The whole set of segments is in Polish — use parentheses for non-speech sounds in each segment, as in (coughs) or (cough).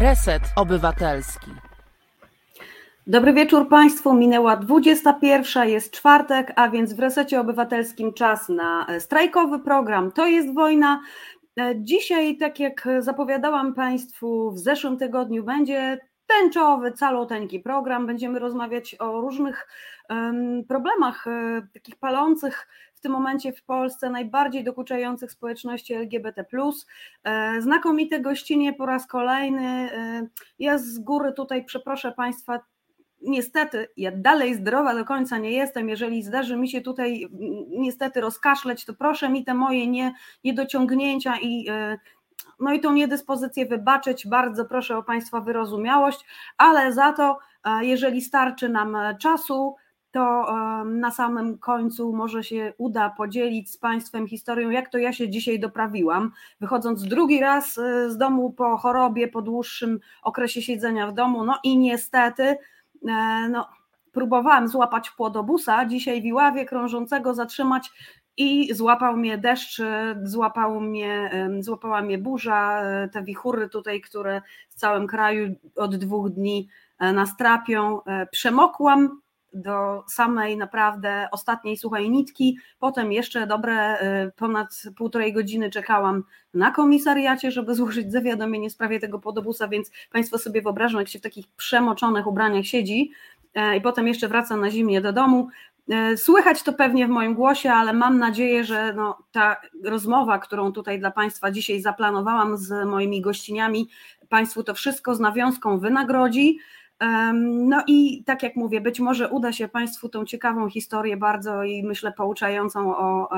Reset Obywatelski. Dobry wieczór Państwu. Minęła 21, jest czwartek, a więc w resecie obywatelskim czas na strajkowy program. To jest wojna. Dzisiaj, tak jak zapowiadałam Państwu w zeszłym tygodniu, będzie tęczowy, caloteńki program. Będziemy rozmawiać o różnych problemach, um, takich palących w tym momencie w Polsce, najbardziej dokuczających społeczności LGBT. E, znakomite gościnie po raz kolejny. E, ja z góry tutaj przeproszę Państwa, niestety ja dalej zdrowa do końca nie jestem. Jeżeli zdarzy mi się tutaj niestety rozkaszleć, to proszę mi te moje nie, niedociągnięcia i no i tą niedyspozycję wybaczyć. Bardzo proszę o Państwa wyrozumiałość, ale za to, jeżeli starczy nam czasu, to na samym końcu może się uda podzielić z Państwem historią, jak to ja się dzisiaj doprawiłam, wychodząc drugi raz e, z domu po chorobie, po dłuższym okresie siedzenia w domu, no i niestety e, no, próbowałam złapać płodobusa, dzisiaj w Iławie krążącego zatrzymać i złapał mnie deszcz, złapał mnie, złapała mnie burza, te wichury tutaj, które w całym kraju od dwóch dni e, nas trapią. E, przemokłam do samej naprawdę ostatniej suchej nitki, potem jeszcze dobre e, ponad półtorej godziny czekałam na komisariacie, żeby złożyć zawiadomienie w sprawie tego podobusa, więc Państwo sobie wyobrażą, jak się w takich przemoczonych ubraniach siedzi, i potem jeszcze wraca na zimnie do domu. E, słychać to pewnie w moim głosie, ale mam nadzieję, że no, ta rozmowa, którą tutaj dla Państwa dzisiaj zaplanowałam z moimi gościniami, Państwu to wszystko z nawiązką wynagrodzi. No i tak jak mówię, być może uda się Państwu tą ciekawą historię bardzo i myślę pouczającą o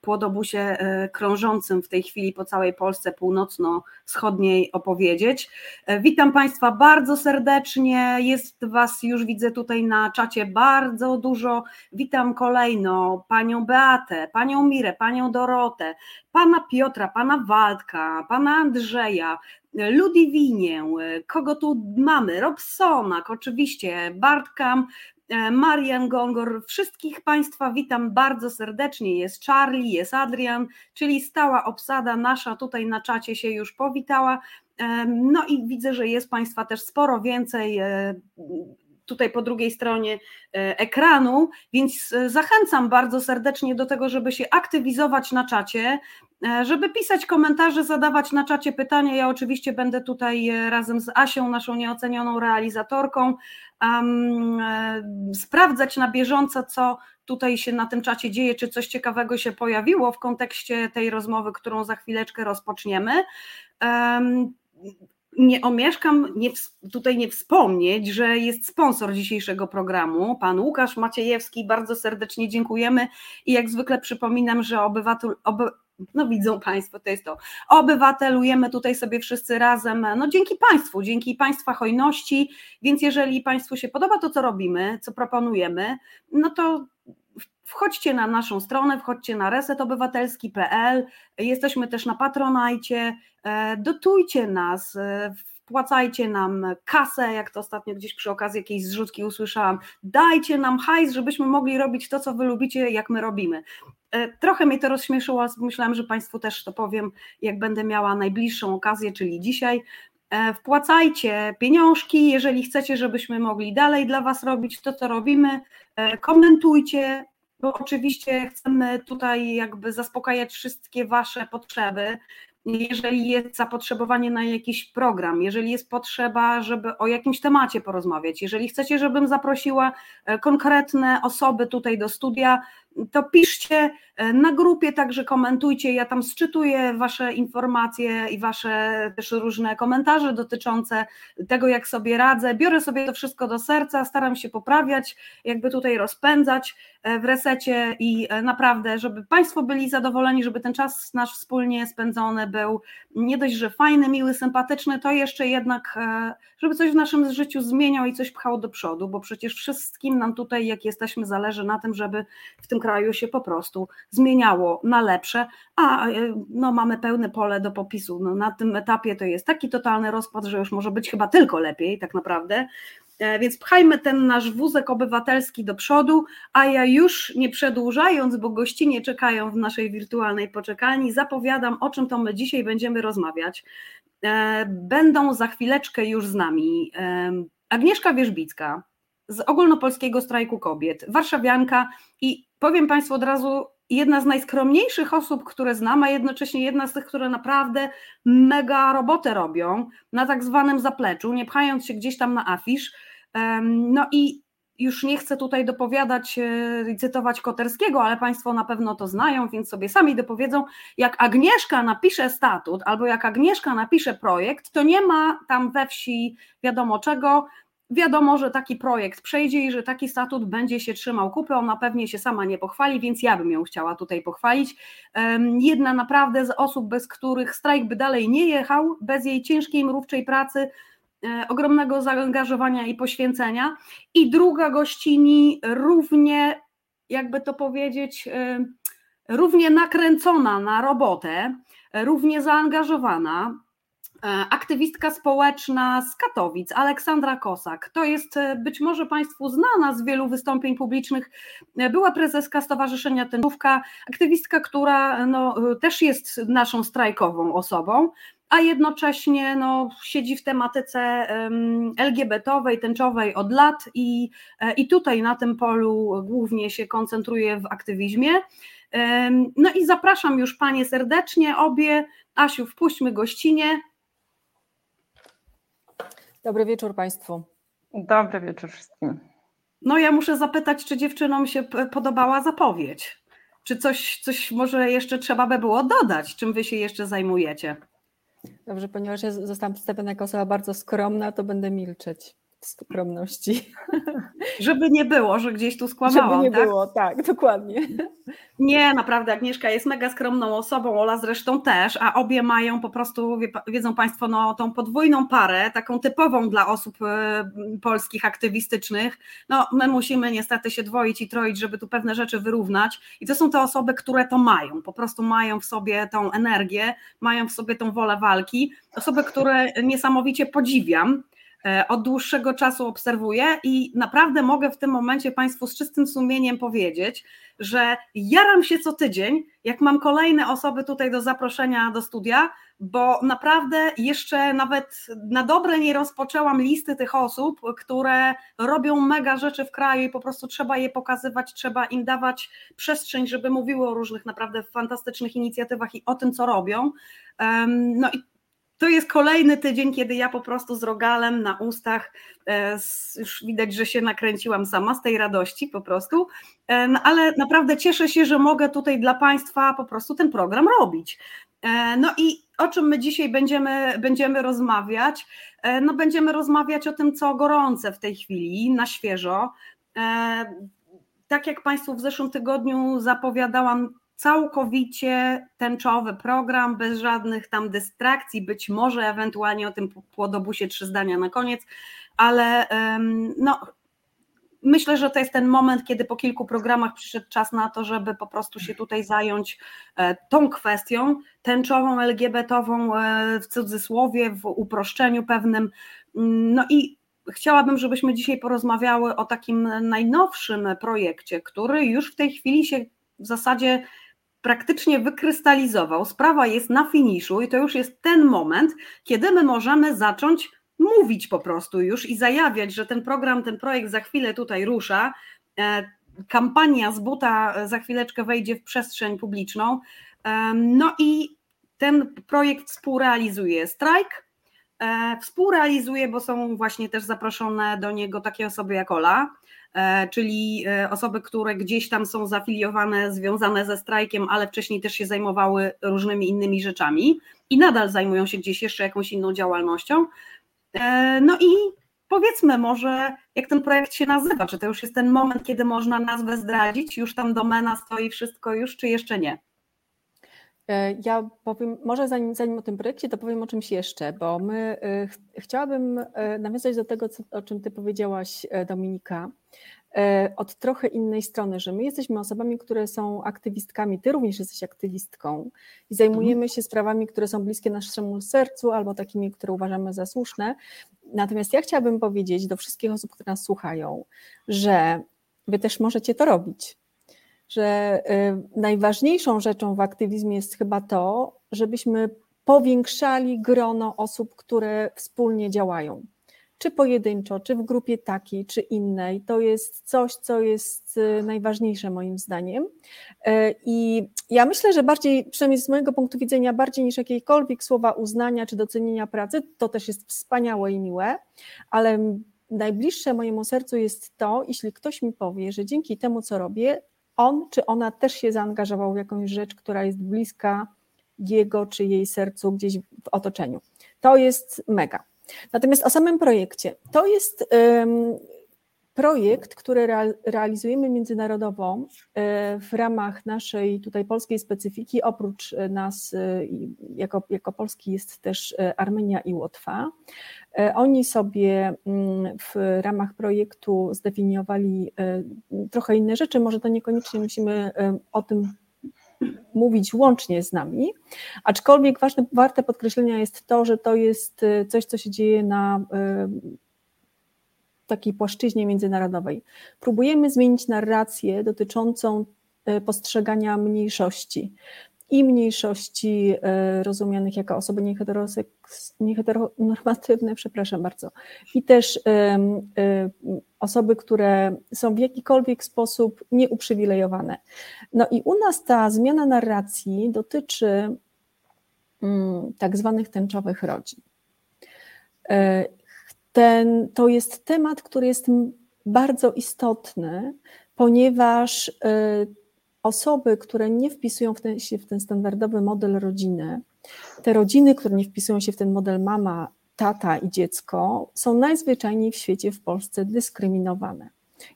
płodobusie e, krążącym w tej chwili po całej Polsce północno-wschodniej opowiedzieć. E, witam Państwa bardzo serdecznie, jest Was już widzę tutaj na czacie bardzo dużo. Witam kolejno Panią Beatę, Panią Mirę, Panią Dorotę, Pana Piotra, Pana Waldka, Pana Andrzeja, Ludwinię, kogo tu mamy? Robsonak, oczywiście, Bartkam, e, Marian Gongor, wszystkich Państwa witam bardzo serdecznie. Jest Charlie, jest Adrian, czyli stała obsada nasza tutaj na czacie się już powitała. E, no i widzę, że jest Państwa też sporo więcej e, tutaj po drugiej stronie ekranu, więc zachęcam bardzo serdecznie do tego, żeby się aktywizować na czacie. E, żeby pisać komentarze, zadawać na czacie pytania, ja oczywiście będę tutaj e, razem z Asią, naszą nieocenioną realizatorką, um, sprawdzać na bieżąco, co tutaj się na tym czacie dzieje, czy coś ciekawego się pojawiło w kontekście tej rozmowy, którą za chwileczkę rozpoczniemy. Um, nie omieszkam nie, tutaj nie wspomnieć, że jest sponsor dzisiejszego programu, pan Łukasz Maciejewski. Bardzo serdecznie dziękujemy i jak zwykle przypominam, że obywatel, oby, no widzą Państwo, to jest to. Obywatelujemy tutaj sobie wszyscy razem, no dzięki Państwu, dzięki Państwa hojności, więc jeżeli Państwu się podoba to, co robimy, co proponujemy, no to wchodźcie na naszą stronę, wchodźcie na resetobywatelski.pl, jesteśmy też na Patronajcie, e, dotujcie nas, e, wpłacajcie nam kasę, jak to ostatnio gdzieś przy okazji jakiejś zrzutki usłyszałam, dajcie nam hajs, żebyśmy mogli robić to, co wy lubicie, jak my robimy. E, trochę mnie to rozśmieszyło, myślałam, że Państwu też to powiem, jak będę miała najbliższą okazję, czyli dzisiaj. E, wpłacajcie pieniążki, jeżeli chcecie, żebyśmy mogli dalej dla Was robić to, co robimy. E, komentujcie, bo oczywiście chcemy tutaj jakby zaspokajać wszystkie Wasze potrzeby jeżeli jest zapotrzebowanie na jakiś program, jeżeli jest potrzeba, żeby o jakimś temacie porozmawiać, jeżeli chcecie, żebym zaprosiła konkretne osoby tutaj do studia, to piszcie e, na grupie, także komentujcie. Ja tam sczytuję Wasze informacje i Wasze też różne komentarze dotyczące tego, jak sobie radzę. Biorę sobie to wszystko do serca, staram się poprawiać, jakby tutaj rozpędzać e, w resecie i e, naprawdę, żeby Państwo byli zadowoleni, żeby ten czas nasz wspólnie spędzony był nie dość, że fajny, miły, sympatyczny, to jeszcze jednak, żeby coś w naszym życiu zmieniał i coś pchało do przodu, bo przecież wszystkim nam tutaj, jak jesteśmy, zależy na tym, żeby w tym kraju się po prostu zmieniało na lepsze, a e, no, mamy pełne pole do popisu. No, na tym etapie to jest taki totalny rozpad, że już może być chyba tylko lepiej, tak naprawdę. E, więc pchajmy ten nasz wózek obywatelski do przodu, a ja już nie przedłużając, bo gościnie czekają w naszej wirtualnej poczekalni, zapowiadam, o czym to my dzisiaj będziemy rozmawiać. E, będą za chwileczkę już z nami Agnieszka Wierzbicka z Ogólnopolskiego Strajku Kobiet, warszawianka i powiem Państwu od razu, jedna z najskromniejszych osób, które znam, a jednocześnie jedna z tych, które naprawdę mega robotę robią na tak zwanym zapleczu, nie pchając się gdzieś tam na afisz. No i już nie chcę tutaj dopowiadać e, i cytować Koterskiego, ale Państwo na pewno to znają, więc sobie sami dopowiedzą, jak Agnieszka napisze statut albo jak Agnieszka napisze projekt, to nie ma tam we wsi wiadomo czego, wiadomo, że taki projekt przejdzie i że taki statut będzie się trzymał kupy, ona pewnie się sama nie pochwali, więc ja bym ją chciała tutaj pochwalić. Jedna naprawdę z osób, bez których strajk by dalej nie jechał, bez jej ciężkiej, mrówczej pracy, e, ogromnego zaangażowania i poświęcenia. I druga gościni równie, jakby to powiedzieć, równie nakręcona na robotę, równie zaangażowana, E, aktywistka społeczna z Katowic, Aleksandra Kosak. To jest e, być może Państwu znana z wielu wystąpień publicznych. E, była prezeska Stowarzyszenia Tęczówka, aktywistka, która no, też jest naszą strajkową osobą, a jednocześnie no, siedzi w tematyce LGBT-owej, tęczowej od lat i, i tutaj na tym polu głównie się koncentruje w aktywizmie. No i zapraszam już Panie serdecznie, obie. Asiu, wpuśćmy gościnie. Dobry wieczór Państwu. Dobry wieczór wszystkim. No ja muszę zapytać, czy dziewczynom się podobała zapowiedź? Czy coś, coś może jeszcze trzeba by było dodać? Czym wy się jeszcze zajmujecie? Dobrze, ponieważ ja zostałam przedstawiona jako osoba bardzo skromna, to będę milczeć skromności. (laughs) Żeby nie było, że gdzieś tu skłamałam. Żeby nie tak? było, tak, dokładnie. Nie, naprawdę Agnieszka jest mega skromną osobą, Ola zresztą też, a obie mają po prostu, wiedzą Państwo, no, tą podwójną parę, taką typową dla osób e, polskich aktywistycznych. No, my musimy niestety się dwoić i troić, żeby tu pewne rzeczy wyrównać i to są te osoby, które to mają, po prostu mają w sobie tą energię, mają w sobie tą wolę walki, osoby, które niesamowicie podziwiam, od dłuższego czasu obserwuję i naprawdę mogę w tym momencie Państwu z czystym sumieniem powiedzieć, że jaram się co tydzień, jak mam kolejne osoby tutaj do zaproszenia do studia, bo naprawdę jeszcze nawet na dobre nie rozpoczęłam listy tych osób, które robią mega rzeczy w kraju i po prostu trzeba je pokazywać, trzeba im dawać przestrzeń, żeby mówiły o różnych naprawdę fantastycznych inicjatywach i o tym, co robią. No i to jest kolejny tydzień, kiedy ja po prostu z rogalem na ustach, e, już widać, że się nakręciłam sama z tej radości po prostu, e, no, ale naprawdę cieszę się, że mogę tutaj dla Państwa po prostu ten program robić. E, no i o czym my dzisiaj będziemy, będziemy rozmawiać? No będziemy rozmawiać o tym, co gorące w tej chwili, na świeżo. Tak jak Państwu w zeszłym tygodniu zapowiadałam, całkowicie tęczowy program, bez żadnych tam dystrakcji, być może ewentualnie o tym płodobusie trzy zdania na koniec, ale no, myślę, że to jest ten moment, kiedy po kilku programach przyszedł czas na to, żeby po prostu się tutaj zająć e, tą kwestią tęczową, LGBT-ową e, w cudzysłowie, w uproszczeniu pewnym. No i chciałabym, żebyśmy dzisiaj porozmawiały o takim najnowszym projekcie, który już w tej chwili się w zasadzie praktycznie wykrystalizował, sprawa jest na finiszu i to już jest ten moment, kiedy my możemy zacząć mówić po prostu już i zajawiać, że ten program, ten projekt za chwilę tutaj rusza. E, kampania z buta za chwileczkę wejdzie w przestrzeń publiczną. E, no i ten projekt współrealizuje strajk. E, współrealizuje, bo są właśnie też zaproszone do niego takie osoby jak Ola, E, czyli e, osoby, które gdzieś tam są zafiliowane, związane ze strajkiem, ale wcześniej też się zajmowały różnymi innymi rzeczami i nadal zajmują się gdzieś jeszcze jakąś inną działalnością. E, no i powiedzmy może, jak ten projekt się nazywa, czy to już jest ten moment, kiedy można nazwę zdradzić, już tam domena stoi wszystko już, czy jeszcze nie? Ja powiem, może zanim, zanim o tym projekcie, to powiem o czymś jeszcze, bo my ch chciałabym nawiązać do tego, co, o czym Ty powiedziałaś, Dominika, E, od trochę innej strony, że my jesteśmy osobami, które są aktywistkami, ty również jesteś aktywistką i zajmujemy się sprawami, które są bliskie naszemu sercu albo takimi, które uważamy za słuszne. Natomiast ja chciałabym powiedzieć do wszystkich osób, które nas słuchają, że wy też możecie to robić. Że y, najważniejszą rzeczą w aktywizmie jest chyba to, żebyśmy powiększali grono osób, które wspólnie działają czy pojedynczo, czy w grupie takiej, czy innej. To jest coś, co jest y, najważniejsze moim zdaniem. E, I ja myślę, że bardziej, przynajmniej z mojego punktu widzenia, bardziej niż jakiekolwiek słowa uznania czy docenienia pracy, to też jest wspaniałe i miłe, ale najbliższe mojemu sercu jest to, jeśli ktoś mi powie, że dzięki temu, co robię, on czy ona też się zaangażował w jakąś rzecz, która jest bliska jego czy jej sercu gdzieś w otoczeniu. To jest mega. Natomiast o samym projekcie. To jest projekt, który realizujemy międzynarodowo e, w ramach naszej tutaj polskiej specyfiki. Oprócz e, nas, e, jako, jako Polski, jest też Armenia i Łotwa. Oni sobie mm, w ramach projektu zdefiniowali trochę inne rzeczy. Może to niekoniecznie musimy o tym mówić łącznie z nami, aczkolwiek ważne, warte podkreślenia jest to, że to jest coś, co się dzieje na takiej płaszczyźnie międzynarodowej. Próbujemy zmienić narrację dotyczącą y, postrzegania mniejszości i mniejszości rozumianych jako osoby nieheteronormatywne, przepraszam bardzo, i też osoby, które są w jakikolwiek sposób nieuprzywilejowane. No i u nas ta zmiana narracji dotyczy mm, tak zwanych tęczowych rodzin. Ten, to jest temat, który jest bardzo istotny, ponieważ e, osoby, które nie wpisują w ten, się w ten standardowy model rodziny, te rodziny, które nie wpisują się w ten model mama, tata i dziecko są najzwyczajniej w świecie w Polsce dyskryminowane.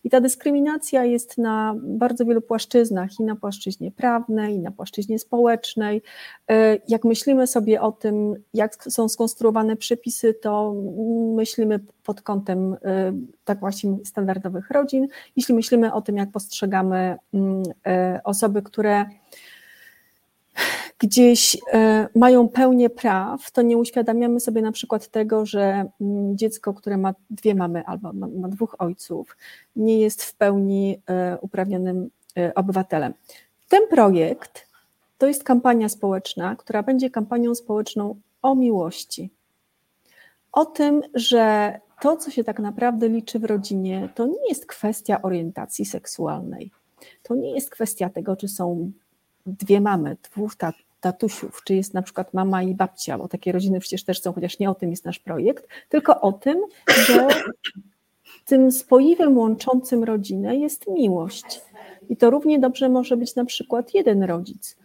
I ta dyskryminacja jest na bardzo wielu płaszczyznach, i na płaszczyźnie prawnej, i na płaszczyźnie społecznej. E, jak myślimy sobie o tym, jak są skonstruowane przepisy, to myślimy pod kątem e, tak właśnie standardowych rodzin. Jeśli myślimy o tym, jak postrzegamy mm, e, osoby, które gdzieś e, mają pełnię praw, to nie uświadamiamy sobie na przykład tego, że mm, dziecko, które ma dwie mamy albo ma, dwóch ojców, nie jest w pełni e, uprawnionym e, obywatelem. Ten projekt to jest kampania społeczna, która będzie kampanią społeczną o miłości. O tym, że to, co się tak naprawdę liczy w rodzinie, to nie jest kwestia orientacji seksualnej. To nie jest kwestia tego, czy są dwie mamy, dwóch tat, tatusiów, czy jest na przykład mama i babcia, bo takie rodziny przecież też są, chociaż nie o tym jest nasz projekt, tylko o tym, że (laughs) tym spoiwem łączącym rodzinę jest miłość. I to równie dobrze może być na przykład jeden rodzic.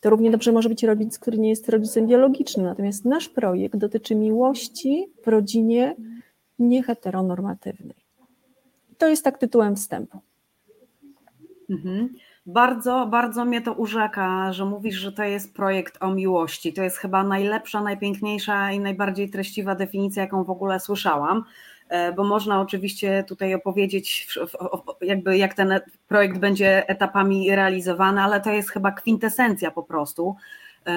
To równie dobrze może być rodzic, który nie jest rodzicem biologicznym. Natomiast nasz projekt dotyczy miłości w rodzinie nieheteronormatywnej. To jest tak tytułem wstępu. Mhm. Bardzo, bardzo mnie to urzeka, że mówisz, że to jest projekt o miłości. To jest chyba najlepsza, najpiękniejsza i najbardziej treściwa definicja, jaką w ogóle słyszałam e, bo można oczywiście tutaj opowiedzieć, jakby jak ten projekt będzie etapami realizowany, ale to jest chyba kwintesencja po prostu. E,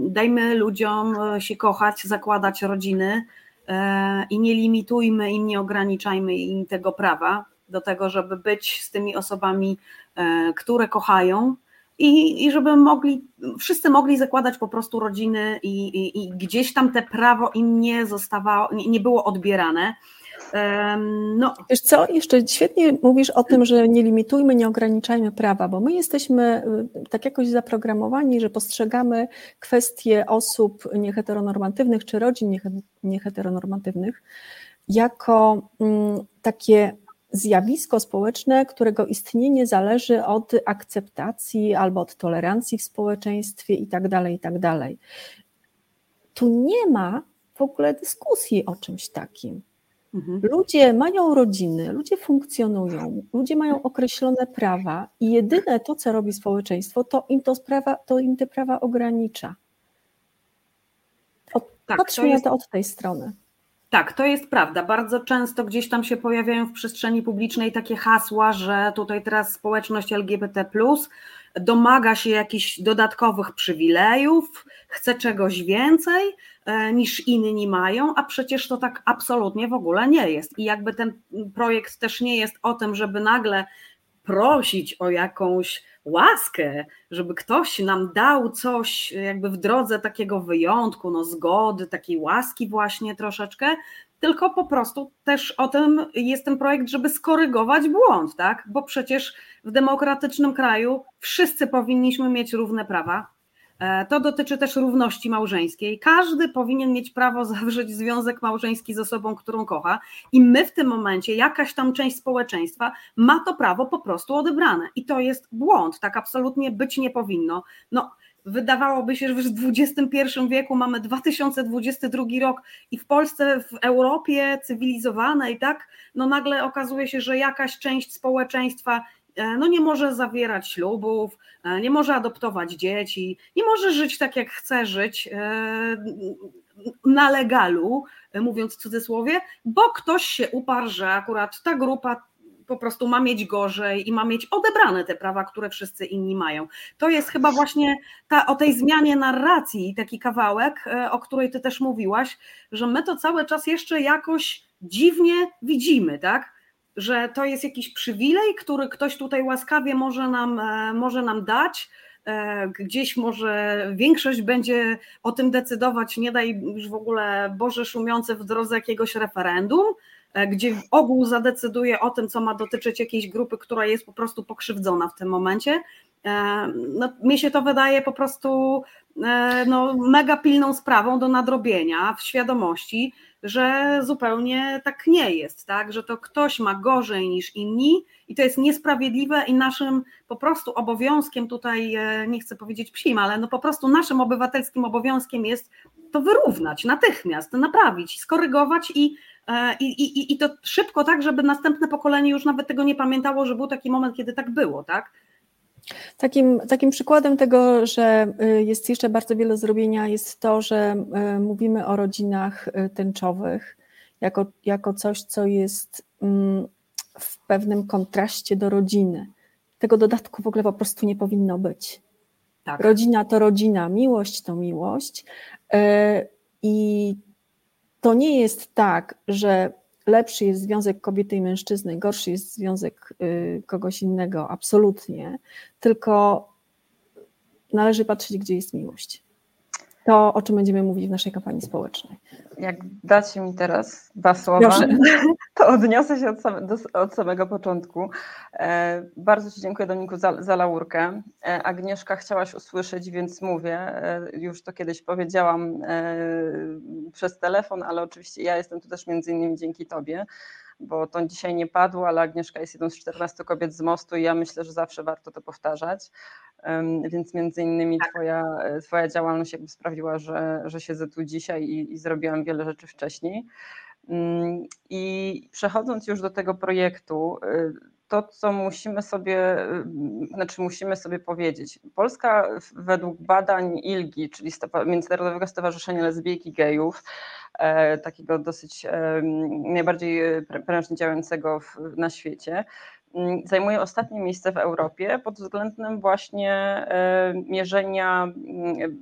dajmy ludziom się kochać, zakładać rodziny e, i nie limitujmy im, nie ograniczajmy im tego prawa do tego, żeby być z tymi osobami, e, które kochają i, i żeby mogli, wszyscy mogli zakładać po prostu rodziny i, i, i gdzieś tam te prawo im nie zostawało, nie, nie było odbierane. No. Wiesz co, jeszcze świetnie mówisz o tym, że nie limitujmy, nie ograniczajmy prawa, bo my jesteśmy y, tak jakoś zaprogramowani, że postrzegamy kwestie osób nieheteronormatywnych czy rodzin nieheteronormatywnych jako mm, takie zjawisko społeczne, którego istnienie zależy od akceptacji albo od tolerancji w społeczeństwie itd. Tak itd. Tak tu nie ma w ogóle dyskusji o czymś takim. Mhm. Ludzie mają rodziny, ludzie funkcjonują, ludzie mają określone prawa i jedyne to, co robi społeczeństwo, to im, to sprawa, to im te prawa ogranicza. Od, tak, patrzmy jest... na to od tej strony. Tak, to jest prawda. Bardzo często gdzieś tam się pojawiają w przestrzeni publicznej takie hasła, że tutaj teraz społeczność LGBT, domaga się jakichś dodatkowych przywilejów, chce czegoś więcej e, niż inni mają, a przecież to tak absolutnie w ogóle nie jest. I jakby ten projekt też nie jest o tym, żeby nagle prosić o jakąś łaskę, żeby ktoś nam dał coś jakby w drodze takiego wyjątku, no zgody, takiej łaski właśnie troszeczkę, tylko po prostu też o tym jest ten projekt, żeby skorygować błąd, tak? Bo przecież w demokratycznym kraju wszyscy powinniśmy mieć równe prawa. E, to dotyczy też równości małżeńskiej. Każdy powinien mieć prawo zawrzeć związek małżeński z osobą, którą kocha, i my w tym momencie, jakaś tam część społeczeństwa ma to prawo po prostu odebrane. I to jest błąd, tak absolutnie być nie powinno. No, wydawałoby się, że w XXI wieku mamy 2022 rok i w Polsce, w Europie cywilizowanej, tak, no nagle okazuje się, że jakaś część społeczeństwa no nie może zawierać ślubów, e, nie może adoptować dzieci, nie może żyć tak, jak chce żyć e, na legalu, mówiąc w cudzysłowie, bo ktoś się uparł, że akurat ta grupa po prostu ma mieć gorzej i ma mieć odebrane te prawa, które wszyscy inni mają. To jest chyba właśnie ta, o tej zmianie narracji taki kawałek, e, o której ty też mówiłaś, że my to cały czas jeszcze jakoś dziwnie widzimy, tak? Że to jest jakiś przywilej, który ktoś tutaj łaskawie może nam, e, może nam dać, e, gdzieś może większość będzie o tym decydować, nie daj już w ogóle Boże szumiące w drodze jakiegoś referendum, E, gdzie ogół zadecyduje o tym, co ma dotyczyć jakiejś grupy, która jest po prostu pokrzywdzona w tym momencie. No, mi się to wydaje po prostu no, mega pilną sprawą do nadrobienia w świadomości, że zupełnie tak nie jest, tak? że to ktoś ma gorzej niż inni i to jest niesprawiedliwe i naszym po prostu obowiązkiem tutaj, nie chcę powiedzieć psim, ale no po prostu naszym obywatelskim obowiązkiem jest to wyrównać natychmiast, naprawić, skorygować i E, I, i, I to szybko, tak, żeby następne pokolenie już nawet tego nie pamiętało, że był taki moment, kiedy tak było, tak? Takim, takim przykładem tego, że y, jest jeszcze bardzo wiele zrobienia, jest to, że y, mówimy o rodzinach y, tęczowych jako, jako coś, co jest mm, w pewnym kontraście do rodziny. Tego dodatku w ogóle po prostu nie powinno być. Tak. Rodzina to rodzina, miłość to miłość. I to nie jest tak, że lepszy jest związek kobiety i mężczyzny, gorszy jest związek y, kogoś innego, absolutnie, tylko należy patrzeć, gdzie jest miłość to, o czym będziemy mówić w naszej kampanii społecznej. Jak dacie mi teraz dwa słowa, Proszę. (laughs) to odniosę się od, same, do, od samego początku. E, bardzo Ci dziękuję Dominiku za, za laurkę. E, Agnieszka chciałaś usłyszeć, więc mówię. E, już to kiedyś powiedziałam e, przez telefon, ale oczywiście ja jestem tu też między innymi dzięki Tobie bo to dzisiaj nie padło, ale Agnieszka jest jedną z 14 kobiet z mostu i ja myślę, że zawsze warto to powtarzać. Więc między innymi tak. twoja, twoja działalność jakby sprawiła, że, że siedzę tu dzisiaj i, i zrobiłam wiele rzeczy wcześniej. Mm, I przechodząc już do tego projektu, y, to, co musimy sobie, y, znaczy musimy sobie powiedzieć. Polska według badań ILGI, czyli Międzynarodowego Stowarzyszenia Lesbijki Gejów, e, takiego dosyć najbardziej e, prężnie działającego na świecie, zajmuje ostatnie miejsce w Europie pod względem właśnie e, mierzenia mm,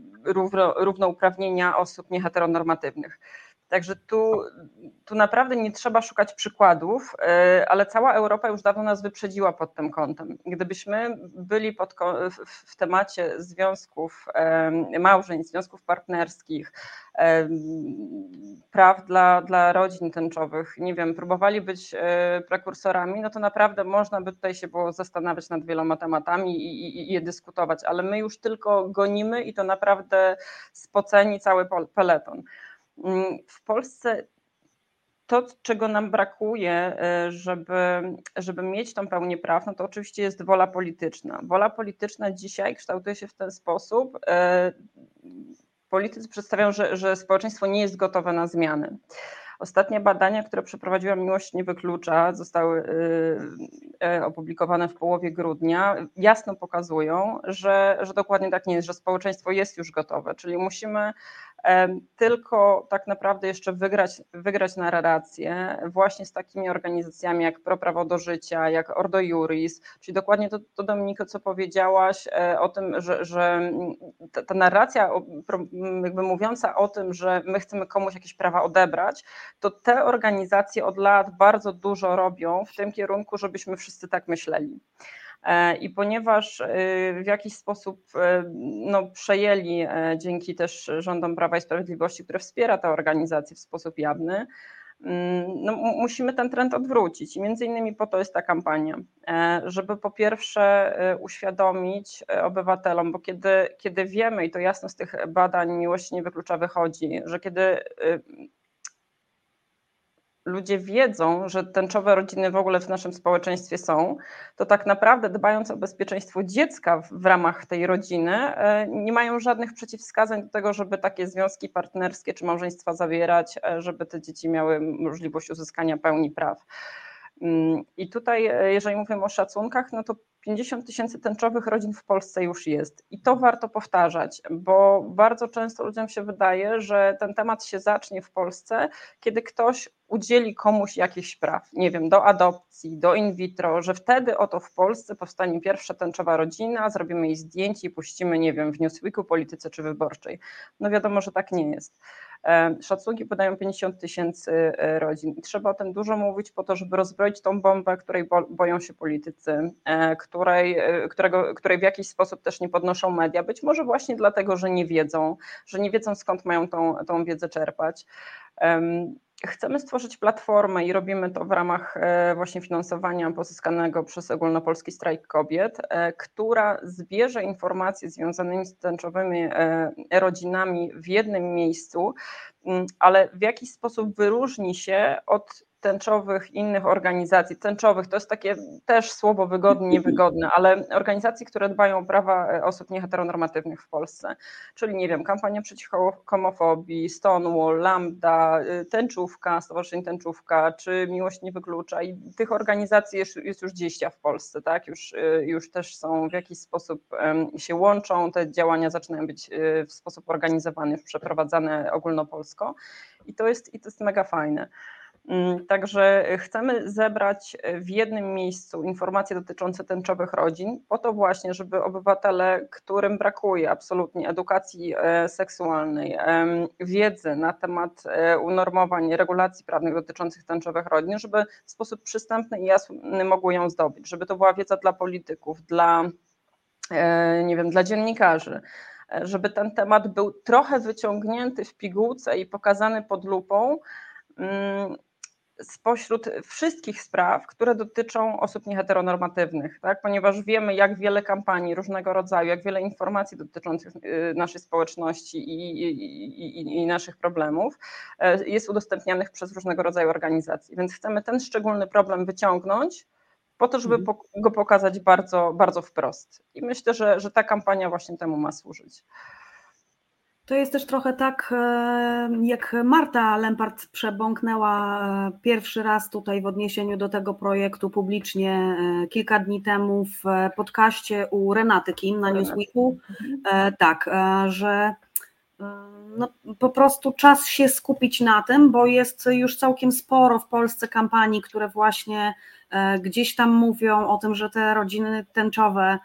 równouprawnienia osób nieheteronormatywnych. Także tu, tu naprawdę nie trzeba szukać przykładów, e, ale cała Europa już dawno nas wyprzedziła pod tym kątem. Gdybyśmy byli pod, w temacie związków małżeństw, związków partnerskich, praw dla, dla rodzin tęczowych, nie wiem, próbowali być e, prekursorami, no to naprawdę można by tutaj się było zastanawiać nad wieloma tematami i, i, i je dyskutować, ale my już tylko gonimy i to naprawdę spoceni cały peleton. Mm, w Polsce to, czego nam brakuje, e, żeby, żeby mieć tą pełnię praw, no to oczywiście jest wola polityczna. Wola polityczna dzisiaj kształtuje się w ten sposób. E, politycy przedstawiają, że, że społeczeństwo nie jest gotowe na zmiany. Ostatnie badania, które przeprowadziła Miłość Nie Wyklucza, zostały e, opublikowane w połowie grudnia, jasno pokazują, że, że dokładnie tak nie jest, że społeczeństwo jest już gotowe, czyli musimy tylko tak naprawdę jeszcze wygrać, wygrać na relacje właśnie z takimi organizacjami jak Pro Prawo do Życia, jak Ordo Juris, czyli dokładnie to, to Dominiko, co powiedziałaś e, o tym, że, że ta, ta narracja jakby mówiąca o tym, że my chcemy komuś jakieś prawa odebrać, to te organizacje od lat bardzo dużo robią w tym kierunku, żebyśmy wszyscy tak myśleli. E, I ponieważ e, w jakiś sposób e, no, przejęli dzięki też rządom Prawa i Sprawiedliwości, które wspiera tę organizację w sposób jawny, mm, no, musimy ten trend odwrócić. I między innymi po to jest ta kampania, żeby po pierwsze uświadomić obywatelom, bo kiedy, kiedy wiemy, i to jasno z tych badań miłości nie wyklucza wychodzi, że kiedy ludzie wiedzą, że tęczowe rodziny w ogóle w naszym społeczeństwie są, to tak naprawdę dbając o bezpieczeństwo dziecka w, ramach tej rodziny, e, nie mają żadnych przeciwwskazań do tego, żeby takie związki partnerskie czy małżeństwa zawierać, e, żeby te dzieci miały możliwość uzyskania pełni praw. Mm, I tutaj, e, jeżeli mówimy o szacunkach, no to 50 tysięcy tęczowych rodzin w Polsce już jest. I to warto powtarzać, bo bardzo często ludziom się wydaje, że ten temat się zacznie w Polsce, kiedy ktoś udzieli komuś jakichś praw, nie wiem, do adopcji, do in vitro, że wtedy oto w Polsce powstanie pierwsza tęczowa rodzina, zrobimy jej zdjęcie i puścimy, nie wiem, w Newsweeku, Polityce czy Wyborczej. No wiadomo, że tak nie jest. E, szacunki podają 50 tysięcy e, rodzin trzeba o tym dużo mówić po to, żeby rozbroić tą bombę, której boją się politycy, e, której, którego, której w jakiś sposób też nie podnoszą media, być może właśnie dlatego, że nie wiedzą, że nie wiedzą skąd mają tą, tą wiedzę czerpać. Chcemy stworzyć platformę i robimy to w ramach e, właśnie finansowania pozyskanego przez Ogólnopolski Strajk Kobiet, e, która zbierze informacje związanymi z tęczowymi e, rodzinami w jednym miejscu, ale w jakiś sposób wyróżni się od tęczowych innych organizacji, tęczowych to jest takie też słowo wygodne, niewygodne, ale organizacji, które dbają o prawa e, osób nieheteronormatywnych w Polsce, czyli nie wiem, kampania przeciw homofobii, Stonewall, Lambda, y, Tęczówka, Stowarzyszenie Tęczówka, czy Miłość Nie Wyklucza. I tych organizacji jest, jest już 20 w Polsce, tak, już, y, już też są w jakiś sposób się łączą, te działania zaczynają być y, w sposób organizowany, przeprowadzane ogólnopolsko. I to jest, i to jest mega fajne. Mm, także chcemy zebrać w jednym miejscu informacje dotyczące tęczowych rodzin, po to właśnie, żeby obywatele, którym brakuje absolutnie edukacji e, seksualnej, wiedzy na temat e, unormowań, regulacji prawnych dotyczących tęczowych rodzin, żeby w sposób przystępny i jasny mogły ją zdobyć, żeby to była wiedza dla polityków, dla, e, nie wiem, dla dziennikarzy żeby ten temat był trochę wyciągnięty w pigułce i pokazany pod lupą, mm, spośród wszystkich spraw, które dotyczą osób nieheteronormatywnych, tak? ponieważ wiemy, jak wiele kampanii różnego rodzaju, jak wiele informacji dotyczących y, naszej społeczności i, i, i, i naszych problemów e, jest udostępnianych przez różnego rodzaju organizacje. Więc chcemy ten szczególny problem wyciągnąć po to, żeby mhm. go pokazać bardzo, bardzo wprost. I myślę, że, że ta kampania właśnie temu ma służyć. To jest też trochę tak, e, jak Marta Lempart przebąknęła e, pierwszy raz tutaj w odniesieniu do tego projektu publicznie e, kilka dni temu w podcaście u Renaty Kim na Newsweeku. Tak, że no, po prostu czas się skupić na tym, bo jest już całkiem sporo w Polsce kampanii, które właśnie gdzieś tam mówią o tym, że te rodziny tęczowe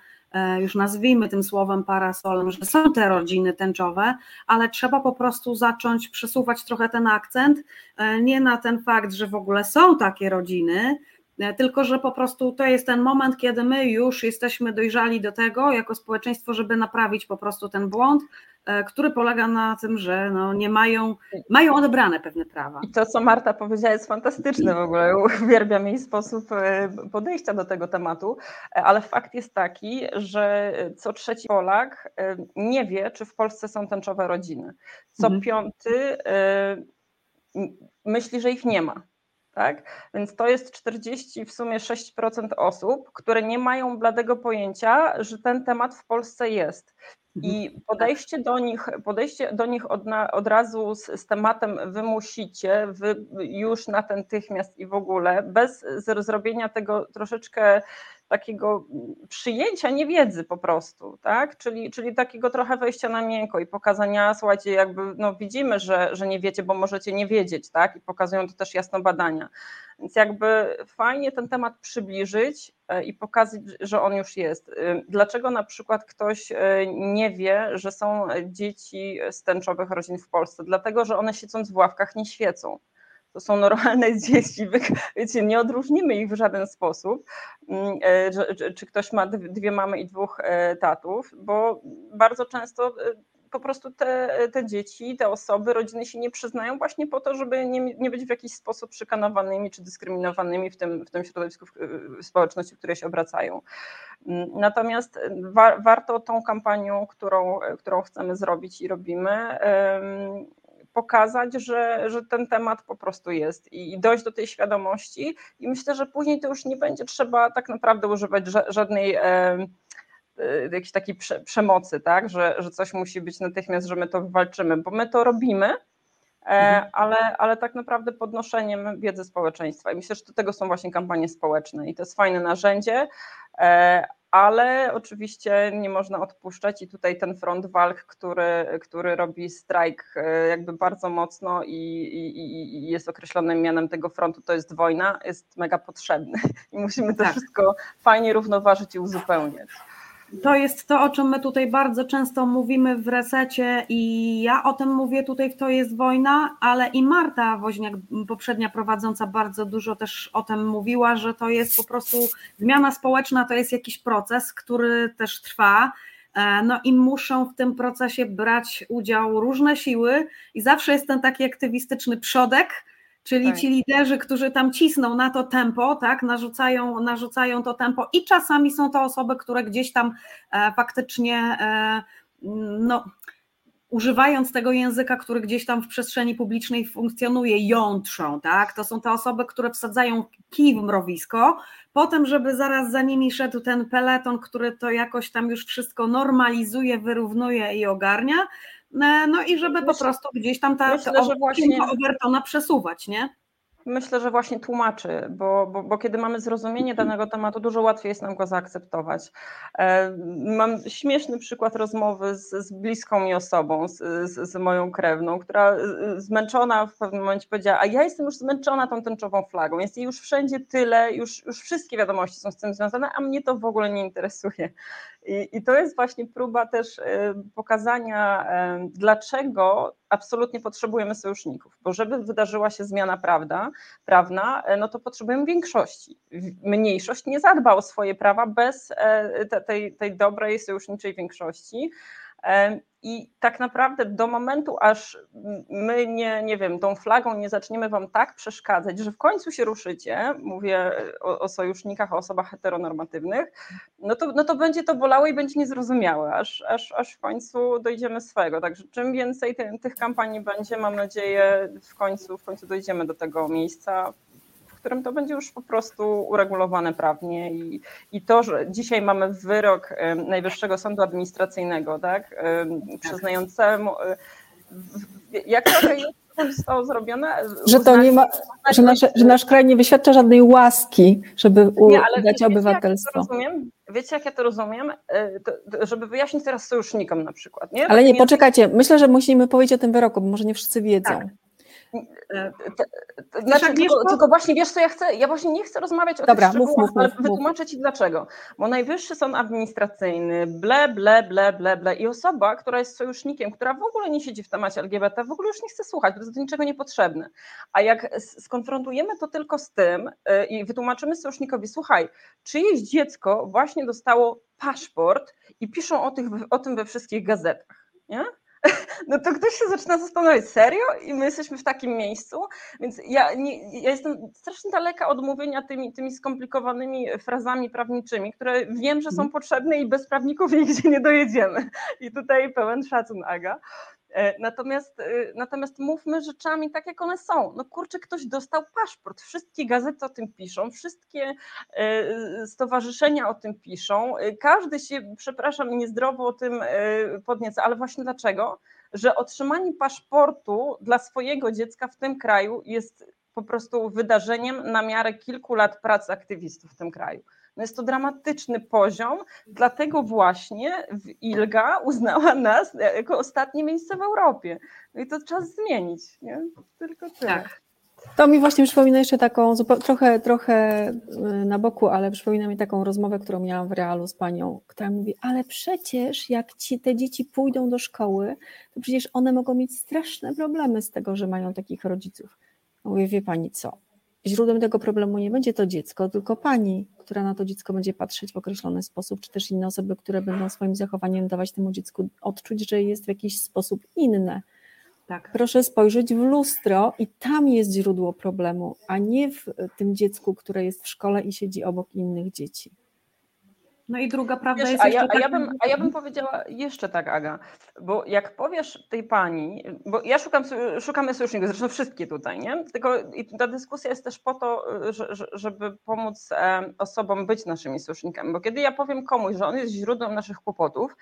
już nazwijmy tym słowem parasolem, że są te rodziny tęczowe, ale trzeba po prostu zacząć przesuwać trochę ten akcent, e, nie na ten fakt, że w ogóle są takie rodziny, e, tylko że po prostu to jest ten moment, kiedy my już jesteśmy dojrzali do tego jako społeczeństwo, żeby naprawić po prostu ten błąd, E, który polega na tym, że no nie mają, mają odebrane pewne prawa. I to, co Marta powiedziała, jest fantastyczne w ogóle. Uwielbiam jej sposób e, podejścia do tego tematu, e, ale fakt jest taki, że co trzeci Polak nie wie, czy w Polsce są tęczowe rodziny. Co mhm. piąty myśli, że ich nie ma. Tak? Więc to jest 40 w sumie 6% osób, które nie mają bladego pojęcia, że ten temat w Polsce jest. I mhm. podejście do nich, podejście do nich od, na, od razu z, z, tematem wy musicie, wy już natychmiast i w ogóle, bez zrobienia tego troszeczkę takiego przyjęcia niewiedzy po prostu, tak? Czyli, czyli takiego trochę wejścia na miękko i pokazania, słuchajcie, jakby no widzimy, że, że nie wiecie, bo możecie nie wiedzieć, tak? I pokazują to też jasno badania. Więc jakby fajnie ten temat przybliżyć e, i pokazać, że on już jest. E, dlaczego na przykład ktoś e, nie wie, że są dzieci z tęczowych rodzin w Polsce? Dlatego, że one siedząc w ławkach nie świecą to są normalne (laughs) dzieci, wiecie, nie odróżnimy ich w żaden sposób, mm, e, czy ktoś ma dwie mamy i dwóch e, tatów, bo bardzo często e, po prostu te, te dzieci, te osoby, rodziny się nie przyznają właśnie po to, żeby nie, nie być w jakiś sposób szykanowanymi czy dyskryminowanymi w tym, w tym środowisku w, społeczności, w której się obracają. Mm, natomiast wa, warto tą kampanią, którą, którą chcemy zrobić i robimy, pokazać, że, że ten temat po prostu jest i dojść do tej świadomości. I myślę, że później to już nie będzie trzeba tak naprawdę używać żadnej e, jakiejś takiej przemocy, tak? że, że coś musi być natychmiast, że my to wywalczymy, bo my to robimy, e, mhm. ale, ale tak naprawdę podnoszeniem wiedzy społeczeństwa. I myślę, że do tego są właśnie kampanie społeczne i to jest fajne narzędzie, e, ale oczywiście nie można odpuszczać i tutaj ten front walk, który, który robi strajk e, jakby bardzo mocno i, i, i, jest określonym mianem tego frontu, to jest wojna, jest mega potrzebny (laughs) i musimy to tak. wszystko fajnie równoważyć i uzupełniać. To jest to, o czym my tutaj bardzo często mówimy w resecie i ja o tym mówię tutaj w To jest wojna, ale i Marta Woźniak, poprzednia prowadząca, bardzo dużo też o tym mówiła, że to jest po prostu zmiana społeczna, to jest jakiś proces, który też trwa. E, no i muszą w tym procesie brać udział różne siły i zawsze jest ten taki aktywistyczny przodek, Czyli tak. ci liderzy, którzy tam cisną na to tempo, tak, narzucają, narzucają to tempo i czasami są to osoby, które gdzieś tam e, faktycznie e, no, używając tego języka, który gdzieś tam w przestrzeni publicznej funkcjonuje, jątrzą, tak? To są te osoby, które wsadzają kij w mrowisko, potem, żeby zaraz za nimi szedł ten peleton, który to jakoś tam już wszystko normalizuje, wyrównuje i ogarnia, no i żeby po prostu gdzieś tam ta, myślę, że właśnie Overtona przesuwać, nie? Myślę, że właśnie tłumaczy, bo, bo, bo, kiedy mamy zrozumienie danego tematu, dużo łatwiej jest nam go zaakceptować. E, mam śmieszny przykład rozmowy z, z bliską mi osobą, z, z, z, moją krewną, która e, zmęczona w pewnym momencie powiedziała, a ja jestem już zmęczona tą tęczową flagą, jest jej już wszędzie tyle, już, już wszystkie wiadomości są z tym związane, a mnie to w ogóle nie interesuje. I, I, to jest właśnie próba też e, pokazania, e, dlaczego absolutnie potrzebujemy sojuszników, bo żeby wydarzyła się zmiana prawda, prawna, e, no to potrzebujemy większości. Mniejszość nie zadba o swoje prawa bez tej, tej dobrej sojuszniczej większości. I tak naprawdę do momentu, aż my nie, nie wiem, tą flagą nie zaczniemy wam tak przeszkadzać, że w końcu się ruszycie, mówię o, o sojusznikach, o osobach heteronormatywnych, no to, no to będzie to bolało i będzie niezrozumiałe, aż, aż, aż w końcu dojdziemy swego. Także czym więcej tych, tych kampanii będzie, mam nadzieję, w końcu, w końcu dojdziemy do tego miejsca, którym to będzie już po prostu uregulowane prawnie i, i to, że dzisiaj mamy wyrok Najwyższego Sądu Administracyjnego, tak, przyznającemu, e, jak to zostało zrobione? Że to nie ma, że, nasze, że nasz kraj nie wyświadcza żadnej łaski, żeby udać obywatelstwo. Jak rozumiem? Wiecie, jak ja to rozumiem? E, to, żeby wyjaśnić teraz sojusznikom na przykład. Nie? Ale nie, poczekajcie, myślę, że musimy powiedzieć o tym wyroku, bo może nie wszyscy wiedzą. Tak. E, znaczy, tylko, tylko, właśnie wiesz co ja chcę, ja właśnie nie chcę rozmawiać o Dobra, tych szczegółach, mów, mów, ale mów, wytłumaczę Ci dlaczego. Bo Najwyższy Sąd Administracyjny, ble, ble, ble, ble, ble i osoba, która jest sojusznikiem, która w ogóle nie siedzi w temacie LGBT, w ogóle już nie chce słuchać, bo to jest do niczego niepotrzebne. A jak skonfrontujemy to tylko z tym yy, i wytłumaczymy sojusznikowi, słuchaj, czyjeś dziecko właśnie dostało paszport i piszą o, tych, o tym we wszystkich gazetach, nie? (laughs) no to ktoś się zaczyna zastanawiać, serio? I my jesteśmy w takim miejscu, więc ja, nie, ja jestem strasznie daleka od mówienia tymi, tymi skomplikowanymi frazami prawniczymi, które wiem, że są mhm. potrzebne i bez prawników nigdzie nie dojedziemy. I tutaj pełen szacun, Aga. E, natomiast, e, natomiast mówmy rzeczami tak, jak one są. No kurczę, ktoś dostał paszport, wszystkie gazety o tym piszą, wszystkie e, stowarzyszenia o tym piszą, każdy się, przepraszam, niezdrowo o tym podnieca, ale właśnie dlaczego? Że otrzymanie paszportu dla swojego dziecka w tym kraju jest po prostu wydarzeniem na miarę kilku lat pracy aktywistów w tym kraju. No jest to dramatyczny poziom, dlatego właśnie ILGA uznała nas jako ostatnie miejsce w Europie. No i to czas zmienić, nie? Tylko tyle. Tak. To mi właśnie przypomina jeszcze taką, trochę, trochę y, na boku, ale przypomina mi taką rozmowę, którą miałam w realu z panią, która mówi, ale przecież jak ci, te dzieci pójdą do szkoły, to przecież one mogą mieć straszne problemy z tego, że mają takich rodziców. Mówię, wie pani co, źródłem tego problemu nie będzie to dziecko, tylko pani, która na to dziecko będzie patrzeć w określony sposób, czy też inne osoby, które będą swoim zachowaniem dawać temu dziecku odczuć, że jest w jakiś sposób inne. Tak. Proszę spojrzeć w lustro i tam jest źródło problemu, a nie w tym dziecku, które jest w szkole i siedzi obok innych dzieci. No i druga prawda Wiesz, jest a ja, a, ja bym, a ja bym powiedziała jeszcze tak, Aga, bo jak powiesz tej pani, bo ja szukam, szukamy sojuszników, zresztą wszystkie tutaj, nie? Tylko ta dyskusja jest też po to, żeby pomóc osobom być naszymi sojusznikami, bo kiedy ja powiem komuś, że on jest źródłem naszych kłopotów,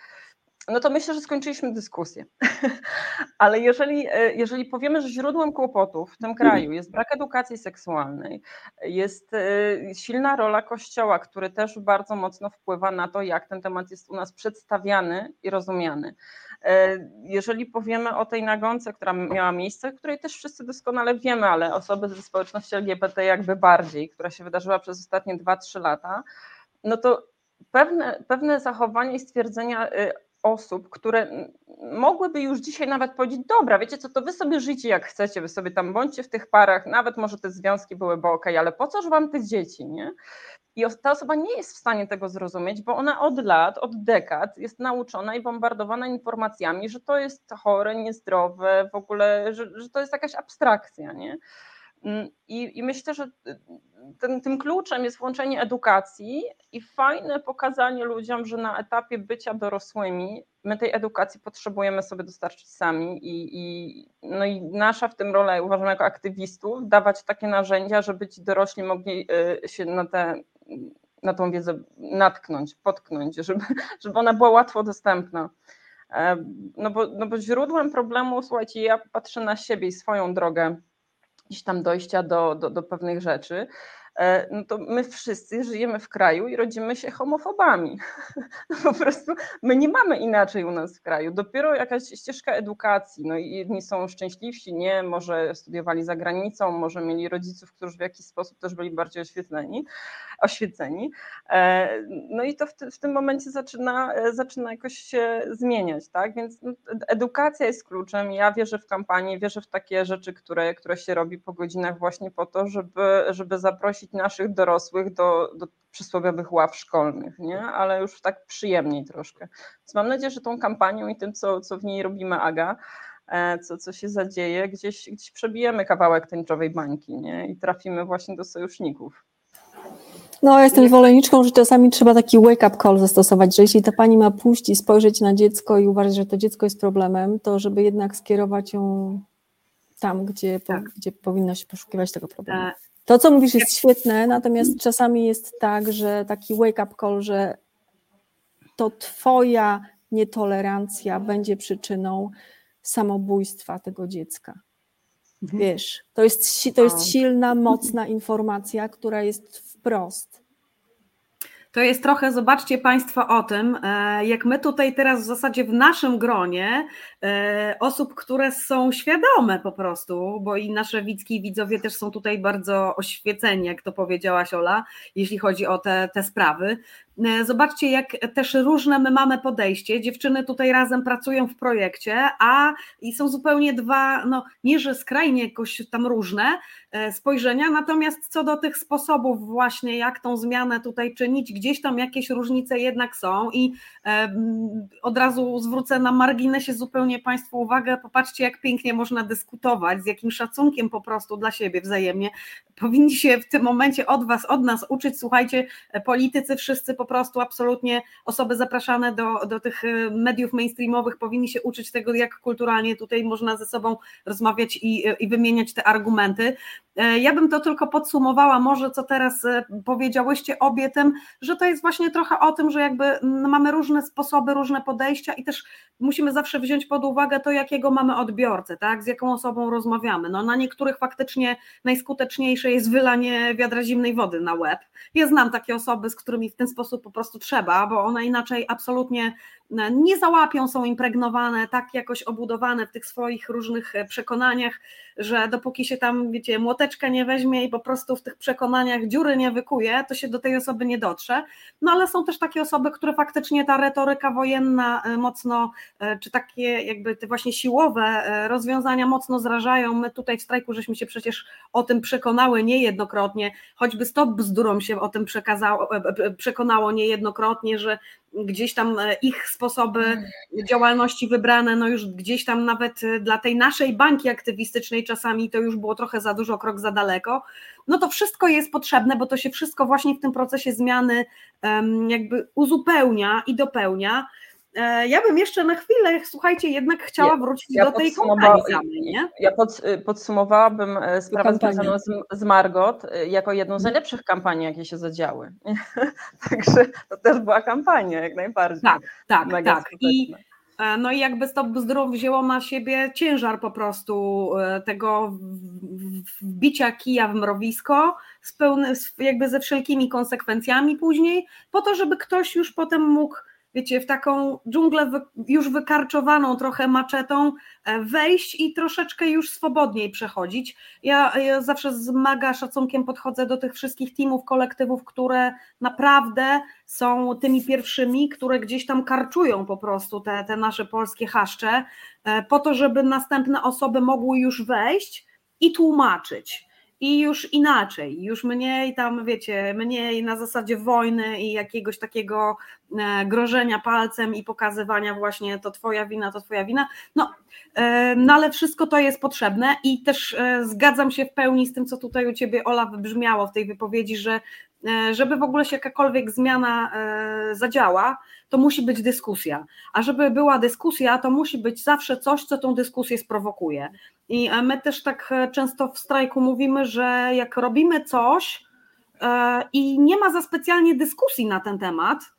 no to myślę, że skończyliśmy dyskusję. (laughs) Ale jeżeli, e, jeżeli powiemy, że źródłem kłopotów w tym kraju jest brak edukacji seksualnej, jest e, silna rola Kościoła, który też bardzo mocno wpływa na to, jak ten temat jest u nas przedstawiany i rozumiany. E, jeżeli powiemy o tej nagonce, która miała miejsce, której też wszyscy doskonale wiemy, ale osoby ze społeczności LGBT jakby bardziej, która się wydarzyła przez ostatnie 2-3 lata, no to pewne, pewne zachowania i stwierdzenia osób, które mogłyby już dzisiaj nawet powiedzieć, dobra, wiecie co, to wy sobie żyjcie jak chcecie, wy sobie tam bądźcie w tych parach, nawet może te związki byłyby ok, ale po coż wam te dzieci, nie? I ta osoba nie jest w stanie tego zrozumieć, bo ona od lat, od dekad jest nauczona i bombardowana informacjami, że to jest chore, niezdrowe, w ogóle, że, że to jest jakaś abstrakcja, nie? Mm, I, I, myślę, że ten, tym kluczem jest włączenie edukacji i fajne pokazanie ludziom, że na etapie bycia dorosłymi my tej edukacji potrzebujemy sobie dostarczyć sami i, i, no i nasza w tym rola, uważam jako aktywistów, dawać takie narzędzia, żeby ci dorośli mogli y, się na, te, na tą wiedzę natknąć, potknąć, żeby, (laughs) żeby ona była łatwo dostępna. E, no bo, no bo źródłem problemu, słuchajcie, ja patrzę na siebie i swoją drogę gdzieś tam dojścia do, do, do pewnych rzeczy, no to my wszyscy żyjemy w kraju i rodzimy się homofobami. (laughs) Po prostu my nie mamy inaczej u nas w kraju. Dopiero jakaś ścieżka edukacji. No i jedni są szczęśliwsi, nie, może studiowali za granicą, może mieli rodziców, którzy w jakiś sposób też byli bardziej oświetleni, oświeceni. E, no i to w, w tym momencie zaczyna, e, zaczyna jakoś się zmieniać, tak? Więc no, edukacja jest kluczem. Ja wierzę w kampanię, wierzę w takie rzeczy, które, które się robi po godzinach właśnie po to, żeby, żeby zaprosić naszych dorosłych do, do przysłowiowych ław szkolnych, nie? ale już tak przyjemniej troszkę. Więc mam nadzieję, że tą kampanią i tym, co, co w niej robimy Aga, e, co, co się zadzieje, gdzieś, gdzieś przebijemy kawałek tęczowej bańki nie? i trafimy właśnie do sojuszników. No, ja jestem zwolenniczką, że czasami trzeba taki wake-up call zastosować, że jeśli ta pani ma pójść i spojrzeć na dziecko i uważać, że to dziecko jest problemem, to żeby jednak skierować ją tam, gdzie, tak. po, gdzie powinno się poszukiwać tego problemu. To, co mówisz, jest świetne, natomiast czasami jest tak, że taki wake-up call, że to Twoja nietolerancja będzie przyczyną samobójstwa tego dziecka. Mhm. Wiesz, to jest, to jest silna, mocna informacja, która jest wprost. To jest trochę, zobaczcie Państwo o tym, e, jak my tutaj teraz w zasadzie w naszym gronie osób, które są świadome po prostu, bo i nasze widzki i widzowie też są tutaj bardzo oświeceni, jak to powiedziałaś Ola, jeśli chodzi o te, te sprawy, E, zobaczcie, jak też różne my mamy podejście. Dziewczyny tutaj razem pracują w projekcie, a i są zupełnie dwa, no nie, że skrajnie jakoś tam różne e, spojrzenia, natomiast co do tych sposobów, właśnie jak tą zmianę tutaj czynić, gdzieś tam jakieś różnice jednak są i e, od razu zwrócę na marginesie zupełnie Państwu uwagę. Popatrzcie, jak pięknie można dyskutować, z jakim szacunkiem po prostu dla siebie wzajemnie. Powinni się w tym momencie od Was, od nas uczyć. Słuchajcie, politycy wszyscy po prostu absolutnie osoby zapraszane do, do tych y, mediów mainstreamowych powinni się uczyć tego, jak kulturalnie tutaj można ze sobą rozmawiać i, i wymieniać te argumenty. E, ja bym to tylko podsumowała, może co teraz e, powiedziałyście obie tym, że to jest właśnie trochę o tym, że jakby mamy różne sposoby, różne podejścia i też musimy zawsze wziąć pod pod uwagę to, jakiego mamy odbiorcę, tak? z jaką osobą rozmawiamy. No, na niektórych faktycznie najskuteczniejsze jest wylanie wiadra zimnej wody na łeb. Ja znam takie osoby, z którymi w ten sposób po prostu trzeba, bo one inaczej absolutnie nie załapią, są impregnowane, tak jakoś obudowane w tych swoich różnych e, przekonaniach, że dopóki się tam, wiecie, młoteczka nie weźmie i po prostu w tych przekonaniach dziury nie wykuje, to się do tej osoby nie dotrze. No ale są też takie osoby, które faktycznie ta retoryka wojenna e, mocno, e, czy takie jakby te właśnie siłowe rozwiązania mocno zrażają. My tutaj w strajku żeśmy się przecież o tym przekonały niejednokrotnie, choćby stop bzdurom się o tym przekonało niejednokrotnie, że gdzieś tam e, ich sposoby mm. działalności wybrane, no już gdzieś tam nawet e, dla tej naszej bańki aktywistycznej czasami to już było trochę za dużo, krok za daleko. No to wszystko jest potrzebne, bo to się wszystko właśnie w tym procesie zmiany jakby uzupełnia i dopełnia. E, ja bym jeszcze na chwilę, słuchajcie, jednak chciała wrócić ja do tej kampanii samej, nie? Ja pod, y, podsumowałabym e, sprawę związaną z, z, Margot y, jako jedną z mhm. najlepszych kampanii, jakie się zadziały. (laughs) Także to też była kampania, jak najbardziej. Tak, tak, Mega tak. I, e, no i jakby Stop Bzdrów wzięło na siebie ciężar po prostu tego wbicia kija w mrowisko, z pełny, jakby ze wszelkimi konsekwencjami później, po to, żeby ktoś już potem mógł wiecie, w taką dżunglę już wykarczowaną trochę maczetą e, wejść i troszeczkę już swobodniej przechodzić. Ja, ja zawsze z maga szacunkiem podchodzę do tych wszystkich teamów, kolektywów, które naprawdę są tymi pierwszymi, które gdzieś tam karczują po prostu te, te nasze polskie haszcze, e, po to, żeby następne osoby mogły już wejść i tłumaczyć i już inaczej, już mniej tam, wiecie, mniej na zasadzie wojny i jakiegoś takiego e, grożenia palcem i pokazywania właśnie to twoja wina, to twoja wina. No, e, no ale wszystko to jest potrzebne i też e, zgadzam się w pełni z tym, co tutaj u ciebie Ola wybrzmiało w tej wypowiedzi, że żeby w ogóle się jakakolwiek zmiana zadziała, to musi być dyskusja. A żeby była dyskusja, to musi być zawsze coś, co tą dyskusję sprowokuje. I my też tak e, często w strajku mówimy, że jak robimy coś e, i nie ma za specjalnie dyskusji na ten temat, E,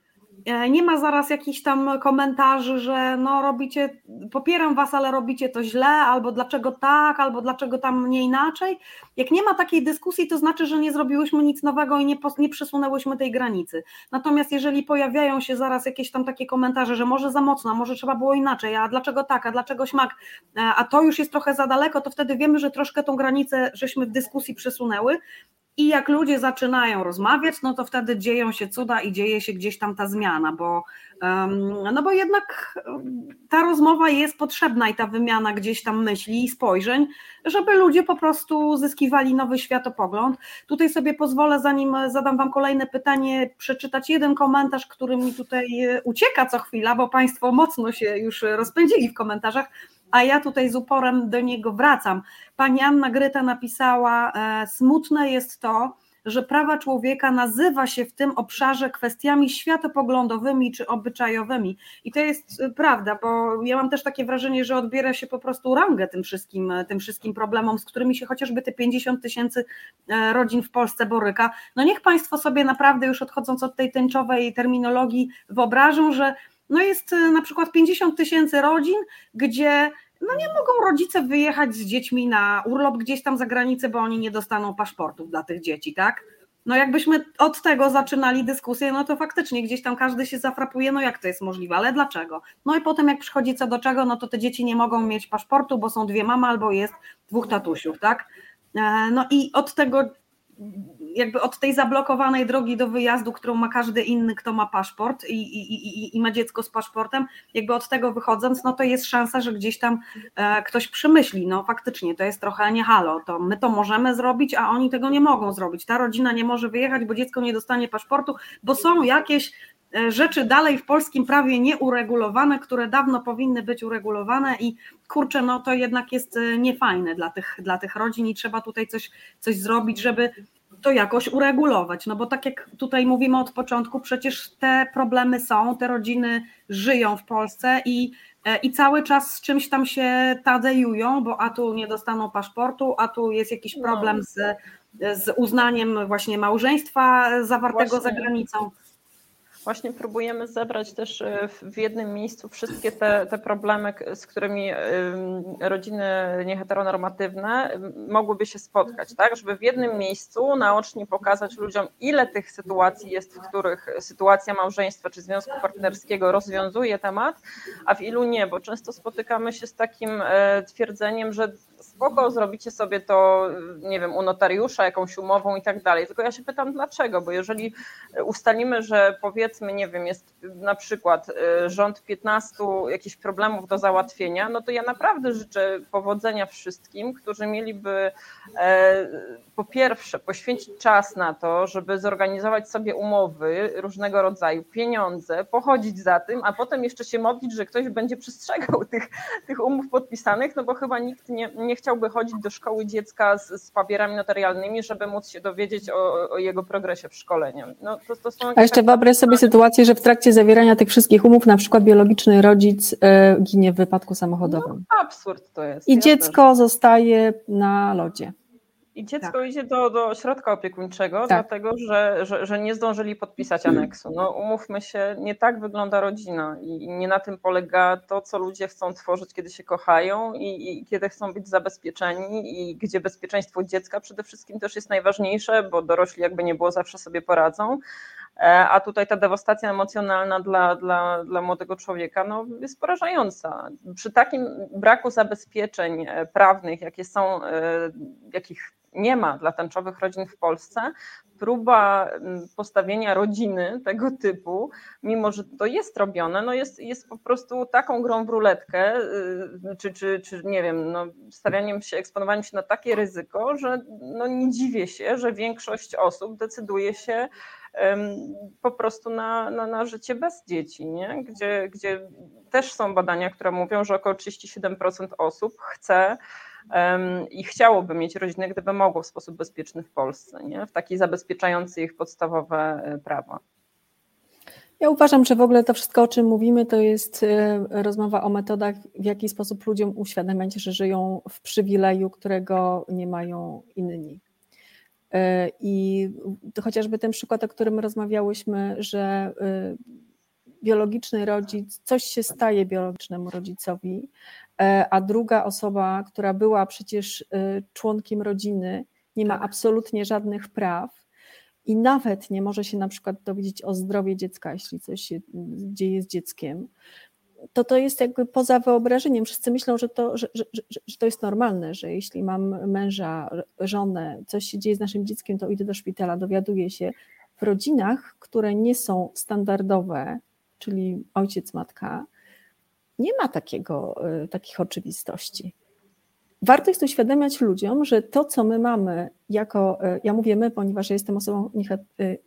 nie ma zaraz jakichś tam komentarzy, że no robicie, popieram was, ale robicie to źle, albo dlaczego tak, albo dlaczego tam nie inaczej. Jak nie ma takiej dyskusji, to znaczy, że nie zrobiłyśmy nic nowego i nie, nie przesunęłyśmy tej granicy. Natomiast jeżeli pojawiają się zaraz jakieś tam takie komentarze, że może za mocno, może trzeba było inaczej, a dlaczego tak, a dlaczego śmak, e, a to już jest trochę za daleko, to wtedy wiemy, że troszkę tą granicę żeśmy w dyskusji przesunęły i jak ludzie zaczynają rozmawiać, no to wtedy dzieją się cuda i dzieje się gdzieś tam ta zmiana, bo, no bo jednak ta rozmowa jest potrzebna i ta wymiana gdzieś tam myśli i spojrzeń, żeby ludzie po prostu zyskiwali nowy światopogląd. Tutaj sobie pozwolę, zanim zadam Wam kolejne pytanie, przeczytać jeden komentarz, który mi tutaj ucieka co chwila, bo Państwo mocno się już rozpędzili w komentarzach a ja tutaj z uporem do niego wracam. Pani Anna Gryta napisała: e, Smutne jest to, że prawa człowieka nazywa się w tym obszarze kwestiami światopoglądowymi czy obyczajowymi. I to jest e, prawda, bo ja mam też takie wrażenie, że odbiera się po prostu rangę tym wszystkim, e, tym wszystkim problemom, z którymi się chociażby te 50 tysięcy rodzin w Polsce boryka. No niech Państwo sobie naprawdę już odchodząc od tej tęczowej terminologii wyobrażą, że no jest e, na przykład 50 tysięcy rodzin, gdzie no nie mogą rodzice wyjechać z dziećmi na urlop gdzieś tam za granicę, bo oni nie dostaną paszportów dla tych dzieci, tak? No jakbyśmy od tego zaczynali dyskusję, no to faktycznie gdzieś tam każdy się zafrapuje, no jak to jest możliwe, ale dlaczego? No i potem jak przychodzi co do czego, no to te dzieci nie mogą mieć paszportu, bo są dwie mamy albo jest dwóch tatusiów, tak? E, no i od tego jakby od tej zablokowanej drogi do wyjazdu, którą ma każdy inny, kto ma paszport i, i, i, i ma dziecko z paszportem, jakby od tego wychodząc, no to jest szansa, że gdzieś tam e, ktoś przemyśli, no faktycznie to jest trochę nie halo, to my to możemy zrobić, a oni tego nie mogą zrobić. Ta rodzina nie może wyjechać, bo dziecko nie dostanie paszportu, bo są jakieś rzeczy dalej w polskim prawie nieuregulowane, które dawno powinny być uregulowane i kurczę, no to jednak jest e, niefajne dla tych, dla tych rodzin i trzeba tutaj coś, coś zrobić, żeby to jakoś uregulować. No bo tak jak tutaj mówimy od początku, przecież te problemy są, te rodziny żyją w Polsce i, e, i cały czas z czymś tam się tadejują, bo a tu nie dostaną paszportu, a tu jest jakiś no. problem z, z uznaniem właśnie małżeństwa zawartego właśnie. za granicą. Właśnie próbujemy zebrać też e, w jednym miejscu wszystkie te, te problemy, z którymi rodziny nieheteronormatywne mogłyby się spotkać, tak? Żeby w jednym miejscu naocznie pokazać ludziom, ile tych sytuacji jest, w których sytuacja małżeństwa czy związku partnerskiego rozwiązuje temat, a w ilu nie, bo często spotykamy się z takim e, twierdzeniem, że spoko, zrobicie sobie to, nie wiem, u notariusza, jakąś umową i tak dalej. Tylko ja się pytam dlaczego, bo jeżeli ustalimy, że powiedzmy, nie wiem, jest na przykład y, rząd 15 jakichś problemów do załatwienia, no to ja naprawdę życzę powodzenia wszystkim, którzy mieliby e, po pierwsze poświęcić czas na to, żeby zorganizować sobie umowy różnego rodzaju, pieniądze, pochodzić za tym, a potem jeszcze się modlić, że ktoś będzie przestrzegał (laughs) tych, tych umów podpisanych, no bo chyba nikt nie, nie chciałby chodzić do szkoły dziecka z, z papierami notarialnymi, żeby móc się dowiedzieć o, o jego progresie w szkoleniu. No, to, to A jeszcze wyobraź sobie sytuację, że w trakcie zawierania tych wszystkich umów na przykład biologiczny rodzic e, ginie w wypadku samochodowym. No, absurd to jest. I ja dziecko też. zostaje na lodzie. I dziecko tak. idzie do, do środka opiekuńczego, tak. dlatego że, że, że, nie zdążyli podpisać aneksu. No, umówmy się, nie tak wygląda rodzina i nie na tym polega to, co ludzie chcą tworzyć, kiedy się kochają i, i kiedy chcą być zabezpieczeni i gdzie bezpieczeństwo dziecka przede wszystkim też jest najważniejsze, bo dorośli jakby nie było zawsze sobie poradzą, e, a tutaj ta dewastacja emocjonalna dla, dla, dla młodego człowieka no, jest porażająca. Przy takim braku zabezpieczeń e, prawnych, jakie są, e, jakich nie ma dla tęczowych rodzin w Polsce, próba mm, postawienia rodziny tego typu, mimo że to jest robione, no jest, jest po prostu taką grą w ruletkę, y, czy, czy, czy nie wiem, no stawianiem się, eksponowaniem się na takie ryzyko, że no nie dziwię się, że większość osób decyduje się po prostu na, na, na życie bez dzieci, nie? Gdzie, gdzie też są badania, które mówią, że około 37% osób chce i chciałoby mieć rodzinę, gdyby mogło w sposób bezpieczny w Polsce, nie? w takiej zabezpieczającej ich podstawowe e, prawa. Ja uważam, że w ogóle to wszystko, o czym mówimy, to jest e, rozmowa o metodach, w jaki sposób ludziom uświadamiać, że żyją w przywileju, którego nie mają inni. E, I chociażby ten przykład, o którym rozmawiałyśmy, że biologiczny rodzic, coś się staje biologicznemu rodzicowi, a druga osoba, która była przecież e, członkiem rodziny, nie ma tak. absolutnie żadnych praw i nawet nie może się na przykład dowiedzieć o zdrowie dziecka, jeśli coś się dzieje z dzieckiem, to to jest jakby poza wyobrażeniem. Wszyscy myślą, że to, że, że, że, to jest normalne, że jeśli mam męża, żonę, coś się dzieje z naszym dzieckiem, to idę do szpitala, dowiaduję się. W rodzinach, które nie są standardowe, czyli ojciec, matka, nie ma takiego, y, takich oczywistości. Warto jest uświadamiać ludziom, że to, co my mamy jako, y, ja mówię my, ponieważ ja jestem osobą, y,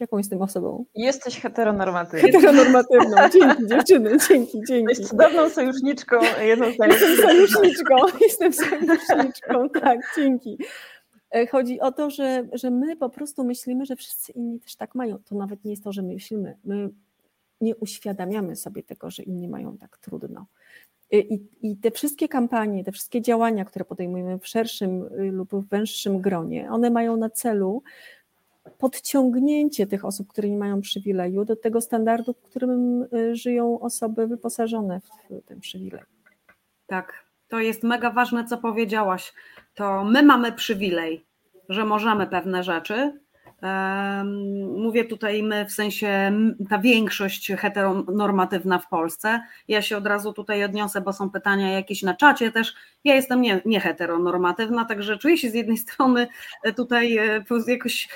jaką jestem osobą? Jesteś heteronormatywną. Heteronormatywną, (laughs) dzięki dziewczyny, dzięki, dzięki. Jesteś cudowną sojuszniczką, jedną Jestem sojuszniczką, (laughs) jestem sojuszniczką, tak, dzięki. E, chodzi o to, że, że my po prostu myślimy, że wszyscy inni też tak mają. To nawet nie jest to, że my myślimy. My nie uświadamiamy sobie tego, że inni mają tak trudno. Y, I, I, te wszystkie kampanie, te wszystkie działania, które podejmujemy w szerszym y, lub w węższym gronie, one mają na celu podciągnięcie tych osób, które nie mają przywileju, do tego standardu, w którym y, żyją osoby wyposażone w ten przywilej. Tak, to jest mega ważne, co powiedziałaś. To my mamy przywilej, że możemy pewne rzeczy, Mówię tutaj my, w sensie ta większość heteronormatywna w Polsce. Ja się od razu tutaj odniosę, bo są pytania jakieś na czacie też. Ja jestem nie, nie heteronormatywna, także czuję się z jednej (laughs) strony e, tutaj e, jakoś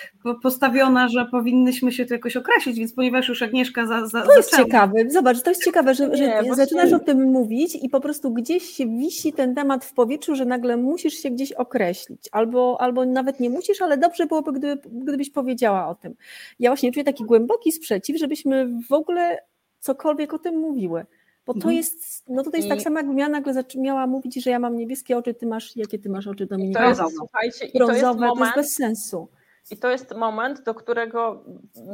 postawiona, że powinnyśmy się tu jakoś określić, więc ponieważ już Agnieszka za, za, To jest zaczęła. ciekawe, zobacz, to jest ciekawe, że, że nie, zaczynasz o tym mówić i po prostu gdzieś wisi ten temat w powietrzu, że nagle musisz się gdzieś określić, albo, albo nawet nie musisz, ale dobrze byłoby, gdyby, gdybyś powiedziała o tym. Ja właśnie czuję taki głęboki sprzeciw, żebyśmy w ogóle cokolwiek o tym mówiły. Bo to mhm. jest, no to jest tak samo, jakbym ja nagle miała mówić, że ja mam niebieskie oczy, ty masz, jakie ty masz oczy, Dominika? To jest, słuchajcie, i to jest, moment, to jest bez sensu. I to jest moment, do którego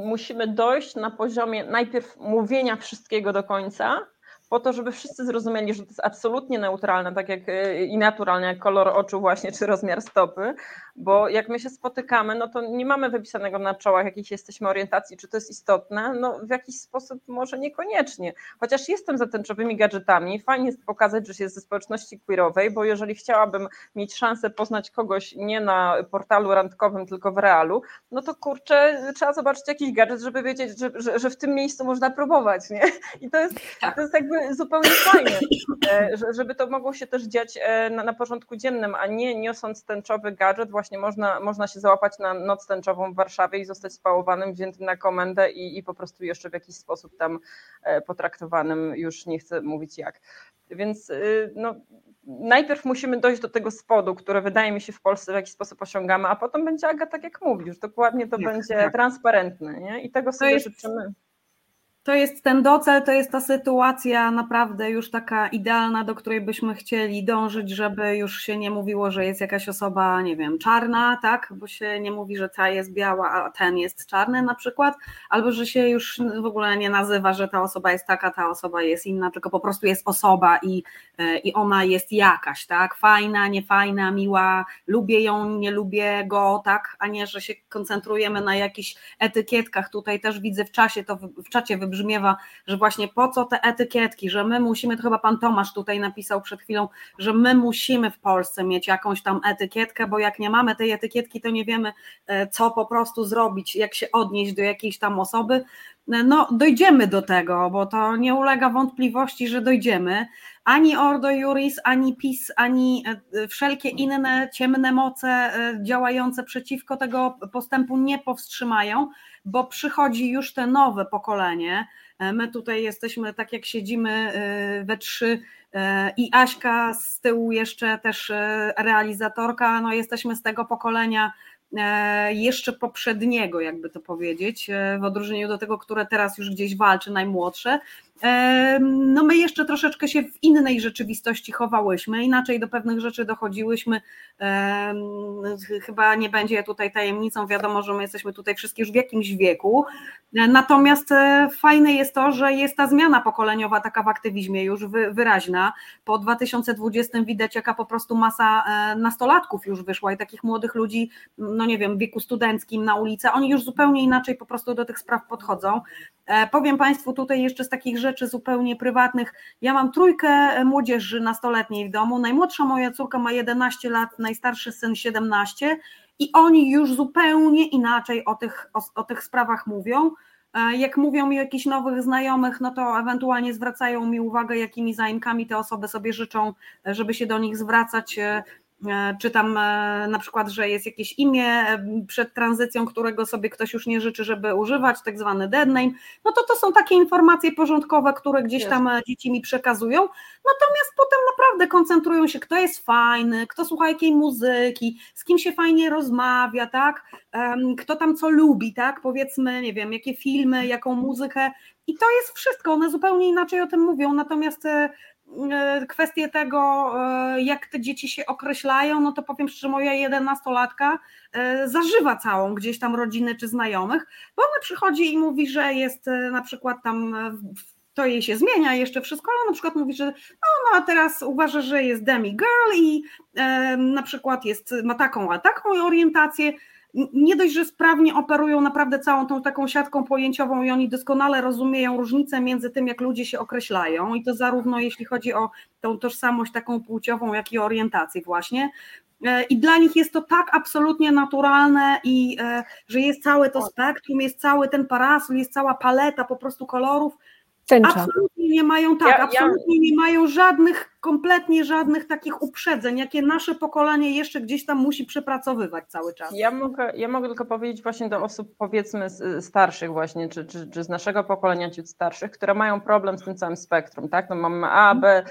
musimy dojść na poziomie najpierw mówienia wszystkiego do końca, po to, żeby wszyscy zrozumieli, że to jest absolutnie neutralne, tak jak e, i naturalne, jak kolor oczu właśnie, czy rozmiar stopy, bo jak my się spotykamy, no to nie mamy wypisanego na czołach, jakiejś jesteśmy orientacji, czy to jest istotne, no w jakiś sposób może niekoniecznie, chociaż jestem za tęczowymi gadżetami, fajnie jest pokazać, że się jest ze społeczności queerowej, bo jeżeli chciałabym mieć szansę poznać kogoś nie na portalu randkowym, tylko w realu, no to kurczę, trzeba zobaczyć jakiś gadżet, żeby wiedzieć, że, że, że w tym miejscu można próbować, nie? I to jest, to jest jakby zupełnie fajne, e, żeby to mogło się też dziać e, na, na porządku dziennym, a nie niosąc tęczowy gadżet, właśnie można, można się załapać na noc tęczową w Warszawie i zostać spałowanym, wziętym na komendę i, i po prostu jeszcze w jakiś sposób tam e, potraktowanym, już nie chcę mówić jak. Więc no, najpierw musimy dojść do tego spodu, które wydaje mi się w Polsce w jakiś sposób osiągamy, a potem będzie Aga, tak jak mówisz, dokładnie to będzie tak. transparentne nie? i tego sobie jest, życzymy. To jest ten docel, to jest ta sytuacja naprawdę już taka idealna, do której byśmy chcieli dążyć, żeby już się nie mówiło, że jest jakaś osoba, nie wiem, czarna, tak, bo się nie mówi, że ta jest biała, a ten jest czarny na przykład, albo że się już w ogóle nie nazywa, że ta osoba jest taka, ta osoba jest inna, tylko po prostu jest osoba i, e, i ona jest jakaś, tak, fajna, niefajna, miła, lubię ją, nie lubię go, tak, a nie, że się koncentrujemy na jakichś etykietkach, tutaj też widzę w czasie, to w czacie wybrzmi wybrzmiewa, że właśnie po co te etykietki, że my musimy, to chyba pan Tomasz tutaj napisał przed chwilą, że my musimy w Polsce mieć jakąś tam etykietkę, bo jak nie mamy tej etykietki, to nie wiemy, e, co po prostu zrobić, jak się odnieść do jakiejś tam osoby. E, no, dojdziemy do tego, bo to nie ulega wątpliwości, że dojdziemy. Ani Ordo Juris, ani PiS, ani e, wszelkie inne ciemne moce działające przeciwko tego postępu nie powstrzymają bo przychodzi już te nowe pokolenie. E, my tutaj jesteśmy, tak jak siedzimy e, we trzy e, i Aśka z tyłu jeszcze też realizatorka, no jesteśmy z tego pokolenia jeszcze poprzedniego, jakby to powiedzieć, w odróżnieniu do tego, które teraz już gdzieś walczy, najmłodsze, no my jeszcze troszeczkę się w innej rzeczywistości chowałyśmy, inaczej do pewnych rzeczy dochodziłyśmy. Chyba nie będzie tutaj tajemnicą, wiadomo, że my jesteśmy tutaj wszystkie już w jakimś wieku. Natomiast e, fajne jest to, że jest ta zmiana pokoleniowa taka w aktywizmie już wyraźna. Po 2020 widać, jaka po prostu masa e, nastolatków już wyszła i takich młodych ludzi, no nie wiem, w wieku studenckim na ulicę. Oni już zupełnie inaczej po prostu do tych spraw podchodzą. E, powiem Państwu tutaj jeszcze z takich rzeczy zupełnie prywatnych. Ja mam trójkę młodzieży nastoletniej w domu. Najmłodsza moja córka ma 11 lat, najstarszy syn 17 i oni już zupełnie inaczej o tych, o, o tych sprawach mówią. E, jak mówią mi jakichś nowych znajomych, no to ewentualnie zwracają mi uwagę, jakimi zaimkami te osoby sobie życzą, żeby się do nich zwracać e, czy tam e, na przykład, że jest jakieś imię e, przed tranzycją, którego sobie ktoś już nie życzy, żeby używać, tak zwany dead name, no to to są takie informacje porządkowe, które gdzieś tam dzieci mi przekazują, natomiast potem naprawdę koncentrują się, kto jest fajny, kto słucha jakiej muzyki, z kim się fajnie rozmawia, tak, kto tam co lubi, tak, powiedzmy, nie wiem, jakie filmy, jaką muzykę. I to jest wszystko, one zupełnie inaczej o tym mówią, natomiast kwestię tego, e, jak te dzieci się określają, no to powiem szczerze, moja jedenastolatka e, zażywa całą gdzieś tam rodziny czy znajomych, bo ona przychodzi i mówi, że jest na przykład tam to jej się zmienia jeszcze wszystko, ale na przykład mówi, że no, no a teraz uważa, że jest demi girl i e, na przykład jest, ma taką a taką orientację, nie dość, że sprawnie operują naprawdę całą tą taką siatką pojęciową i oni doskonale rozumieją różnicę między tym, jak ludzie się określają i to zarówno jeśli chodzi o tą tożsamość taką płciową, jak i orientację właśnie. E, I dla nich jest to tak absolutnie naturalne i e, że jest całe to spektrum, jest cały ten parasol, jest cała paleta po prostu kolorów, Tęcza. Absolutnie nie mają, tak, ja, absolutnie ja... nie mają żadnych, kompletnie żadnych takich uprzedzeń, jakie nasze pokolenie jeszcze gdzieś tam musi przepracowywać cały czas. Ja mogę, ja mogę tylko powiedzieć właśnie do osób powiedzmy starszych właśnie, czy, czy, czy z naszego pokolenia, czy starszych, które mają problem z tym całym spektrum, tak, no mamy A, B,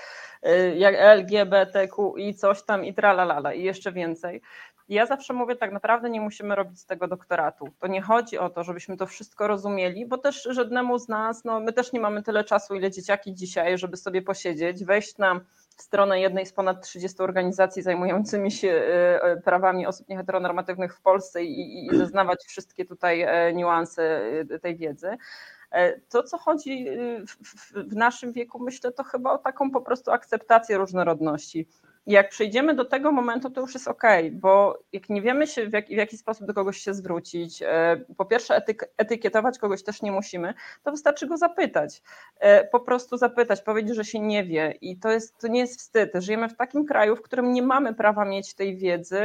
y, jak LGBTQ i coś tam i tralalala i jeszcze więcej. Ja zawsze mówię, tak naprawdę nie musimy robić z tego doktoratu. To nie chodzi o to, żebyśmy to wszystko rozumieli, bo też żadnemu z nas, no my też nie mamy tyle czasu, ile dzieciaki dzisiaj, żeby sobie posiedzieć, wejść na stronę jednej z ponad 30 organizacji zajmującymi się e, e, prawami osób nieheteronormatywnych w Polsce i, i zeznawać wszystkie tutaj e, niuanse tej wiedzy. To, co chodzi w, w naszym wieku, myślę, to chyba o taką po prostu akceptację różnorodności jak przejdziemy do tego momentu, to już jest ok, bo jak nie wiemy się w, jak, w jaki sposób do kogoś się zwrócić, e, po pierwsze etyk, etykietować kogoś też nie musimy, to wystarczy go zapytać. E, po prostu zapytać, powiedzieć, że się nie wie i to, jest, to nie jest wstyd. Żyjemy w takim kraju, w którym nie mamy prawa mieć tej wiedzy,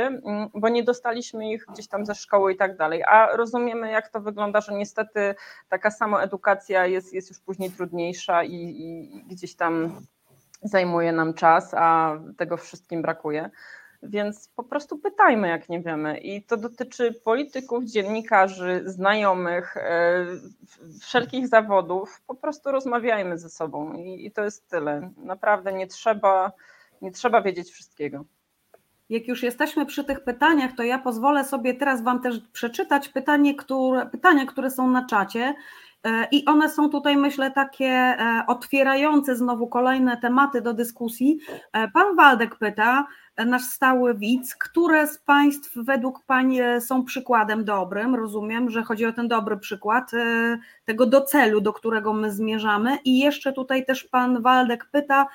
bo nie dostaliśmy ich gdzieś tam ze szkoły i tak dalej, a rozumiemy jak to wygląda, że niestety taka sama edukacja jest, jest już później trudniejsza i, i gdzieś tam zajmuje nam czas, a tego wszystkim brakuje. Więc po prostu pytajmy, jak nie wiemy. I to dotyczy polityków, dziennikarzy, znajomych, e, wszelkich zawodów. Po prostu rozmawiajmy ze sobą i, i to jest tyle. Naprawdę nie trzeba, nie trzeba wiedzieć wszystkiego. Jak już jesteśmy przy tych pytaniach, to ja pozwolę sobie teraz Wam też przeczytać pytanie, które, pytania, które są na czacie. E, I one są tutaj, myślę, takie e, otwierające znowu kolejne tematy do dyskusji. E, pan Waldek pyta, nasz stały widz, które z Państw według Pani są przykładem dobrym? Rozumiem, że chodzi o ten dobry przykład tego do celu, do którego my zmierzamy. I jeszcze tutaj też Pan Waldek pyta,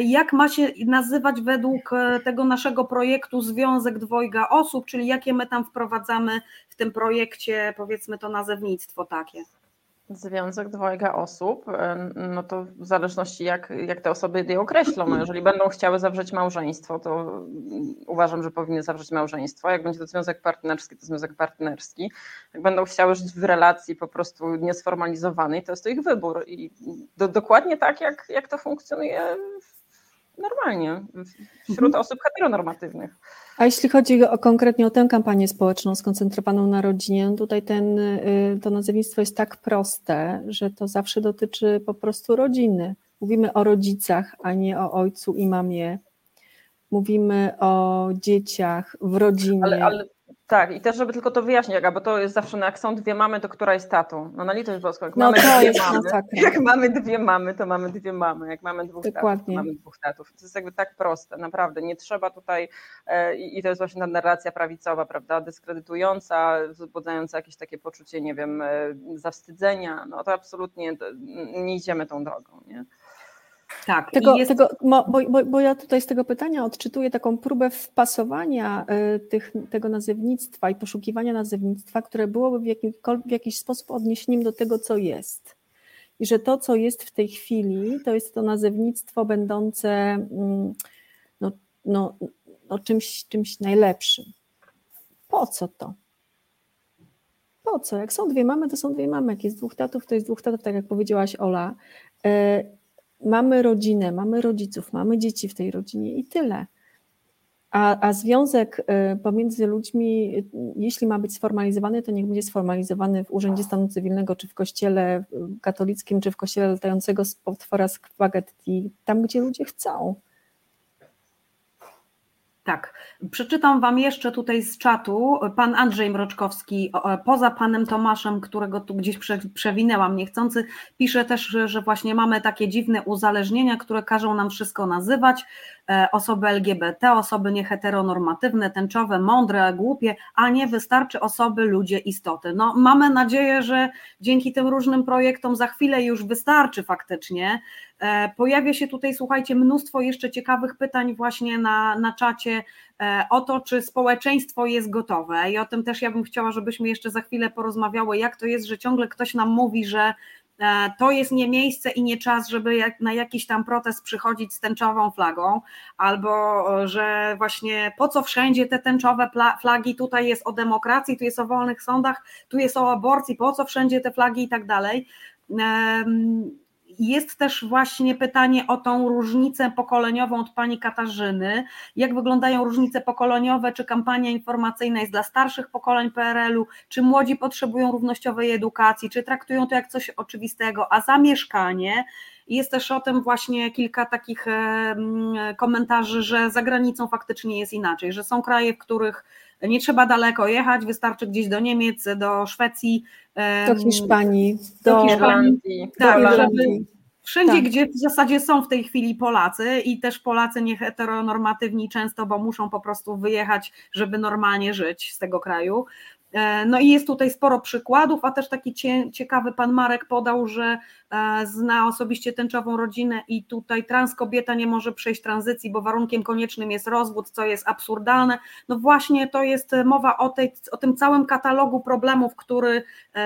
jak ma się nazywać według tego naszego projektu Związek Dwojga Osób, czyli jakie my tam wprowadzamy w tym projekcie, powiedzmy to nazewnictwo takie? Związek dwojga osób, no to w zależności jak, jak te osoby je określą, no jeżeli będą chciały zawrzeć małżeństwo, to uważam, że powinny zawrzeć małżeństwo. Jak będzie to związek partnerski, to związek partnerski. Jak będą chciały żyć w relacji po prostu niesformalizowanej, to jest to ich wybór. I do, dokładnie tak, jak, jak to funkcjonuje normalnie wśród mhm. osób heteronormatywnych. A jeśli chodzi o, konkretnie o tę kampanię społeczną skoncentrowaną na rodzinie, no tutaj ten, y, to nazewnictwo jest tak proste, że to zawsze dotyczy po prostu rodziny. Mówimy o rodzicach, a nie o ojcu i mamie. Mówimy o dzieciach w rodzinie. Ale, ale tak, i też, żeby tylko to wyjaśnić, bo to jest zawsze, no jak są dwie mamy, to która jest tatą? No na litość boską, jak no mamy dwie mamy, jak mamy dwie mamy, to mamy dwie mamy, jak mamy dwóch Dokładnie. tatów, to mamy dwóch tatów. To jest jakby tak proste, naprawdę, nie trzeba tutaj, e, i to jest właśnie ta narracja prawicowa, prawda, dyskredytująca, wzbudzająca jakieś takie poczucie, nie wiem, e, zawstydzenia, no to absolutnie nie idziemy tą drogą, nie? Tak, tego, jest... tego, bo, bo, bo, ja tutaj z tego pytania odczytuję taką próbę wpasowania y, tych, tego nazewnictwa i poszukiwania nazewnictwa, które byłoby w, w jakiś sposób odniesieniem do tego, co jest. I że to, co jest w tej chwili, to jest to nazewnictwo będące mm, no, no, no czymś, czymś najlepszym. Po co to? Po co? Jak są dwie mamy, to są dwie mamy. Jak jest dwóch tatów, to jest dwóch tatów, tak jak powiedziałaś Ola. Y, mamy rodzinę, mamy rodziców, mamy dzieci w tej rodzinie i tyle. A, a związek y, pomiędzy ludźmi, jeśli ma być sformalizowany, to niech będzie sformalizowany w Urzędzie Stanu Cywilnego, czy w kościele katolickim, czy w kościele latającego potwora z spaghetti, tam gdzie ludzie chcą. Tak. Przeczytam Wam jeszcze tutaj z czatu. Pan Andrzej Mroczkowski, poza panem Tomaszem, którego tu gdzieś przewinęłam niechcący, pisze też, że właśnie mamy takie dziwne uzależnienia, które każą nam wszystko nazywać. E, osoby LGBT, osoby nieheteronormatywne, tęczowe, mądre, głupie, a nie wystarczy osoby, ludzie, istoty. No, mamy nadzieję, że dzięki tym różnym projektom za chwilę już wystarczy faktycznie. E, pojawia się tutaj, słuchajcie, mnóstwo jeszcze ciekawych pytań właśnie na, na czacie e, o to, czy społeczeństwo jest gotowe i o tym też ja bym chciała, żebyśmy jeszcze za chwilę porozmawiały, jak to jest, że ciągle ktoś nam mówi, że E, to jest nie miejsce i nie czas, żeby na jakiś tam protest przychodzić z tęczową flagą, albo że właśnie po co wszędzie te tęczowe flagi, tutaj jest o demokracji, tu jest o wolnych sądach, tu jest o aborcji, po co wszędzie te flagi i tak dalej. Jest też właśnie pytanie o tą różnicę pokoleniową od pani Katarzyny. Jak wyglądają różnice pokoleniowe? Czy kampania informacyjna jest dla starszych pokoleń PRL-u? Czy młodzi potrzebują równościowej edukacji? Czy traktują to jak coś oczywistego? A zamieszkanie? Jest też o tym właśnie kilka takich komentarzy, że za granicą faktycznie jest inaczej, że są kraje, w których nie trzeba daleko jechać, wystarczy gdzieś do Niemiec, do Szwecji, do Hiszpanii, do, do Hiszpanii, tak, żeby wszędzie, tak. gdzie w zasadzie są w tej chwili Polacy i też Polacy nieheteronormatywni często, bo muszą po prostu wyjechać, żeby normalnie żyć z tego kraju. No i jest tutaj sporo przykładów, a też taki ciekawy pan Marek podał, że zna osobiście tęczową rodzinę i tutaj trans kobieta nie może przejść tranzycji, bo warunkiem koniecznym jest rozwód, co jest absurdalne. No właśnie to jest mowa o, tej, o tym całym katalogu problemów, który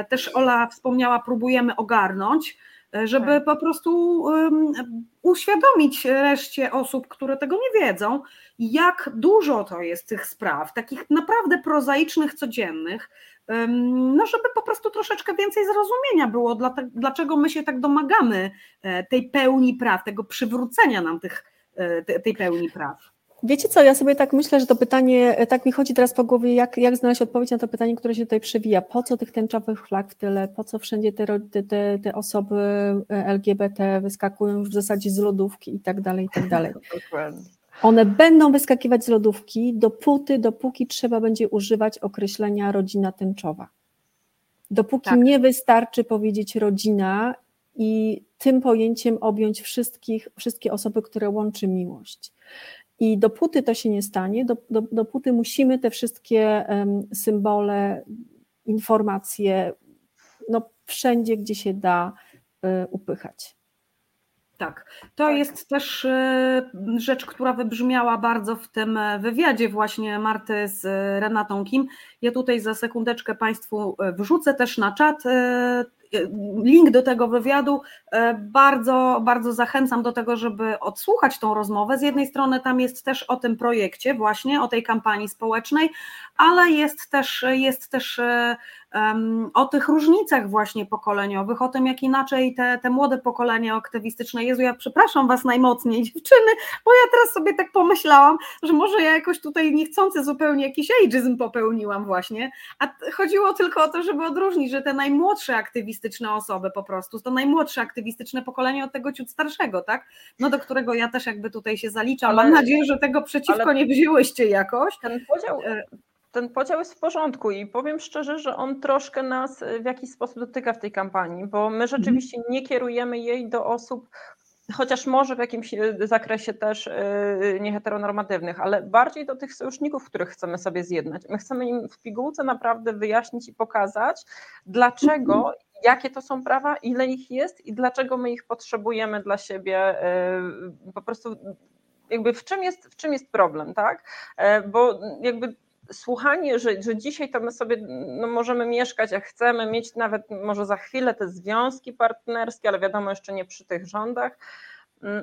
też Ola wspomniała, próbujemy ogarnąć żeby tak. po prostu um, uświadomić reszcie osób, które tego nie wiedzą, jak dużo to jest tych spraw, takich naprawdę prozaicznych, codziennych, um, no żeby po prostu troszeczkę więcej zrozumienia było, dlaczego my się tak domagamy e, tej pełni praw, tego przywrócenia nam tych, e, tej pełni praw. Wiecie co, ja sobie tak myślę, że to pytanie, e, tak mi chodzi teraz po głowie, jak, jak znaleźć odpowiedź na to pytanie, które się tutaj przewija. Po co tych tęczowych flag w tyle? Po co wszędzie te, te, te osoby e, LGBT wyskakują już w zasadzie z lodówki i tak dalej, i tak (laughs) dalej. One będą wyskakiwać z lodówki dopóty, dopóki trzeba będzie używać określenia rodzina tęczowa. Dopóki tak. nie wystarczy powiedzieć rodzina i tym pojęciem objąć wszystkich, wszystkie osoby, które łączy miłość. I dopóty to się nie stanie, dopóty musimy te wszystkie symbole, informacje, no wszędzie, gdzie się da, y, upychać. Tak, to tak. jest też y, rzecz, która wybrzmiała bardzo w tym wywiadzie właśnie Marty z Renatą Kim. Ja tutaj za sekundeczkę Państwu wrzucę też na czat link do tego wywiadu. E, bardzo, bardzo zachęcam do tego, żeby odsłuchać tą rozmowę. Z jednej strony tam jest też o tym projekcie, właśnie o tej kampanii społecznej, ale jest też, jest też e, o tych różnicach właśnie pokoleniowych, o tym, jak inaczej te, te młode pokolenie aktywistyczne. Jezu, ja przepraszam Was najmocniej, (laughs) dziewczyny, bo ja teraz sobie tak pomyślałam, że może ja jakoś tutaj niechcący zupełnie jakiś ageism popełniłam właśnie, a chodziło tylko o to, żeby odróżnić, że te najmłodsze aktywistyczne osoby po prostu, to najmłodsze aktywistyczne pokolenie od tego ciut starszego, tak? No do którego ja też jakby tutaj się zaliczam. Ale, Mam nadzieję, że tego przeciwko ale, nie wzięłyście jakoś. Ten podział, e, ten podział jest w porządku i powiem szczerze, że on troszkę nas w jakiś sposób dotyka w tej kampanii, bo my mhm. rzeczywiście nie kierujemy jej do osób, chociaż może w jakimś zakresie też y, nieheteronormatywnych, ale bardziej do tych sojuszników, których chcemy sobie zjednać. My chcemy im w pigułce naprawdę wyjaśnić i pokazać, dlaczego, mhm. jakie to są prawa, ile ich jest i dlaczego my ich potrzebujemy dla siebie, po prostu jakby w czym jest, w czym jest problem, tak? E, bo jakby słuchanie, że, że dzisiaj to my sobie no, możemy mieszkać jak chcemy, mieć nawet może za chwilę te związki partnerskie, ale wiadomo jeszcze nie przy tych rządach.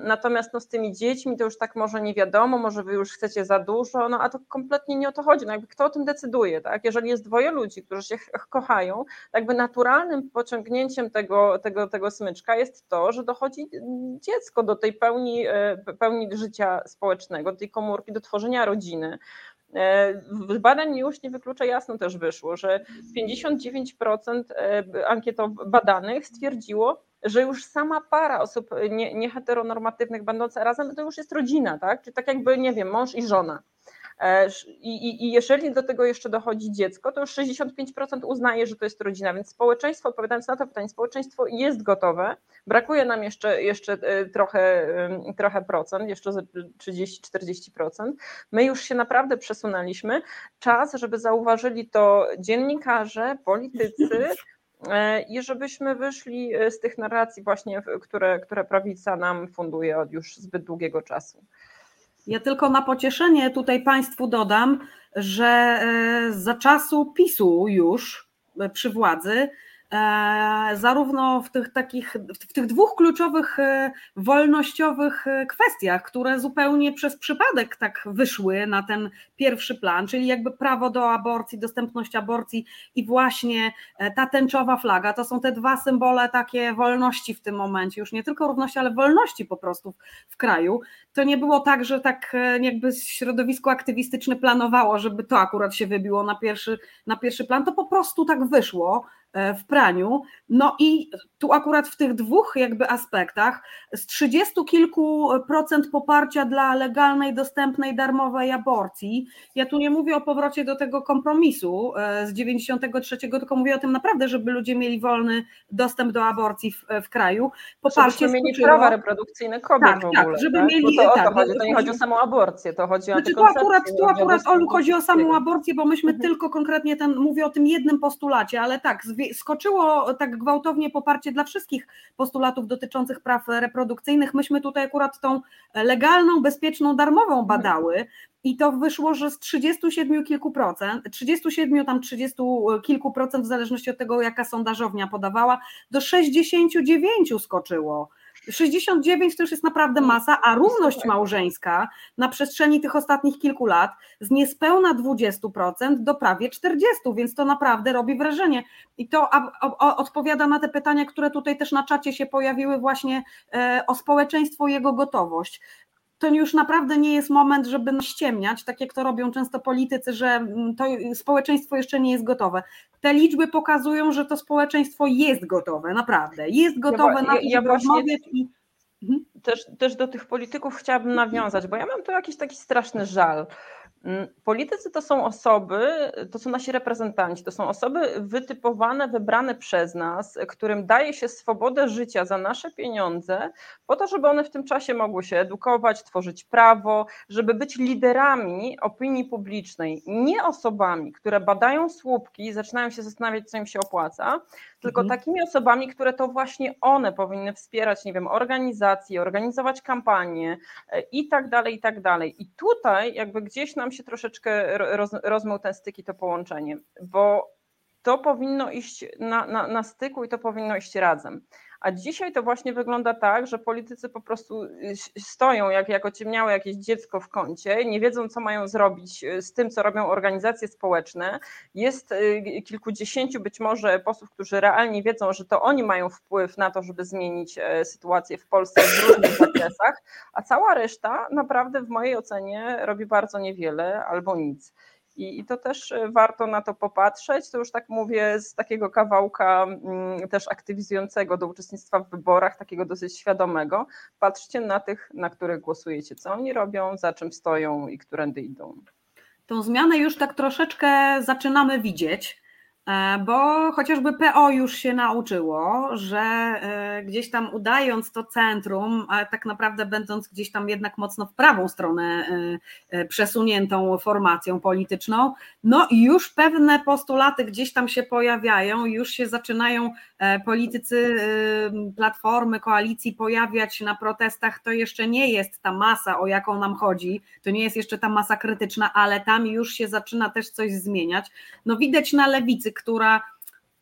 Natomiast no, z tymi dziećmi to już tak może nie wiadomo, może wy już chcecie za dużo, no a to kompletnie nie o to chodzi. No jakby kto o tym decyduje, tak? Jeżeli jest dwoje ludzi, którzy się kochają, jakby naturalnym pociągnięciem tego, tego, tego smyczka jest to, że dochodzi dziecko do tej pełni, e, pełni życia społecznego, do tej komórki, do tworzenia rodziny. Z badań już nie wyklucza jasno też wyszło, że 59% e, ankietow badanych stwierdziło, że już sama para osób nieheteronormatywnych będąca razem to już jest rodzina, tak? Czyli tak jakby, nie wiem, mąż i żona. E, I, jeżeli do tego jeszcze dochodzi dziecko, to już 65% uznaje, że to jest rodzina, więc społeczeństwo, odpowiadając na to pytanie, społeczeństwo jest gotowe. Brakuje nam jeszcze, jeszcze e, trochę, trochę procent, jeszcze 30-40%. My już się naprawdę przesunęliśmy. Czas, żeby zauważyli to dziennikarze, politycy, e, i żebyśmy wyszli z tych narracji właśnie, które, które prawica nam funduje od już zbyt długiego czasu. Ja tylko na pocieszenie tutaj Państwu dodam, że e, za czasu PiSu już e, przy władzy zarówno w tych takich, w tych dwóch kluczowych e, wolnościowych e, kwestiach, które zupełnie przez przypadek tak wyszły na ten pierwszy plan, czyli jakby prawo do aborcji, dostępność aborcji i właśnie ta tęczowa flaga, to są te dwa symbole takie wolności w tym momencie, już nie tylko równości, ale wolności po prostu w kraju. To nie było tak, że tak jakby środowisko aktywistyczne planowało, żeby to akurat się wybiło na pierwszy, na pierwszy plan, to po prostu tak wyszło e, w praniu. No i tu akurat w tych dwóch jakby aspektach z 30 kilku procent poparcia dla legalnej, dostępnej, darmowej aborcji. Ja tu nie mówię o powrocie do tego kompromisu e, z 93, tylko mówię o tym naprawdę, żeby ludzie mieli wolny dostęp do aborcji w, w kraju. Poparcie żeby mieli prawa reprodukcyjne kobiet tak, w ogóle. Tak, żeby tak? mieli, Bo to, tak, to, chodzi, to nie chodzi o samą aborcję, to chodzi znaczy, o tu akurat, tu akurat Olu chodzi o samą aborcję, bo myśmy mhm. tylko konkretnie ten, mówię o tym jednym postulacie, ale tak, skoczyło tak gwałtownie poparcie dla wszystkich postulatów dotyczących praw reprodukcyjnych. Myśmy tutaj akurat tą legalną, bezpieczną, darmową mhm. badały. I to wyszło, że z 37 kilku procent, 37 tam 30 kilku procent, w zależności od tego, jaka sondażownia podawała, do 69 skoczyło. 69 to już jest naprawdę masa, a równość małżeńska na przestrzeni tych ostatnich kilku lat z niespełna 20% do prawie 40%, więc to naprawdę robi wrażenie. I to odpowiada na te pytania, które tutaj też na czacie się pojawiły, właśnie e, o społeczeństwo i jego gotowość to już naprawdę nie jest moment, żeby ściemniać, tak jak to robią często politycy, że mm, to społeczeństwo jeszcze nie jest gotowe. Te liczby pokazują, że to społeczeństwo jest gotowe, naprawdę. Jest gotowe ja, na to, ja, rozmawiać i mhm. też, też do tych polityków chciałabym nawiązać, bo ja mam tu jakiś taki straszny żal. Mm, politycy to są osoby, to są nasi reprezentanci, to są osoby wytypowane, wybrane przez nas, którym daje się swobodę życia za nasze pieniądze, po to, żeby one w tym czasie mogły się edukować, tworzyć prawo, żeby być liderami opinii publicznej, nie osobami, które badają słupki i zaczynają się zastanawiać, co im się opłaca, tylko mhm. takimi osobami, które to właśnie one powinny wspierać, nie wiem, organizacje, organizować kampanie e, i tak dalej, i tak dalej. I tutaj jakby gdzieś nam się troszeczkę roz, rozmył ten styk i to połączenie, bo to powinno iść na, na, na styku i to powinno iść razem. A dzisiaj to właśnie wygląda tak, że politycy po prostu y, stoją jak, jak ociemniałe jakieś dziecko w kącie, nie wiedzą, co mają zrobić y, z tym, co robią organizacje społeczne. Jest y, kilkudziesięciu być może posłów, którzy realnie wiedzą, że to oni mają wpływ na to, żeby zmienić e, sytuację w Polsce w różnych (coughs) zakresach, a cała reszta naprawdę w mojej ocenie robi bardzo niewiele albo nic. I, I to też e, warto na to popatrzeć. To już tak mówię z takiego kawałka mm, też aktywizującego do uczestnictwa w wyborach, takiego dosyć świadomego. Patrzcie na tych, na których głosujecie, co oni robią, za czym stoją i którędy idą. Tą zmianę już tak troszeczkę zaczynamy widzieć. E, bo chociażby PO już się nauczyło, że e, gdzieś tam udając to centrum, a tak naprawdę będąc gdzieś tam jednak mocno w prawą stronę e, przesuniętą formacją polityczną, no i już pewne postulaty gdzieś tam się pojawiają, już się zaczynają politycy platformy, koalicji pojawiać na protestach, to jeszcze nie jest ta masa, o jaką nam chodzi, to nie jest jeszcze ta masa krytyczna, ale tam już się zaczyna też coś zmieniać. No widać na lewicy, która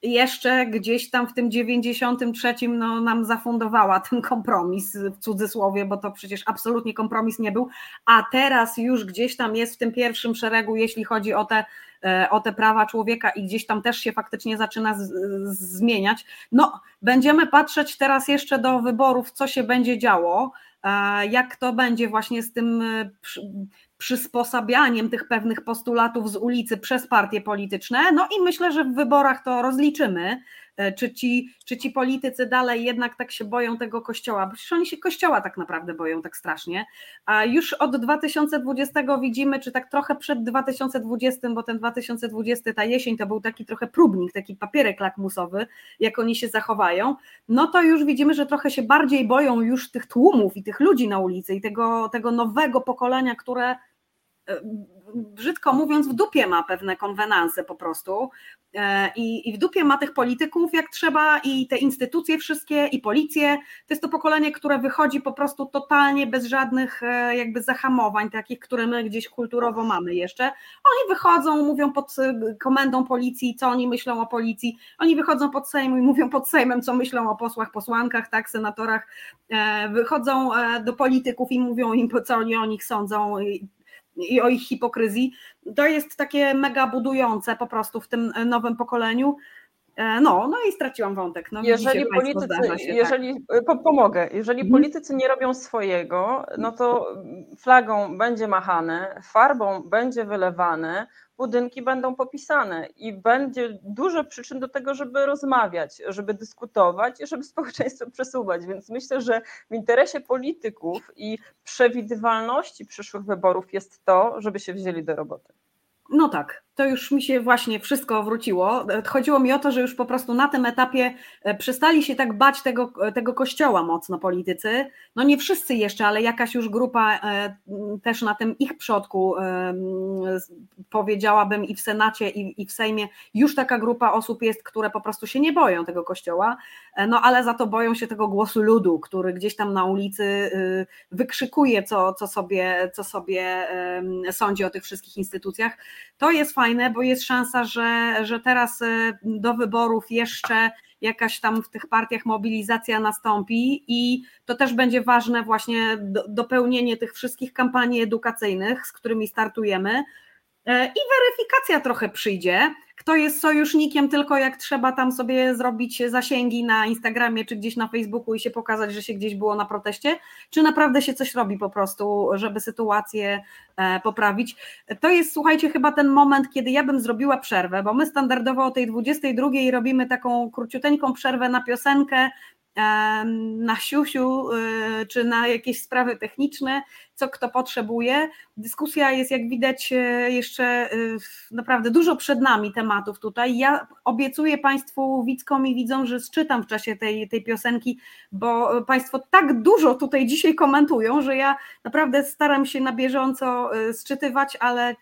jeszcze gdzieś tam w tym 93 no, nam zafundowała ten kompromis w cudzysłowie, bo to przecież absolutnie kompromis nie był, a teraz już gdzieś tam jest w tym pierwszym szeregu, jeśli chodzi o te, e, o te prawa człowieka i gdzieś tam też się faktycznie zaczyna z, z, zmieniać. No, będziemy patrzeć teraz jeszcze do wyborów, co się będzie działo, e, jak to będzie właśnie z tym e, przysposabianiem tych pewnych postulatów z ulicy przez partie polityczne. No i myślę, że w wyborach to rozliczymy, czy ci, czy ci politycy dalej jednak tak się boją tego kościoła, bo przecież oni się kościoła tak naprawdę boją tak strasznie. A już od 2020 widzimy, czy tak trochę przed 2020, bo ten 2020, ta jesień to był taki trochę próbnik, taki papierek lakmusowy, jak oni się zachowają, no to już widzimy, że trochę się bardziej boją już tych tłumów i tych ludzi na ulicy i tego, tego nowego pokolenia, które brzydko mówiąc, w dupie ma pewne konwenanse po prostu. e, I, i w dupie ma tych polityków jak trzeba i te instytucje wszystkie i policję. To jest to pokolenie, które wychodzi po prostu totalnie bez żadnych e, jakby zahamowań, takich, które my gdzieś kulturowo mamy jeszcze. Oni wychodzą, mówią pod e, komendą policji, co oni myślą o policji. Oni wychodzą pod Sejm i mówią pod Sejmem, co myślą o posłach, posłankach, tak, senatorach. Wychodzą do polityków i mówią im, co oni o nich sądzą i o ich hipokryzji. To jest takie mega budujące po prostu w tym nowym pokoleniu. No, no i straciłam wątek. No, jeżeli politycy, się, tak. jeżeli, tak. pomogę, jeżeli mhm. politycy nie robią swojego, no to flagą będzie machane, farbą będzie wylewane, budynki będą popisane i będzie dużo przyczyn do tego, żeby rozmawiać, żeby dyskutować i żeby (laughs) społeczeństwo przesuwać. Więc myślę, że w interesie polityków i przewidywalności przyszłych wyborów jest to, żeby się wzięli do roboty. No tak, to już mi się właśnie wszystko wróciło. Chodziło mi o to, że już po prostu na tym etapie e, przestali się tak bać tego, tego kościoła mocno politycy. No nie wszyscy jeszcze, ale jakaś już grupa e, też na tym ich przodku, powiedziałabym i w Senacie, i, i w Sejmie, już taka grupa osób jest, które po prostu się nie boją tego kościoła, e, no ale za to boją się tego głosu ludu, który gdzieś tam na ulicy wykrzykuje, co, co, sobie, co sobie sądzi o tych wszystkich instytucjach. To jest fajne fajne, bo jest szansa, że, że teraz e, do wyborów jeszcze jakaś tam w tych partiach mobilizacja nastąpi i to też będzie ważne właśnie do, dopełnienie tych wszystkich kampanii edukacyjnych, z którymi startujemy i weryfikacja trochę przyjdzie, kto jest sojusznikiem, tylko jak trzeba tam sobie zrobić zasięgi na Instagramie czy gdzieś na Facebooku i się pokazać, że się gdzieś było na proteście, czy naprawdę się coś robi po prostu, żeby sytuację e, poprawić. To jest, słuchajcie, chyba ten moment, kiedy ja bym zrobiła przerwę, bo my standardowo o tej 22 robimy taką króciuteńką przerwę na piosenkę, na siusiu y, czy na jakieś sprawy techniczne, co kto potrzebuje. Dyskusja jest, jak widać, e, jeszcze y, naprawdę dużo przed nami tematów tutaj. Ja obiecuję Państwu, widzkom i widzom, że czytam w czasie tej, tej piosenki, bo Państwo tak dużo tutaj dzisiaj komentują, że ja naprawdę staram się na bieżąco y, sczytywać, ale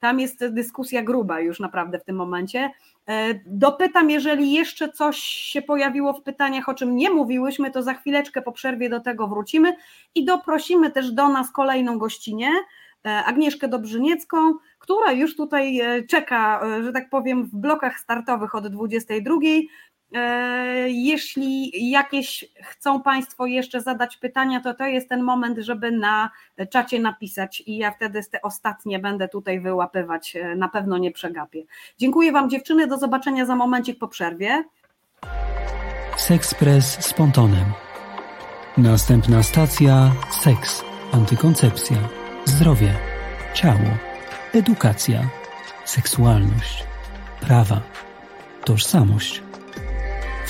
tam jest dyskusja gruba już naprawdę w tym momencie. E, dopytam, jeżeli jeszcze coś się pojawiło w pytaniach, o czym nie mówiłyśmy, to za chwileczkę po przerwie do tego wrócimy i doprosimy też do nas kolejną gościnę, e, Agnieszkę Dobrzyniecką, która już tutaj e, czeka, że tak powiem, w blokach startowych od 22. E, jeśli jakieś chcą Państwo jeszcze zadać pytania, to to jest ten moment, żeby na czacie napisać i ja wtedy te ostatnie będę tutaj wyłapywać, e, na pewno nie przegapię. Dziękuję Wam dziewczyny, do zobaczenia za momencik po przerwie. Sekspres z pontonem. Następna stacja seks, antykoncepcja, zdrowie, ciało, edukacja, seksualność, prawa, tożsamość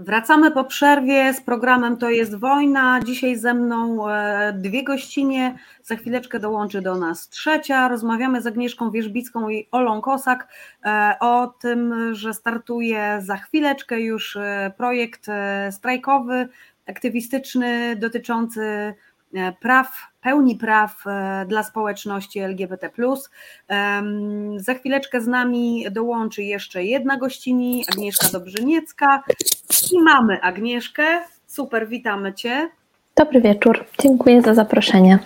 Wracamy po przerwie z programem To jest wojna. Dzisiaj ze mną e, dwie gościnie, za chwileczkę dołączy do nas trzecia. Rozmawiamy z Agnieszką Wierzbicką i Olą Kosak e, o tym, że startuje za chwileczkę już e, projekt strajkowy, aktywistyczny dotyczący praw pełni praw e, dla społeczności LGBT. Za chwileczkę z nami dołączy jeszcze jedna gościni, Agnieszka Dobrzyniecka. I mamy Agnieszkę. Super, witamy Cię. Dobry wieczór, dziękuję za zaproszenie.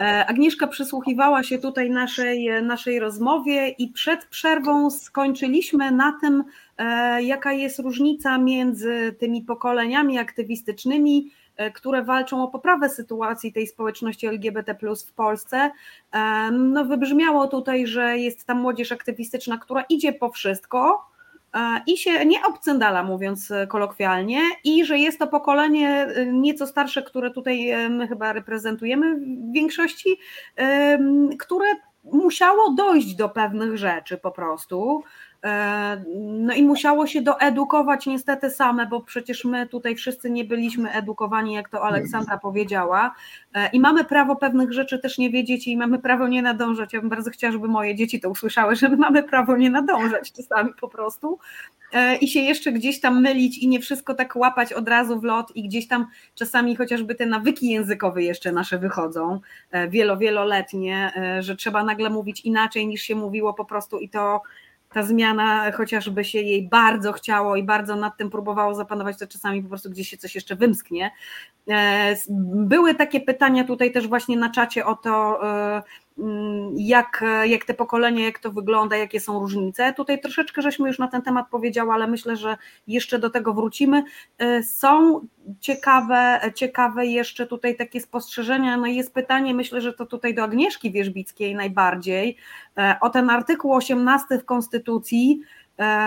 E, Agnieszka przysłuchiwała się tutaj naszej, naszej rozmowie i przed przerwą skończyliśmy na tym, e, jaka jest różnica między tymi pokoleniami aktywistycznymi, które walczą o poprawę sytuacji tej społeczności LGBT w Polsce. No, wybrzmiało tutaj, że jest tam młodzież aktywistyczna, która idzie po wszystko, e, i się nie obcyndala, mówiąc kolokwialnie, i że jest to pokolenie e, nieco starsze, które tutaj my chyba reprezentujemy w większości, które musiało dojść do pewnych rzeczy po prostu. E, no i musiało się doedukować niestety same, bo przecież my tutaj wszyscy nie byliśmy edukowani, jak to Aleksandra powiedziała. E, I mamy prawo pewnych rzeczy też nie wiedzieć i mamy prawo nie nadążać. Ja bym bardzo chciała, żeby moje dzieci to usłyszały, że my mamy prawo nie nadążać czasami po prostu e, i się jeszcze gdzieś tam mylić i nie wszystko tak łapać od razu w lot i gdzieś tam czasami chociażby te nawyki językowe jeszcze nasze wychodzą, wielo, wieloletnie, że trzeba nagle mówić inaczej niż się mówiło po prostu i to ta zmiana, chociażby się jej bardzo chciało i bardzo nad tym próbowało zapanować, to czasami po prostu gdzieś się coś jeszcze wymsknie. E, były takie pytania tutaj też właśnie na czacie o to, e, jak, jak te pokolenia, jak to wygląda, jakie są różnice. Tutaj troszeczkę żeśmy już na ten temat powiedziały, ale myślę, że jeszcze do tego wrócimy. E, są ciekawe, ciekawe jeszcze tutaj takie spostrzeżenia. No i jest pytanie, myślę, że to tutaj do Agnieszki Wierzbickiej najbardziej, e, o ten artykuł 18 w Konstytucji.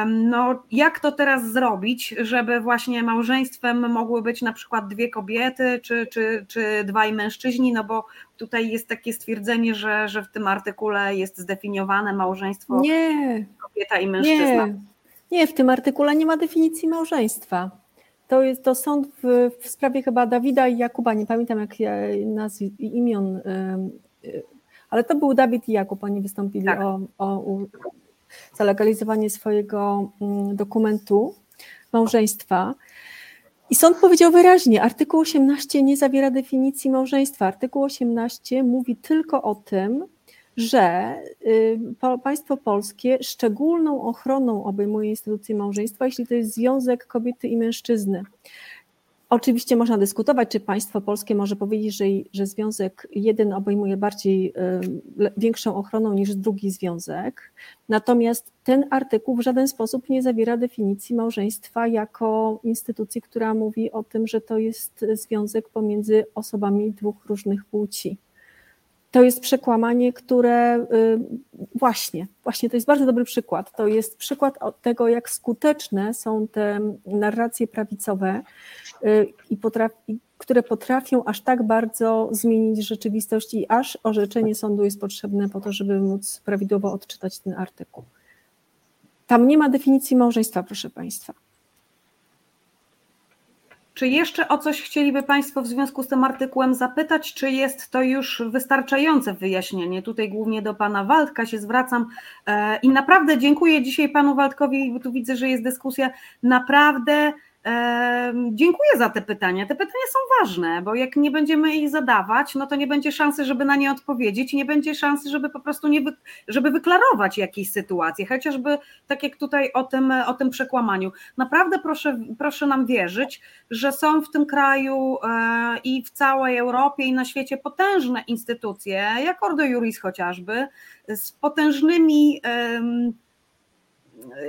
No, jak to teraz zrobić, żeby właśnie małżeństwem mogły być na przykład dwie kobiety czy, czy, czy dwaj mężczyźni? No bo tutaj jest takie stwierdzenie, że, że w tym artykule jest zdefiniowane małżeństwo nie, kobieta i mężczyzna. Nie, nie, w tym artykule nie ma definicji małżeństwa. To jest to sąd w, w sprawie chyba Dawida i Jakuba, nie pamiętam jak nazw imion, ale to był Dawid i Jakub, oni wystąpili tak. o, o zalegalizowanie swojego mm, dokumentu małżeństwa. I sąd powiedział wyraźnie, artykuł 18 nie zawiera definicji małżeństwa. Artykuł 18 mówi tylko o tym, że y, państwo polskie szczególną ochroną obejmuje instytucję małżeństwa, jeśli to jest związek kobiety i mężczyzny. Oczywiście można dyskutować, czy państwo polskie może powiedzieć, że, że związek jeden obejmuje bardziej większą ochroną niż drugi związek. Natomiast ten artykuł w żaden sposób nie zawiera definicji małżeństwa jako instytucji, która mówi o tym, że to jest związek pomiędzy osobami dwóch różnych płci to jest przekłamanie, które y, właśnie, właśnie to jest bardzo dobry przykład. To jest przykład tego, jak skuteczne są te narracje prawicowe, y, i potrafi, które potrafią aż tak bardzo zmienić rzeczywistość i aż orzeczenie sądu jest potrzebne po to, żeby móc prawidłowo odczytać ten artykuł. Tam nie ma definicji małżeństwa, proszę Państwa. Czy jeszcze o coś chcieliby Państwo w związku z tym artykułem zapytać, czy jest to już wystarczające wyjaśnienie? Tutaj głównie do Pana Waldka się zwracam e, i naprawdę dziękuję dzisiaj Panu Waldkowi, bo tu widzę, że jest dyskusja. Naprawdę Dziękuję za te pytania. Te pytania są ważne, bo jak nie będziemy ich zadawać, no to nie będzie szansy, żeby na nie odpowiedzieć, nie będzie szansy, żeby po prostu nie wy, żeby wyklarować jakieś sytuacje, chociażby tak jak tutaj o tym, o tym przekłamaniu. Naprawdę proszę, proszę nam wierzyć, że są w tym kraju e, i w całej Europie i na świecie potężne instytucje, jak Ordo Juris chociażby, z potężnymi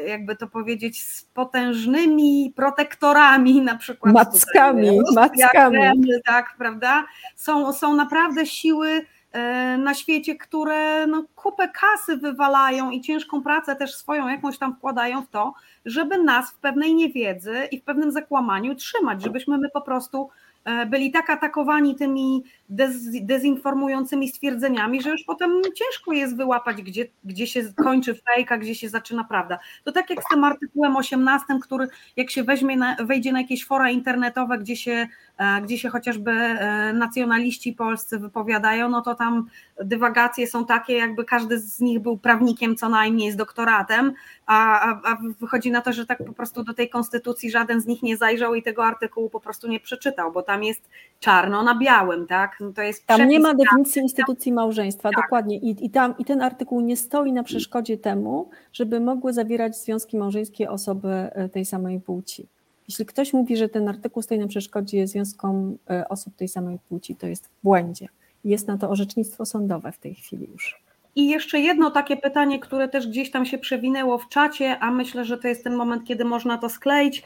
jakby to powiedzieć, z potężnymi protektorami, na przykład. Mackami, mackami. Tak, prawda? Są, są naprawdę siły e, na świecie, które no, kupę kasy wywalają i ciężką pracę też swoją jakąś tam wkładają w to, żeby nas w pewnej niewiedzy i w pewnym zakłamaniu trzymać, żebyśmy my po prostu E, byli tak atakowani tymi dez, dezinformującymi stwierdzeniami, że już potem ciężko jest wyłapać, gdzie, gdzie się kończy fake, a gdzie się zaczyna prawda. To tak jak z tym artykułem 18, który jak się weźmie na, wejdzie na jakieś fora internetowe, gdzie się, e, gdzie się chociażby e, nacjonaliści polscy wypowiadają, no to tam dywagacje są takie, jakby każdy z nich był prawnikiem co najmniej z doktoratem, a, a, a wychodzi na to, że tak po prostu do tej konstytucji żaden z nich nie zajrzał i tego artykułu po prostu nie przeczytał, bo tam jest czarno na białym, tak? No to jest tam nie ma definicji instytucji małżeństwa, tak. dokładnie. I, i, tam, I ten artykuł nie stoi na przeszkodzie temu, żeby mogły zawierać związki małżeńskie osoby e, tej samej płci. Jeśli ktoś mówi, że ten artykuł stoi na przeszkodzie związkom e, osób tej samej płci, to jest w błędzie. Jest na to orzecznictwo sądowe w tej chwili już. I jeszcze jedno takie pytanie, które też gdzieś tam się przewinęło w czacie, a myślę, że to jest ten moment, kiedy można to skleić.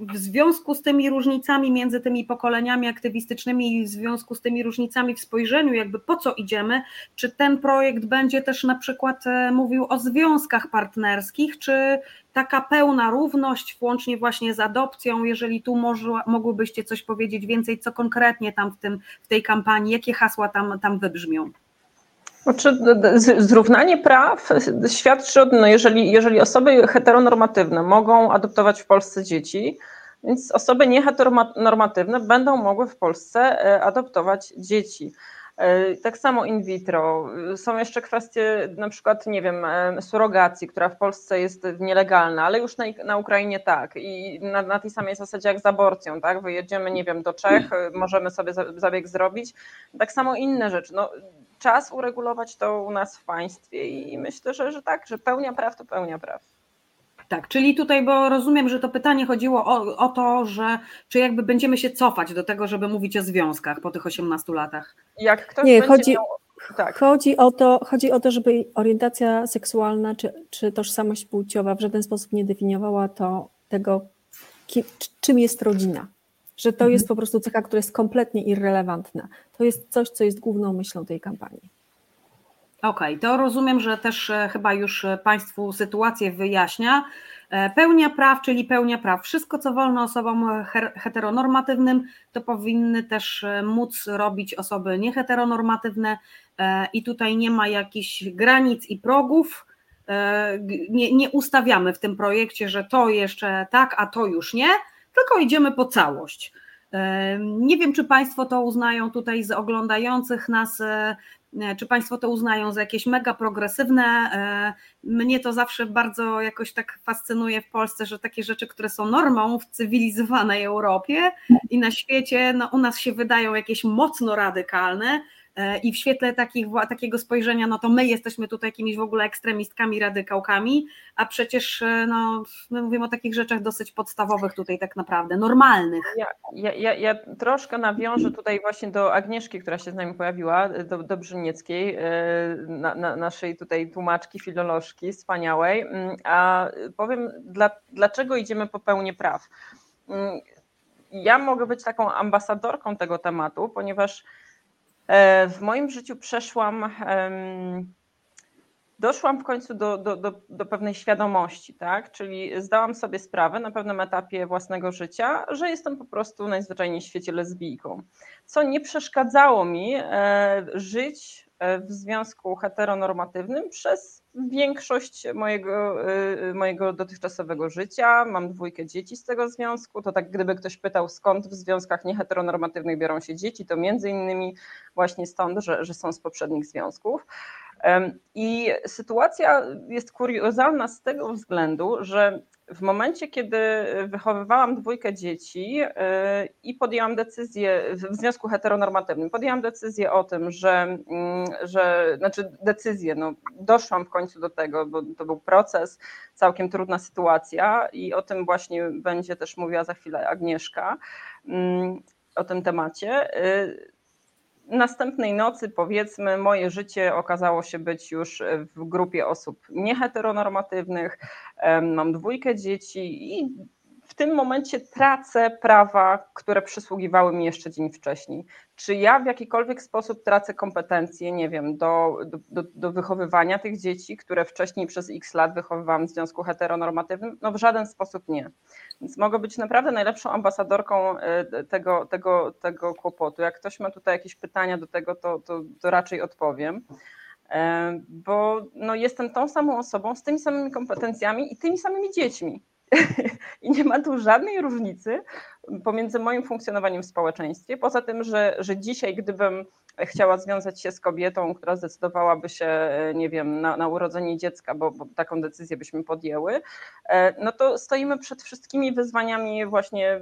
W związku z tymi różnicami między tymi pokoleniami aktywistycznymi i w związku z tymi różnicami w spojrzeniu, jakby po co idziemy, czy ten projekt będzie też na przykład e, mówił o związkach partnerskich, czy taka pełna równość, włącznie właśnie z adopcją, jeżeli tu mogłybyście coś powiedzieć więcej, co konkretnie tam w, tym, w tej kampanii, jakie hasła tam, tam wybrzmią? Znaczy, zrównanie praw świadczy o no jeżeli, jeżeli osoby heteronormatywne mogą adoptować w Polsce dzieci, więc osoby nieheteronormatywne będą mogły w Polsce e, adoptować dzieci. E, tak samo in vitro. Są jeszcze kwestie na przykład, nie wiem, e, surogacji, która w Polsce jest nielegalna, ale już na, na Ukrainie tak. I na, na, tej samej zasadzie jak z aborcją, tak? Wyjedziemy, nie wiem, do Czech, możemy sobie zabieg zrobić. Tak samo inne rzeczy. No, czas uregulować to u nas w państwie i myślę, że, że tak, że pełnia praw to pełnia praw. Tak, czyli tutaj, bo rozumiem, że to pytanie chodziło o, o, to, że czy jakby będziemy się cofać do tego, żeby mówić o związkach po tych 18 latach. Jak ktoś Nie, chodzi, miał... tak. Chodzi o to, chodzi o to żeby orientacja seksualna czy, czy tożsamość płciowa w żaden sposób nie definiowała to tego, ki, czym jest rodzina. Że to mhm. jest po prostu cecha, która jest kompletnie irrelevantna. To jest coś, co jest główną myślą tej kampanii. Okej, okay, to rozumiem, że też e, chyba już e, Państwu sytuację wyjaśnia. E, pełnia praw, czyli pełnia praw. Wszystko, co wolno osobom heteronormatywnym, to powinny też móc robić osoby nieheteronormatywne i tutaj nie ma jakichś granic i progów. Nie, nie ustawiamy w tym projekcie, że to jeszcze tak, a to już nie, tylko idziemy po całość. Nie wiem, czy Państwo to uznają tutaj z oglądających nas E, czy Państwo to uznają za jakieś mega progresywne? E, mnie to zawsze bardzo jakoś tak fascynuje w Polsce, że takie rzeczy, które są normą w cywilizowanej Europie i na świecie, no u nas się wydają jakieś mocno radykalne, E, I w świetle takich, takiego spojrzenia, no to my jesteśmy tutaj jakimiś w ogóle ekstremistkami, radykałkami, a przecież e, no, my mówimy o takich rzeczach dosyć podstawowych tutaj tak naprawdę, normalnych. Ja, ja, ja, ja troszkę nawiążę tutaj właśnie do Agnieszki, która się z nami pojawiła, do, do Brzynieckiej, e, na, na naszej tutaj tłumaczki, filolożki wspaniałej, mm, a powiem dla, dlaczego idziemy po pełni praw. Mm, ja mogę być taką ambasadorką tego tematu, ponieważ E, w moim życiu przeszłam, doszłam w końcu do, do, do, do, pewnej świadomości, tak? Czyli zdałam sobie sprawę na pewnym etapie własnego życia, że jestem po prostu najzwyczajniej w świecie lesbijką. Co nie przeszkadzało mi e, żyć e, w związku heteronormatywnym przez większość mojego, y, mojego dotychczasowego życia. Mam dwójkę dzieci z tego związku. To tak, gdyby ktoś pytał, skąd w związkach nieheteronormatywnych biorą się dzieci, to między innymi właśnie stąd, że, że są z poprzednich związków. I sytuacja jest kuriozalna z tego względu, że w momencie, kiedy wychowywałam dwójkę dzieci y, i podjęłam decyzję w związku heteronormatywnym, podjęłam decyzję o tym, że, mm, że znaczy decyzję, no doszłam w końcu do tego, bo to był proces, całkiem trudna sytuacja i o tym właśnie będzie też mówiła za chwilę Agnieszka, mm, o tym temacie. Y, następnej nocy, powiedzmy, moje życie okazało się być już w grupie osób nieheteronormatywnych. Mam dwójkę dzieci i w tym momencie tracę prawa, które przysługiwały mi jeszcze dzień wcześniej. Czy ja w jakikolwiek sposób tracę kompetencje, nie wiem, do, do, do wychowywania tych dzieci, które wcześniej przez x lat wychowywałam w związku heteronormatywnym? No w żaden sposób nie. Więc mogę być naprawdę najlepszą ambasadorką e, tego, tego, tego kłopotu. Jak ktoś ma tutaj jakieś pytania do tego, to, to, to raczej odpowiem e, bo no, jestem tą samą osobą z tymi samymi kompetencjami i tymi samymi dziećmi. (laughs) I nie ma tu żadnej różnicy pomiędzy moim funkcjonowaniem w społeczeństwie, poza tym, że, że dzisiaj, gdybym chciała związać się z kobietą, która zdecydowałaby się, nie wiem, na, na urodzenie dziecka, bo, bo, taką decyzję byśmy podjęły, e, no to stoimy przed wszystkimi wyzwaniami właśnie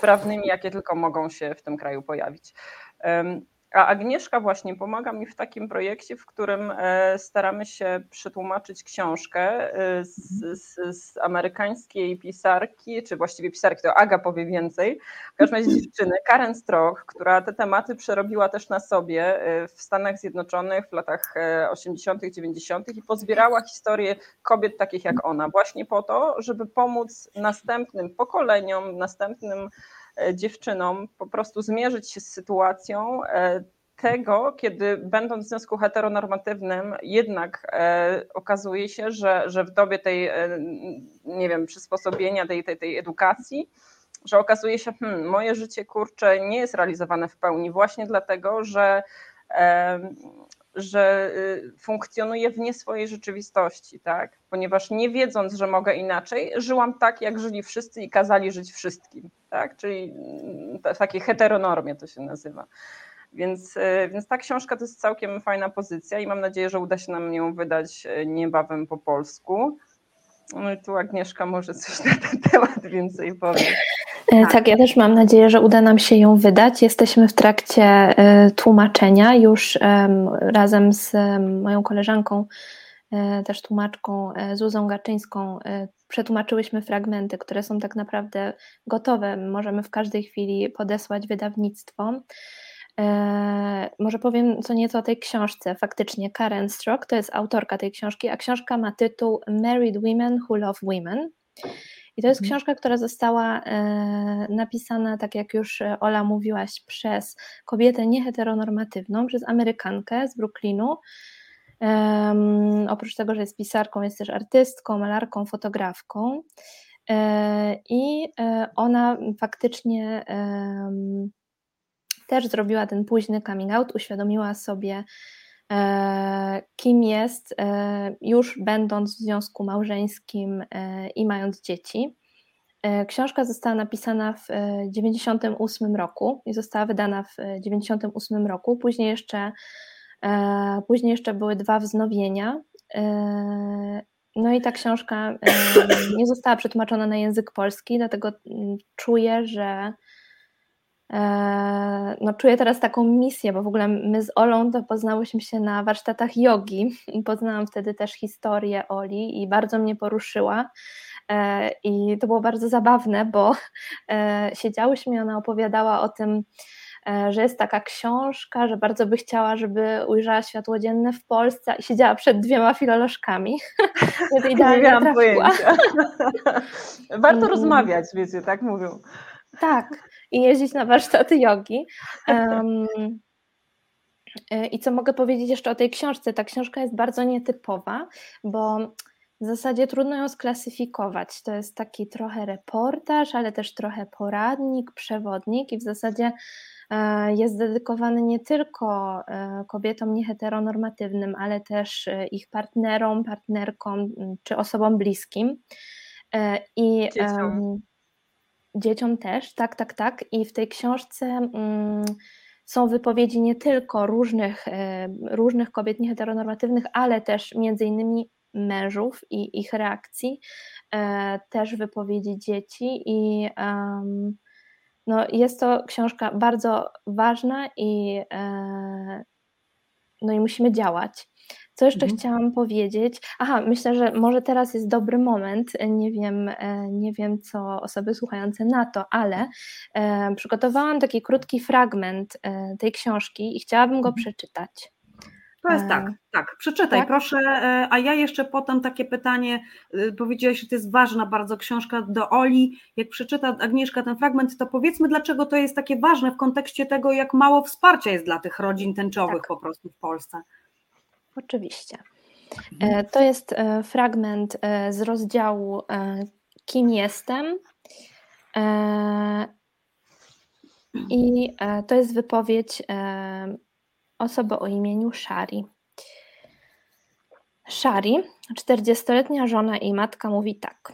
prawnymi, jakie tylko mogą się w tym kraju pojawić. A Agnieszka właśnie pomaga mi w takim projekcie, w którym e, staramy się przetłumaczyć książkę e, z, z, z, amerykańskiej pisarki, czy właściwie pisarki, to Aga powie więcej, w każdym razie dziewczyny, Karen Stroch, która te tematy przerobiła też na sobie e, w Stanach Zjednoczonych w latach 80., 90. i pozbierała historię kobiet takich jak ona, właśnie po to, żeby pomóc następnym pokoleniom, następnym dziewczynom po prostu zmierzyć się z sytuacją e, tego, kiedy będąc w związku heteronormatywnym, jednak e, okazuje się, że, że w dobie tej, nie wiem, przysposobienia, tej, tej, tej edukacji, że okazuje się, hmm, moje życie kurcze nie jest realizowane w pełni właśnie dlatego, że że y, funkcjonuję w nie swojej rzeczywistości, tak? Ponieważ nie wiedząc, że mogę inaczej, żyłam tak, jak żyli wszyscy i kazali żyć wszystkim, tak? Czyli mm, w takiej heteronormie to się nazywa. Więc, y, więc ta książka to jest całkiem fajna pozycja i mam nadzieję, że uda się nam ją wydać y, niebawem po polsku. No i tu Agnieszka może coś na ten temat więcej powie. E, tak. tak, ja też mam nadzieję, że uda nam się ją wydać. Jesteśmy w trakcie e, tłumaczenia już razem z moją koleżanką, e, też tłumaczką Zuzą Gaczyńską. Przetłumaczyłyśmy fragmenty, które są tak naprawdę gotowe. Możemy w każdej chwili podesłać wydawnictwo. może powiem co nieco o tej książce. Faktycznie Karen Strock to jest autorka tej książki, a książka ma tytuł Married Women Who Love Women. I to jest mhm. książka, która została e, napisana, tak jak już e, Ola mówiłaś, przez kobietę nieheteronormatywną, przez Amerykankę z Brooklynu. Um, oprócz tego, że jest pisarką, jest też artystką, malarką, fotografką. E, I ona faktycznie też zrobiła ten późny coming out, uświadomiła sobie, kim jest, już będąc w związku małżeńskim i mając dzieci. Książka została napisana w 1998 roku i została wydana w 1998 roku. Później jeszcze, później jeszcze były dwa wznowienia no i ta książka nie została przetłumaczona na język polski, dlatego mm, czuję, że e, no, czuję teraz taką misję, bo w ogóle my z Olą to poznałyśmy się na warsztatach jogi i (laughs) poznałam wtedy też historię Oli i bardzo mnie poruszyła. E, I to było bardzo zabawne, bo (laughs) e, siedziałyśmy i ona opowiadała o tym, że jest taka książka, że bardzo by chciała, żeby ujrzała światło dzienne w Polsce i siedziała przed dwiema filolożkami. (laughs) Nie miałam pojęcia. Warto rozmawiać, wiecie, tak mówią. Tak, i jeździć na warsztaty jogi. (laughs) Um, I co mogę powiedzieć jeszcze o tej książce? Ta książka jest bardzo nietypowa, bo w zasadzie trudno ją sklasyfikować. To jest taki trochę reportaż, ale też trochę poradnik, przewodnik i w zasadzie E, jest dedykowany nie tylko e, kobietom nieheteronormatywnym, ale też ich partnerom, partnerkom czy osobom bliskim. I dzieciom. Dzieciom też, tak, tak, tak. I w tej książce mm, są wypowiedzi nie tylko różnych, różnych kobiet nieheteronormatywnych, ale też między innymi mężów i ich reakcji, też wypowiedzi dzieci i no, jest to książka bardzo ważna i, e, no i musimy działać. Co jeszcze mhm. chciałam powiedzieć? Aha, myślę, że może teraz jest dobry moment. Nie wiem, e, nie wiem co osoby słuchające na to, ale e, przygotowałam taki krótki fragment tej książki i chciałabym go mhm. przeczytać. To jest tak, tak. Przeczytaj tak? proszę, e, a ja jeszcze potem takie pytanie, e, powiedziałaś, że to jest ważna bardzo książka do Oli, jak przeczyta Agnieszka ten fragment, to powiedzmy dlaczego to jest takie ważne w kontekście tego, jak mało wsparcia jest dla tych rodzin tęczowych tak. po prostu w Polsce. Oczywiście. Mhm. E, to jest fragment z rozdziału Kim jestem? I to jest wypowiedź osobę o imieniu Shari. Shari, 40-letnia żona i matka, mówi tak.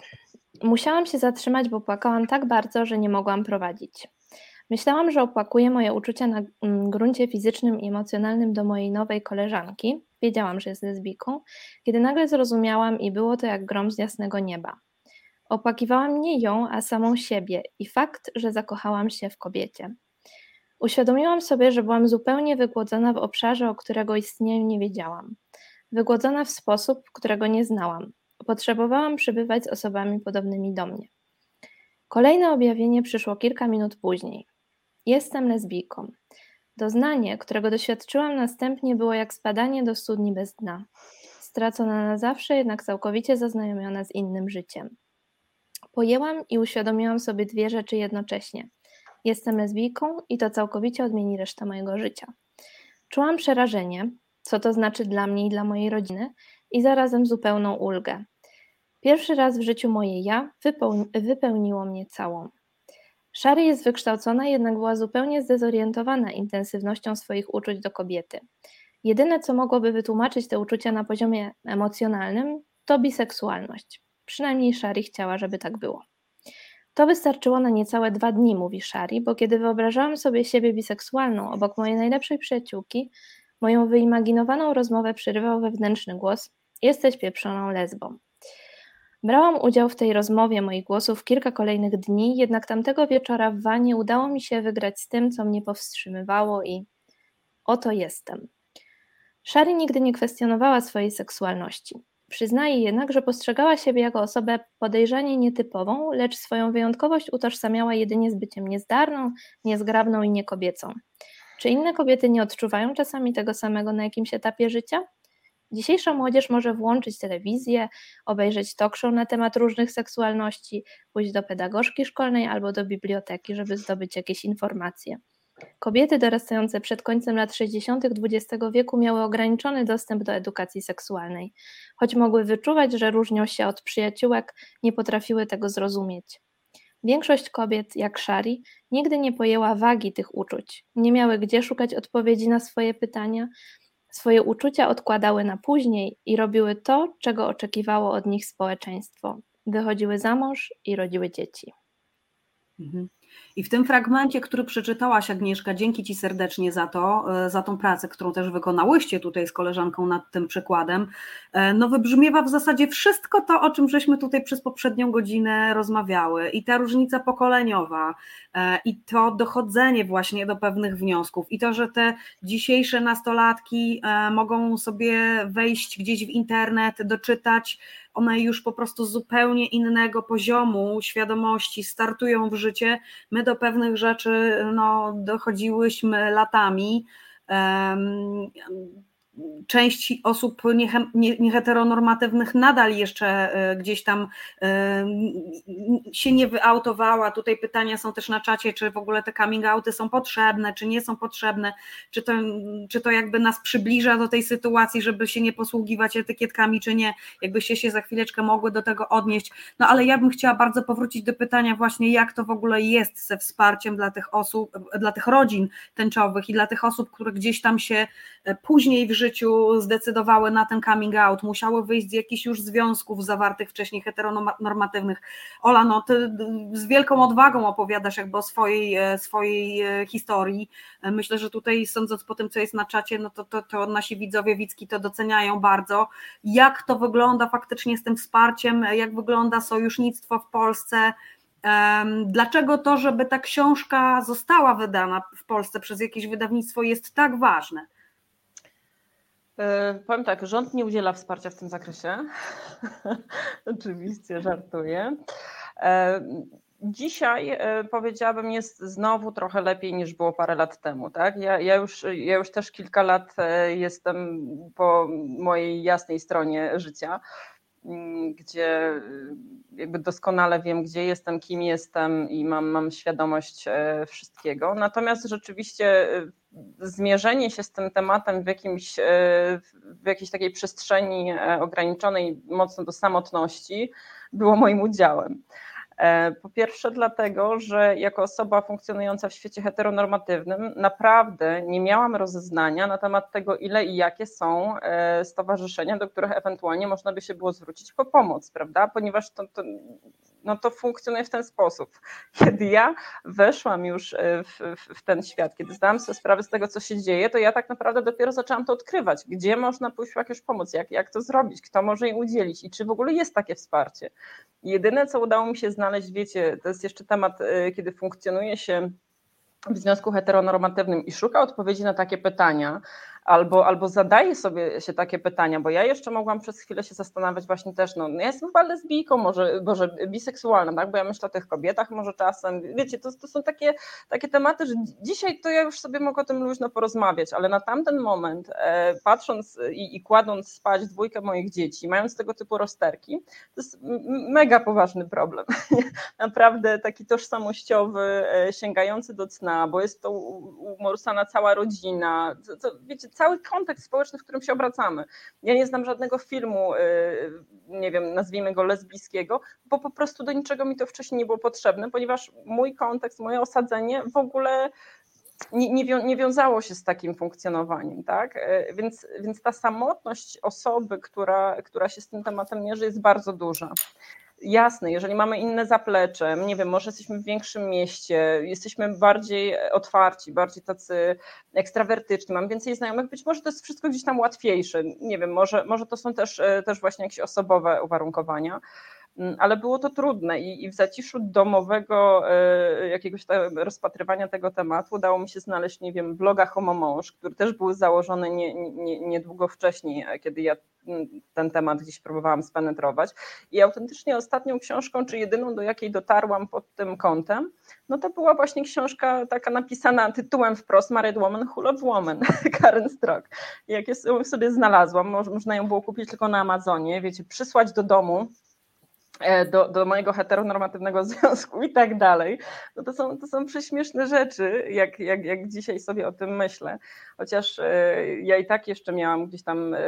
Musiałam się zatrzymać, bo płakałam tak bardzo, że nie mogłam prowadzić. Myślałam, że opłakuję moje uczucia na mm, gruncie fizycznym i emocjonalnym do mojej nowej koleżanki. Wiedziałam, że jest lesbijką, kiedy nagle zrozumiałam i było to jak grom z jasnego nieba. Opłakiwałam nie ją, a samą siebie i fakt, że zakochałam się w kobiecie. Uświadomiłam sobie, że byłam zupełnie wygłodzona w obszarze, o którego istnieniu nie wiedziałam. Wygłodzona w sposób, którego nie znałam. Potrzebowałam przebywać z osobami podobnymi do mnie. Kolejne objawienie przyszło kilka minut później. Jestem lesbijką. Doznanie, którego doświadczyłam następnie, było jak spadanie do studni bez dna. Stracona na zawsze, jednak całkowicie zaznajomiona z innym życiem. Pojęłam i uświadomiłam sobie dwie rzeczy jednocześnie. Jestem lesbijką i to całkowicie odmieni resztę mojego życia. Czułam przerażenie, co to znaczy dla mnie i dla mojej rodziny, i zarazem zupełną ulgę. Pierwszy raz w życiu moje ja wypełniło mnie całą. Szary jest wykształcona, jednak była zupełnie zdezorientowana intensywnością swoich uczuć do kobiety. Jedyne, co mogłoby wytłumaczyć te uczucia na poziomie emocjonalnym, to biseksualność. Przynajmniej Shari chciała, żeby tak było. To wystarczyło na niecałe dwa dni, mówi Shari, bo kiedy wyobrażałam sobie siebie biseksualną obok mojej najlepszej przyjaciółki, moją wyimaginowaną rozmowę przerywał wewnętrzny głos: Jesteś pieprzoną lesbą. Brałam udział w tej rozmowie moich głosów kilka kolejnych dni, jednak tamtego wieczora w wanie udało mi się wygrać z tym, co mnie powstrzymywało i oto jestem. Shari nigdy nie kwestionowała swojej seksualności. Przyznaje jednak, że postrzegała siebie jako osobę podejrzanie nietypową, lecz swoją wyjątkowość utożsamiała jedynie z byciem niezdarną, niezgrabną i niekobiecą. Czy inne kobiety nie odczuwają czasami tego samego na jakimś etapie życia? Dzisiejsza młodzież może włączyć telewizję, obejrzeć talk show na temat różnych seksualności, pójść do pedagogzki szkolnej albo do biblioteki, żeby zdobyć jakieś informacje. Kobiety dorastające przed końcem lat 60. XX wieku miały ograniczony dostęp do edukacji seksualnej. Choć mogły wyczuwać, że różnią się od przyjaciółek, nie potrafiły tego zrozumieć. Większość kobiet, jak Shari, nigdy nie pojęła wagi tych uczuć, nie miały gdzie szukać odpowiedzi na swoje pytania, swoje uczucia odkładały na później i robiły to, czego oczekiwało od nich społeczeństwo. Wychodziły za mąż i rodziły dzieci. Mhm. I w tym fragmencie, który przeczytałaś, Agnieszka, dzięki Ci serdecznie za to, e, za tą pracę, którą też wykonałyście tutaj z koleżanką nad tym przykładem, e, no wybrzmiewa w zasadzie wszystko to, o czym żeśmy tutaj przez poprzednią godzinę rozmawiały. I ta różnica pokoleniowa, e, i to dochodzenie właśnie do pewnych wniosków, i to, że te dzisiejsze nastolatki mogą sobie wejść gdzieś w internet, doczytać, one już po prostu z zupełnie innego poziomu świadomości startują w życie. My do pewnych rzeczy no, dochodziłyśmy latami część osób nieheteronormatywnych nadal jeszcze e, gdzieś tam e, się nie wyautowała. Tutaj pytania są też na czacie, czy w ogóle te coming outy są potrzebne, czy nie są potrzebne, czy to, czy to jakby nas przybliża do tej sytuacji, żeby się nie posługiwać etykietkami, czy nie. Jakbyście się za chwileczkę mogły do tego odnieść. No ale ja bym chciała bardzo powrócić do pytania właśnie, jak to w ogóle jest ze wsparciem dla tych osób, dla tych rodzin tęczowych i dla tych osób, które gdzieś tam się e, później w życiu życiu zdecydowały na ten coming out, musiały wyjść z jakichś już związków zawartych wcześniej heteronormatywnych. Ola, no ty z wielką odwagą opowiadasz jakby o swojej, e, swojej e, historii. E, myślę, że tutaj sądząc po tym, co jest na czacie, no to, to, to nasi widzowie Wicki to doceniają bardzo. Jak to wygląda faktycznie z tym wsparciem, jak wygląda sojusznictwo w Polsce, Dlaczego to, żeby ta książka została wydana w Polsce przez jakieś wydawnictwo jest tak ważne? E, powiem tak, rząd nie udziela wsparcia w tym zakresie. (laughs) Oczywiście, żartuję. E, dzisiaj e, powiedziałabym, jest znowu trochę lepiej niż było parę lat temu. Tak? Ja, ja, już, ja już też kilka lat jestem po mojej jasnej stronie życia, gdzie jakby doskonale wiem, gdzie jestem, kim jestem i mam, mam świadomość wszystkiego. Natomiast rzeczywiście zmierzenie się z tym tematem w, jakimś, e, w jakiejś takiej przestrzeni e, ograniczonej mocno do samotności było moim udziałem. E, po pierwsze, dlatego, że jako osoba funkcjonująca w świecie heteronormatywnym naprawdę nie miałam rozeznania na temat tego, ile i jakie są stowarzyszenia, do których ewentualnie można by się było zwrócić po pomoc, prawda? Ponieważ to, to no to funkcjonuje w ten sposób. Kiedy ja weszłam już e, w, w, ten świat, kiedy zdałam sobie sprawę z tego, co się dzieje, to ja tak naprawdę dopiero zaczęłam to odkrywać, gdzie można pójść w jakąś pomoc, jak, jak to zrobić, kto może jej udzielić i czy w ogóle jest takie wsparcie. Jedyne, co udało mi się znaleźć, wiecie, to jest jeszcze temat, e, kiedy funkcjonuje się w związku heteronormatywnym i szuka odpowiedzi na takie pytania, albo, albo zadaje sobie się takie pytania, bo ja jeszcze mogłam przez chwilę się zastanawiać właśnie też, no ja jestem chyba lesbijką, może, może biseksualna, tak? bo ja myślę o tych kobietach może czasem, wiecie, to, to są takie, takie tematy, że dzisiaj to ja już sobie mogę o tym luźno porozmawiać, ale na tamten moment, e, patrząc i, i kładąc spać dwójkę moich dzieci, mając tego typu rozterki, to jest mega poważny problem, (laughs) naprawdę taki tożsamościowy, e, sięgający do cna, bo jest to umorsana cała rodzina, to, to, wiecie, cały kontekst społeczny, w którym się obracamy. Ja nie znam żadnego filmu, y, nie wiem, nazwijmy go lesbijskiego, bo po prostu do niczego mi to wcześniej nie było potrzebne, ponieważ mój kontekst, moje osadzenie w ogóle nie, nie, nie, wiązało się z takim funkcjonowaniem, tak? Y, więc, więc ta samotność osoby, która, która się z tym tematem mierzy, jest bardzo duża jasne, jeżeli mamy inne zaplecze, nie wiem, może jesteśmy w większym mieście, jesteśmy bardziej otwarci, bardziej tacy ekstrawertyczni, mam więcej znajomych, być może to jest wszystko gdzieś tam łatwiejsze, nie wiem, może, może to są też, też właśnie jakieś osobowe uwarunkowania. Mm, ale było to trudne i, i w zaciszu domowego e, jakiegoś rozpatrywania tego tematu udało mi się znaleźć, nie wiem, bloga Homo Mąż, który też był założony nie, nie, niedługo wcześniej, kiedy ja mm, ten temat gdzieś próbowałam spenetrować. I autentycznie ostatnią książką, czy jedyną, do jakiej dotarłam pod tym kątem, no to była właśnie książka taka napisana tytułem wprost Married Woman, Who Loves Woman, (laughs) Karen Strock. Jak ją sobie znalazłam, można ją było kupić tylko na Amazonie, wiecie, przysłać do domu, E, do, do mojego heteronormatywnego (laughs) związku i tak dalej, no to są, to są prześmieszne rzeczy, jak, jak, jak dzisiaj sobie o tym myślę. Chociaż e, ja i tak jeszcze miałam gdzieś tam e,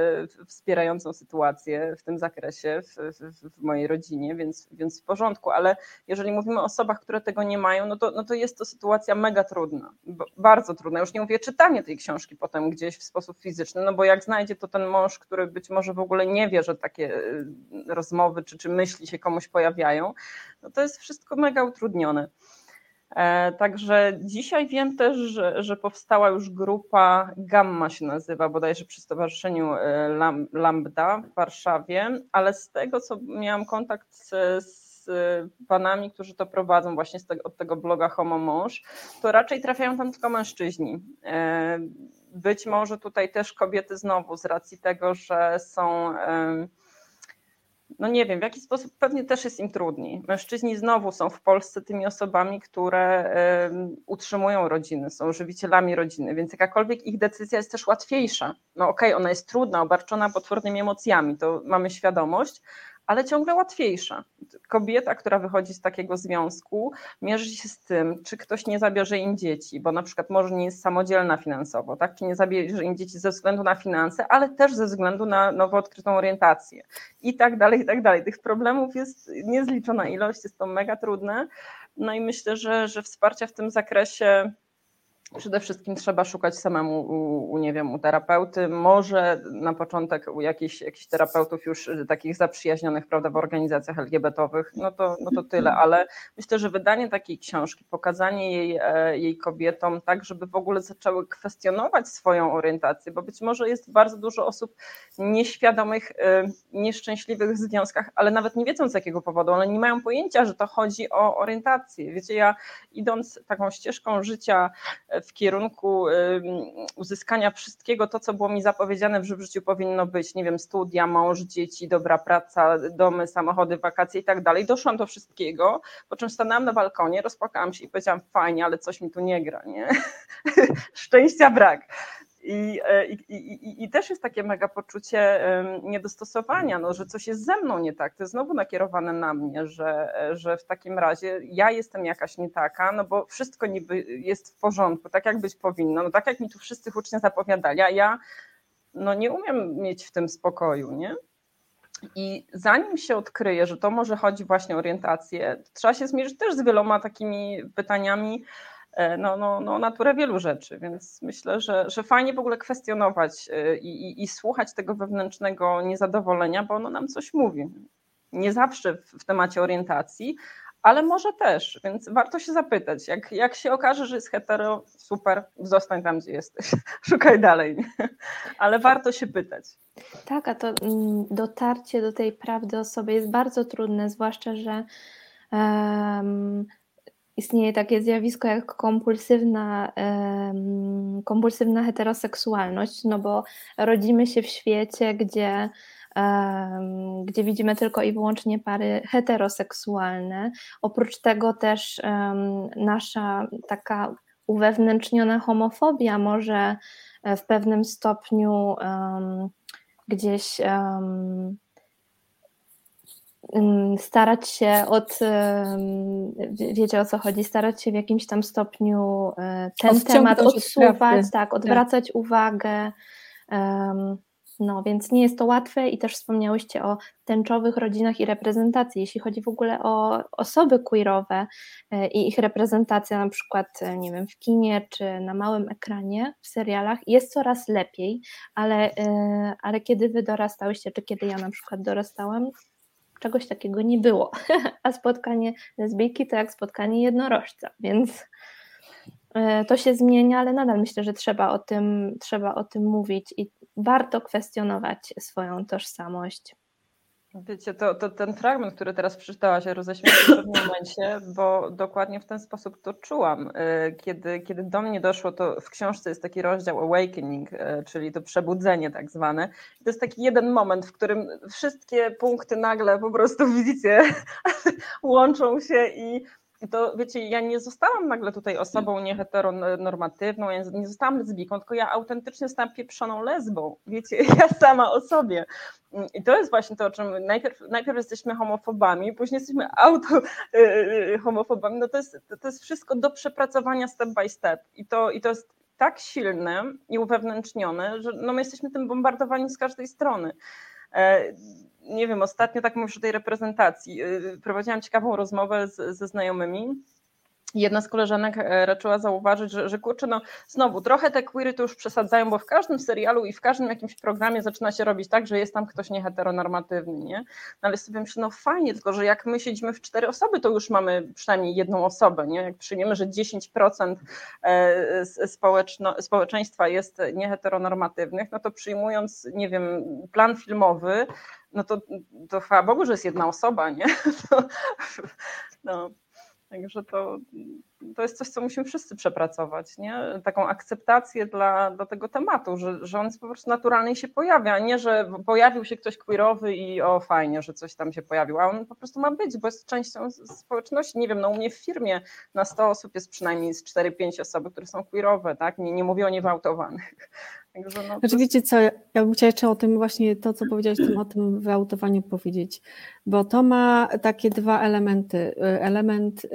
wspierającą sytuację w tym zakresie w, w, w mojej rodzinie, więc, więc w porządku, ale jeżeli mówimy o osobach, które tego nie mają, no to, no to jest to sytuacja mega trudna, bardzo trudna. Już nie mówię czytanie tej książki potem gdzieś w sposób fizyczny, no bo jak znajdzie to ten mąż, który być może w ogóle nie wie, że takie rozmowy czy, czy myśli się się komuś pojawiają, no to jest wszystko mega utrudnione. E, także dzisiaj wiem też, że, że, powstała już grupa Gamma się nazywa, bodajże przy Stowarzyszeniu e, Lambda w Warszawie, ale z tego, co miałam kontakt z, z panami, którzy to prowadzą właśnie od tego bloga Homo Mąż, to raczej trafiają tam tylko mężczyźni. E, być może tutaj też kobiety znowu z racji tego, że są no nie wiem, w jaki sposób pewnie też jest im trudniej. Mężczyźni znowu są w Polsce tymi osobami, które utrzymują rodziny, są żywicielami rodziny, więc jakakolwiek ich decyzja jest też łatwiejsza. No okej, okay, ona jest trudna, obarczona potwornymi emocjami, to mamy świadomość, ale ciągle łatwiejsza. Kobieta, która wychodzi z takiego związku, mierzy się z tym, czy ktoś nie zabierze im dzieci, bo na przykład może nie jest samodzielna finansowo, tak? czy nie zabierze im dzieci ze względu na finanse, ale też ze względu na nowo odkrytą orientację i tak dalej, i tak dalej. Tych problemów jest niezliczona ilość, jest to mega trudne. No i myślę, że, że wsparcia w tym zakresie Przede wszystkim trzeba szukać samemu u, u, nie wiem, u terapeuty, może na początek u jakichś, jakichś terapeutów już y, takich zaprzyjaźnionych prawda, w organizacjach LGBT-owych, no to, no to tyle, ale myślę, że wydanie takiej książki, pokazanie jej, e, jej kobietom tak, żeby w ogóle zaczęły kwestionować swoją orientację, bo być może jest bardzo dużo osób nieświadomych, e, nieszczęśliwych w związkach, ale nawet nie wiedzą z jakiego powodu, one nie mają pojęcia, że to chodzi o orientację. Wiecie, ja idąc taką ścieżką życia w kierunku uzyskania wszystkiego to, co było mi zapowiedziane, że w życiu powinno być, nie wiem, studia, mąż, dzieci, dobra praca, domy, samochody, wakacje i tak dalej. Doszłam do wszystkiego, po czym stanęłam na balkonie, rozpłakałam się i powiedziałam, fajnie, ale coś mi tu nie gra, nie? (laughs) Szczęścia brak. E, I, i, i, I, też jest takie mega poczucie niedostosowania, no, że coś jest ze mną nie tak. To jest znowu nakierowane na mnie, że, że w takim razie ja jestem jakaś nie taka, no bo wszystko niby jest w porządku, tak jak być powinno, no tak jak mi tu wszyscy hucznie zapowiadali, a ja no nie umiem mieć w tym spokoju, nie? I zanim się odkryje, że to może chodzi właśnie o orientację, trzeba się zmierzyć też z wieloma takimi pytaniami, no, no, no, naturę wielu rzeczy, więc myślę, że, że fajnie w ogóle kwestionować e, i, i, i słuchać tego wewnętrznego niezadowolenia, bo ono nam coś mówi. Nie zawsze w, w temacie orientacji, ale może też, więc warto się zapytać. Jak, jak się okaże, że jest hetero, super, zostań tam, gdzie jesteś, (laughs) szukaj dalej, (laughs) ale warto się pytać. Tak, a to mm, dotarcie do tej prawdy o sobie jest bardzo trudne, zwłaszcza, że um, istnieje takie zjawisko jak kompulsywna, kompulsywna heteroseksualność, no bo rodzimy się w świecie, gdzie, gdzie widzimy tylko i wyłącznie pary heteroseksualne. Oprócz tego też nasza taka uwewnętrzniona homofobia może e, w pewnym stopniu gdzieś starać się od, wiecie o co chodzi, starać się w jakimś tam stopniu e, ten temat odsuwać, tak, tak, odwracać tak. uwagę. No, więc nie jest to łatwe i też wspomniałyście o tęczowych rodzinach i reprezentacji. Jeśli chodzi w ogóle o osoby queerowe e, i ich reprezentacja na przykład, e, nie wiem, w kinie czy na małym ekranie, w serialach, jest coraz lepiej, ale, ale kiedy wy dorastałyście, czy kiedy ja na przykład dorastałam, czegoś takiego nie było. (laughs) A spotkanie lesbijki to jak spotkanie jednorożca, więc e, to się zmienia, ale nadal myślę, że trzeba o tym, trzeba o tym mówić i warto kwestionować swoją tożsamość. Wiecie, to, to ten fragment, który teraz przeczytałaś, roześmiał się w pewnym momencie, bo dokładnie w ten sposób to czułam. Y, kiedy, kiedy do mnie doszło, to w książce jest taki rozdział Awakening, y, czyli to przebudzenie tak zwane. To jest taki jeden moment, w którym wszystkie punkty nagle po prostu widzicie, (laughs) łączą się i to wiecie, ja nie zostałam nagle tutaj osobą nieheteronormatywną, ja nie zostałam lesbijką, tylko ja autentycznie zostałam pieprzoną lesbą, wiecie, (laughs) ja sama o sobie. I to jest właśnie to, o czym najpierw, najpierw jesteśmy homofobami, później jesteśmy auto-homofobami, no to jest, to jest wszystko do przepracowania step by step i to, i to jest tak silne i uwewnętrznione, że no my jesteśmy tym bombardowani z każdej strony. E, nie wiem, ostatnio tak mówisz o tej reprezentacji. Y, prowadziłam ciekawą rozmowę z, ze znajomymi. Jedna z koleżanek e, raczyła zauważyć, że, że kurczę, no znowu trochę te queery to już przesadzają, bo w każdym serialu i w każdym jakimś programie zaczyna się robić tak, że jest tam ktoś nieheteronormatywny, nie? No ale sobie myślę, no fajnie, tylko że jak my siedzimy w cztery osoby, to już mamy przynajmniej jedną osobę, nie? Jak przyjmiemy, że 10% e, społeczno, społeczeństwa jest nieheteronormatywnych, no to przyjmując, nie wiem, plan filmowy, no to, to chwała Bogu, że jest jedna osoba, nie? (laughs) No, Także to, to jest coś, co musimy wszyscy przepracować, nie? taką akceptację dla, dla tego tematu, że, że on jest po prostu naturalny i się pojawia, a nie, że pojawił się ktoś queerowy i o fajnie, że coś tam się pojawiło, a on po prostu ma być, bo jest częścią społeczności. Nie wiem, no u mnie w firmie na 100 osób jest przynajmniej z 4-5 osoby, które są queerowe, tak? Nie, nie mówię o niewałtowanych. Także no, znaczy, wiecie co, ja bym chciała jeszcze o tym właśnie to, co powiedziałeś tym, o tym wyautowaniu powiedzieć, bo to ma takie dwa elementy. Y, element y,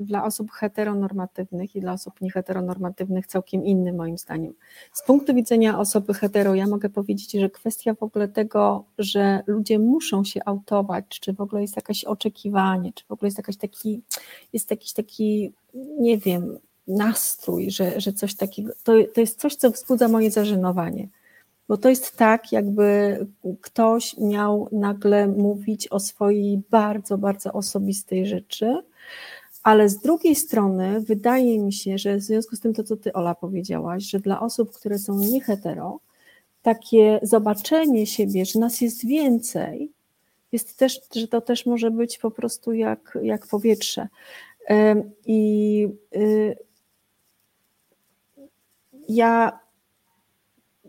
dla osób heteronormatywnych i dla osób nieheteronormatywnych całkiem inny moim zdaniem. Z punktu widzenia osoby hetero ja mogę powiedzieć, że kwestia w ogóle tego, że ludzie muszą się autować, czy w ogóle jest jakieś oczekiwanie, czy w ogóle jest jakaś taki, jest jakiś taki, nie wiem, nastrój, że, że coś takiego, to, to jest coś, co wzbudza moje zażenowanie. Bo to jest tak, jakby ktoś miał nagle mówić o swojej bardzo, bardzo osobistej rzeczy, ale z drugiej strony wydaje mi się, że w związku z tym to, co ty Ola powiedziałaś, że dla osób, które są niehetero, takie zobaczenie siebie, że nas jest więcej, jest też, że to też może być po prostu jak, jak powietrze. I y, ja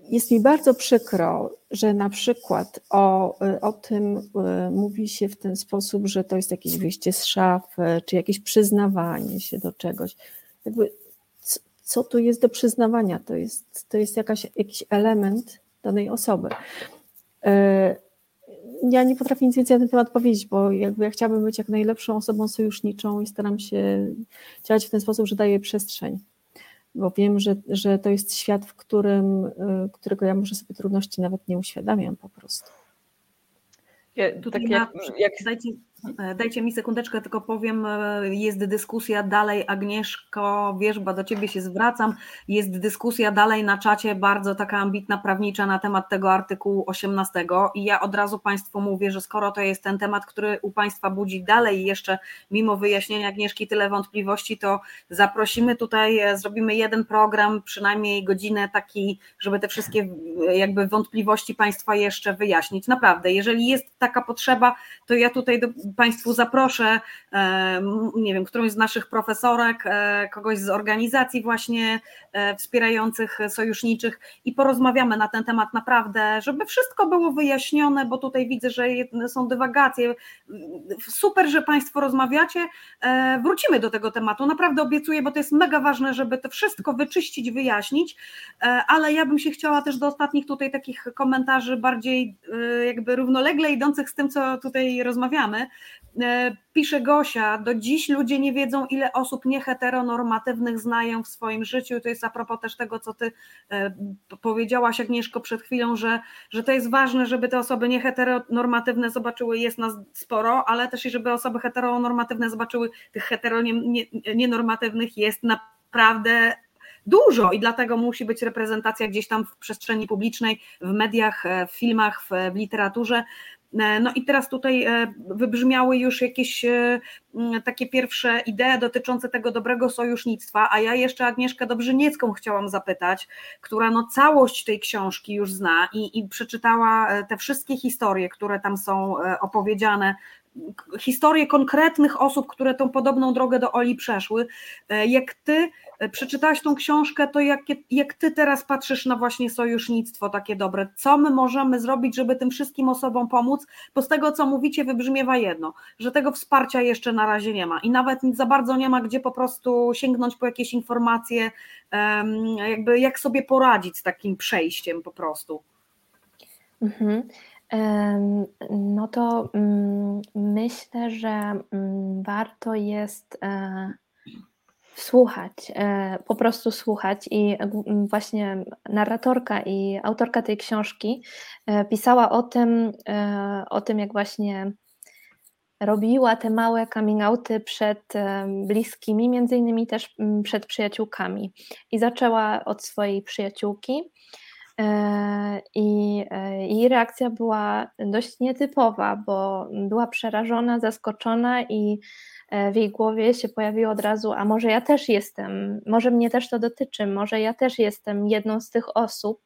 jest mi bardzo przykro, że na przykład o, o tym y, mówi się w ten sposób, że to jest jakieś wyjście z szafy, czy jakieś przyznawanie się do czegoś. Jakby, co tu jest do przyznawania? To jest, to jest jakaś, jakiś element danej osoby. Y, ja nie potrafię nic więcej na ten temat powiedzieć, bo jakby ja chciałabym być jak najlepszą osobą sojuszniczą i staram się działać w ten sposób, że daję przestrzeń bo wiem, że, że to jest świat, w którym, y, którego ja może sobie trudności nawet nie uświadamiam po prostu. Tutaj tak jak, jak... Dajcie, dajcie mi sekundeczkę, tylko powiem, e, jest dyskusja dalej, Agnieszko, wiesz, bo do Ciebie się zwracam, jest dyskusja dalej na czacie, bardzo taka ambitna prawnicza na temat tego artykułu 18 i ja od razu Państwu mówię, że skoro to jest ten temat, który u Państwa budzi dalej jeszcze, mimo wyjaśnienia Agnieszki tyle wątpliwości, to zaprosimy tutaj, e, zrobimy jeden program, przynajmniej godzinę taki, żeby te wszystkie jakby wątpliwości Państwa jeszcze wyjaśnić. Naprawdę, jeżeli jest taka potrzeba, to ja tutaj do Państwu zaproszę, e, nie wiem, którąś z naszych profesorek, e, kogoś z organizacji właśnie e, wspierających sojuszniczych i porozmawiamy na ten temat naprawdę, żeby wszystko było wyjaśnione, bo tutaj widzę, że są dywagacje. Super, że Państwo rozmawiacie. Wrócimy do tego tematu, naprawdę obiecuję, bo to jest mega ważne, żeby to wszystko wyczyścić, wyjaśnić, ale ja bym się chciała też do ostatnich tutaj takich komentarzy bardziej jakby równolegle idących z tym, co tutaj rozmawiamy, pisze Gosia, do dziś ludzie nie wiedzą, ile osób nieheteronormatywnych znają w swoim życiu. To jest a propos też tego, co ty e, powiedziałaś, Agnieszko, przed chwilą, że, że to jest ważne, żeby te osoby nieheteronormatywne zobaczyły, jest nas sporo, ale też i żeby osoby heteronormatywne zobaczyły, tych heteronormatywnych jest naprawdę dużo i dlatego musi być reprezentacja gdzieś tam w przestrzeni publicznej, w mediach, w filmach, w literaturze. E, no i teraz tutaj e, wybrzmiały już jakieś e, takie pierwsze idee dotyczące tego dobrego sojusznictwa, a ja jeszcze Agnieszkę Dobrzyniecką chciałam zapytać, która no całość tej książki już zna i, i przeczytała te wszystkie historie, które tam są opowiedziane historie konkretnych osób, które tą podobną drogę do Oli przeszły. E, jak ty e, przeczytałaś tą książkę, to jak, jak ty teraz patrzysz na właśnie sojusznictwo takie dobre, co my możemy zrobić, żeby tym wszystkim osobom pomóc? Bo z tego, co mówicie, wybrzmiewa jedno, że tego wsparcia jeszcze na razie nie ma i nawet za bardzo nie ma gdzie po prostu sięgnąć po jakieś informacje, jakby jak sobie poradzić z takim przejściem po prostu. Mhm. No to mm, myślę, że mm, warto jest e, słuchać, e, po prostu słuchać i właśnie narratorka i autorka tej książki e, pisała o tym, o tym jak właśnie robiła te małe coming outy przed bliskimi, między innymi też przed przyjaciółkami. I zaczęła od swojej przyjaciółki, I jej reakcja była dość nietypowa, bo była przerażona, zaskoczona i e, w jej głowie się pojawiło od razu, a może ja też jestem, może mnie też to dotyczy, może ja też jestem jedną z tych osób.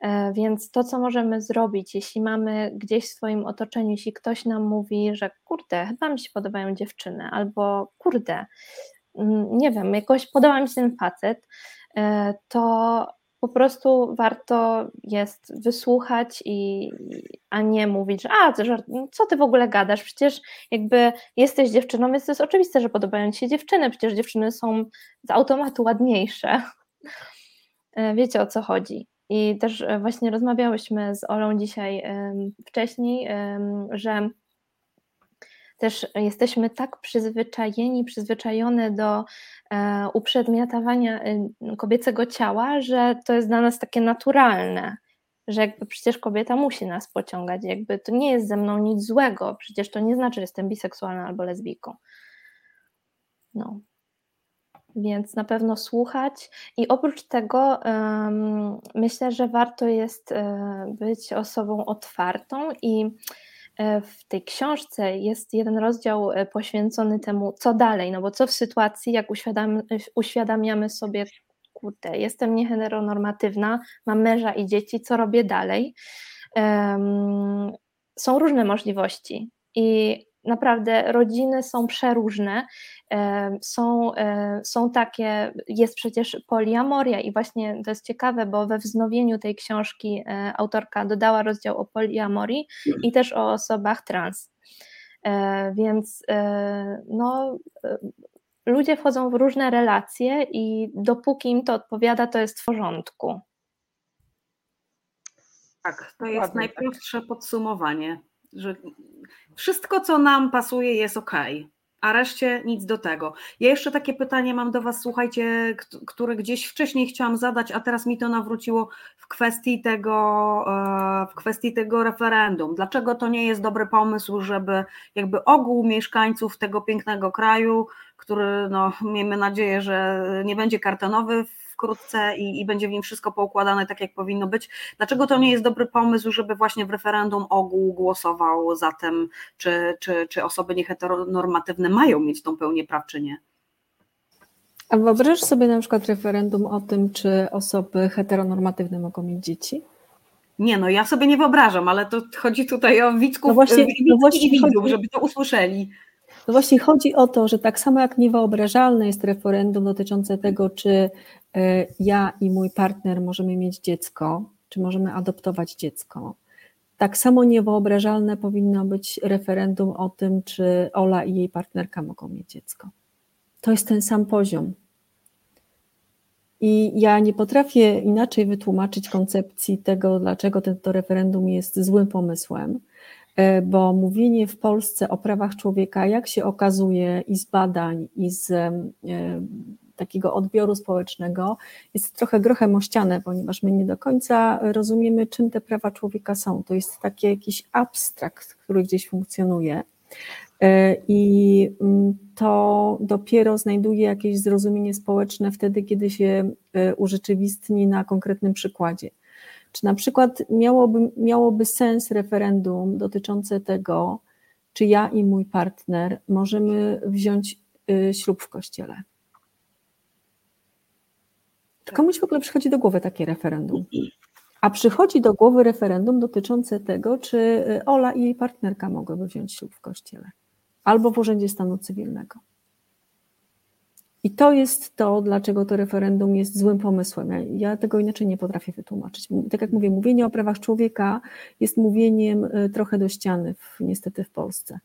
E, więc to, co możemy zrobić, jeśli mamy gdzieś w swoim otoczeniu, jeśli ktoś nam mówi, że kurde, chyba mi się podobają dziewczyny, albo kurde, mm, nie wiem, jakoś podoba mi się ten facet, to po prostu warto jest wysłuchać i, a nie mówić, że a, co ty w ogóle gadasz, przecież jakby jesteś dziewczyną, więc to jest oczywiste, że podobają ci się dziewczyny, przecież dziewczyny są z automatu ładniejsze. (laughs) E, wiecie o co chodzi. I też e, właśnie rozmawiałyśmy z Olą dzisiaj wcześniej, że też jesteśmy tak przyzwyczajeni, przyzwyczajone do e, uprzedmiotowania e, kobiecego ciała, że to jest dla nas takie naturalne, że jakby przecież kobieta musi nas pociągać, jakby to nie jest ze mną nic złego, przecież to nie znaczy, że jestem biseksualna albo lesbijką. No. Więc na pewno słuchać i oprócz tego um, myślę, że warto jest um, być osobą otwartą i w tej książce jest jeden rozdział e, poświęcony temu, co dalej, no bo co w sytuacji, jak uświadam, uświadamiamy sobie, kurde, jestem nieheteronormatywna, mam męża i dzieci, co robię dalej? Um, są różne możliwości i naprawdę rodziny są przeróżne, są, są takie, jest przecież poliamoria i właśnie to jest ciekawe, bo we wznowieniu tej książki e, autorka dodała rozdział o poliamorii i też o osobach trans. E, więc e, no, ludzie wchodzą w różne relacje i dopóki im to odpowiada, to jest w porządku. Tak, to jest Ładnie, tak. najprostsze tak. podsumowanie, że wszystko, co nam pasuje, jest ok, a reszcie nic do tego. Ja jeszcze takie pytanie mam do Was, słuchajcie, które gdzieś wcześniej chciałam zadać, a teraz mi to nawróciło w kwestii tego, e, w kwestii tego referendum. Dlaczego to nie jest dobry pomysł, żeby jakby ogół mieszkańców tego pięknego kraju, który no, miejmy nadzieję, że nie będzie kartonowy wkrótce i, i będzie w nim wszystko poukładane tak, jak powinno być. Dlaczego to nie jest dobry pomysł, żeby właśnie w referendum ogół głosował za tym, czy, czy, czy osoby nieheteronormatywne mają mieć tą pełnię praw, czy nie? A wyobrażasz sobie na przykład referendum o tym, czy osoby heteronormatywne mogą mieć dzieci? Nie, no ja sobie nie wyobrażam, ale to chodzi tutaj o widzków no właśnie, no właśnie i widzów, chodzi, żeby to usłyszeli. No właśnie chodzi o to, że tak samo jak niewyobrażalne jest referendum dotyczące tego, czy e, ja i mój partner możemy mieć dziecko, czy możemy adoptować dziecko, tak samo niewyobrażalne powinno być referendum o tym, czy Ola i jej partnerka mogą mieć dziecko. To jest ten sam poziom. I ja nie potrafię inaczej wytłumaczyć koncepcji tego, dlaczego to referendum jest złym pomysłem bo mówienie w Polsce o prawach człowieka, jak się okazuje i z badań, i z e, takiego odbioru społecznego, jest trochę grochem o ścianę, ponieważ my nie do końca rozumiemy, czym te prawa człowieka są. To jest taki jakiś abstrakt, który gdzieś funkcjonuje. E, I mm, to dopiero znajduje jakieś zrozumienie społeczne wtedy, kiedy się urzeczywistni na konkretnym przykładzie. Czy na przykład miałoby, miałoby sens referendum dotyczące tego, czy ja i mój partner możemy wziąć y, ślub w kościele? Komuś w ogóle przychodzi do głowy takie referendum. A przychodzi do głowy referendum dotyczące tego, czy y, Ola i jej partnerka mogłyby wziąć ślub w kościele albo w Urzędzie Stanu Cywilnego. I to jest to, dlaczego to referendum jest złym pomysłem. Ja, ja, tego inaczej nie potrafię wytłumaczyć. Tak jak mówię, mówienie o prawach człowieka jest mówieniem y, trochę do ściany, w, niestety w Polsce.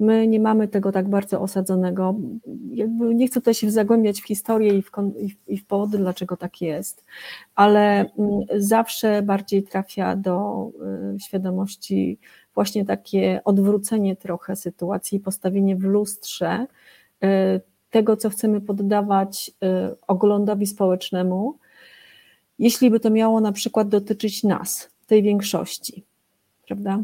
My nie mamy tego tak bardzo osadzonego. Jakby nie chcę tutaj się zagłębiać w historię i w, i w powody, dlaczego tak jest, ale mm, zawsze bardziej trafia do y, świadomości właśnie takie odwrócenie trochę sytuacji, postawienie w lustrze y, tego, co chcemy poddawać y, oglądowi społecznemu, jeśli by to miało na przykład dotyczyć nas, tej większości, prawda?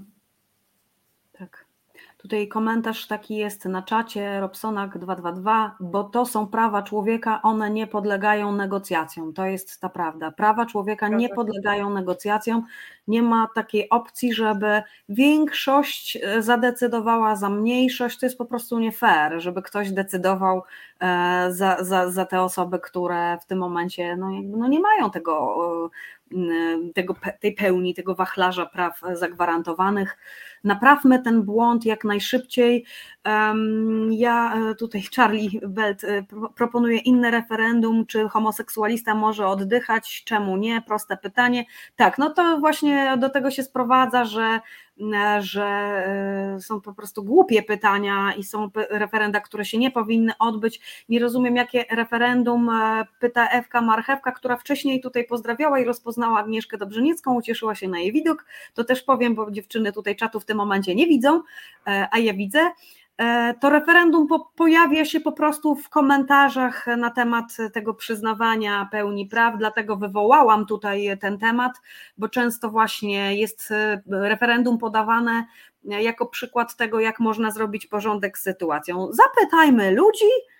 Tutaj komentarz taki jest na czacie Robsonak222, bo to są prawa człowieka, one nie podlegają negocjacjom. To jest ta prawda. Prawa człowieka nie podlegają negocjacjom. Nie ma takiej opcji, żeby większość e, zadecydowała za mniejszość. To jest po prostu nie fair, żeby ktoś decydował e, za, za, za te osoby, które w tym momencie no, no nie mają tego, e, tego, tej pełni, tego wachlarza praw zagwarantowanych naprawmy ten błąd jak najszybciej. Ja e, tutaj, Charlie Belt e, proponuje inne referendum, czy homoseksualista może oddychać, czemu nie? Proste pytanie. Tak, no to właśnie do tego się sprowadza, że że e, są po prostu głupie pytania i są referenda, które się nie powinny odbyć. Nie rozumiem, jakie referendum e, pyta Ewka Marchewka, która wcześniej tutaj pozdrawiała i rozpoznała Agnieszkę Dobrzyniecką, ucieszyła się na jej widok. To też powiem, bo dziewczyny tutaj czatu w tym momencie nie widzą, a ja widzę. E, to referendum po, pojawia się po prostu w komentarzach na temat tego przyznawania pełni praw, dlatego wywołałam tutaj ten temat, bo często właśnie jest e, referendum podawane jako przykład tego, jak można zrobić porządek z sytuacją. Zapytajmy ludzi, E,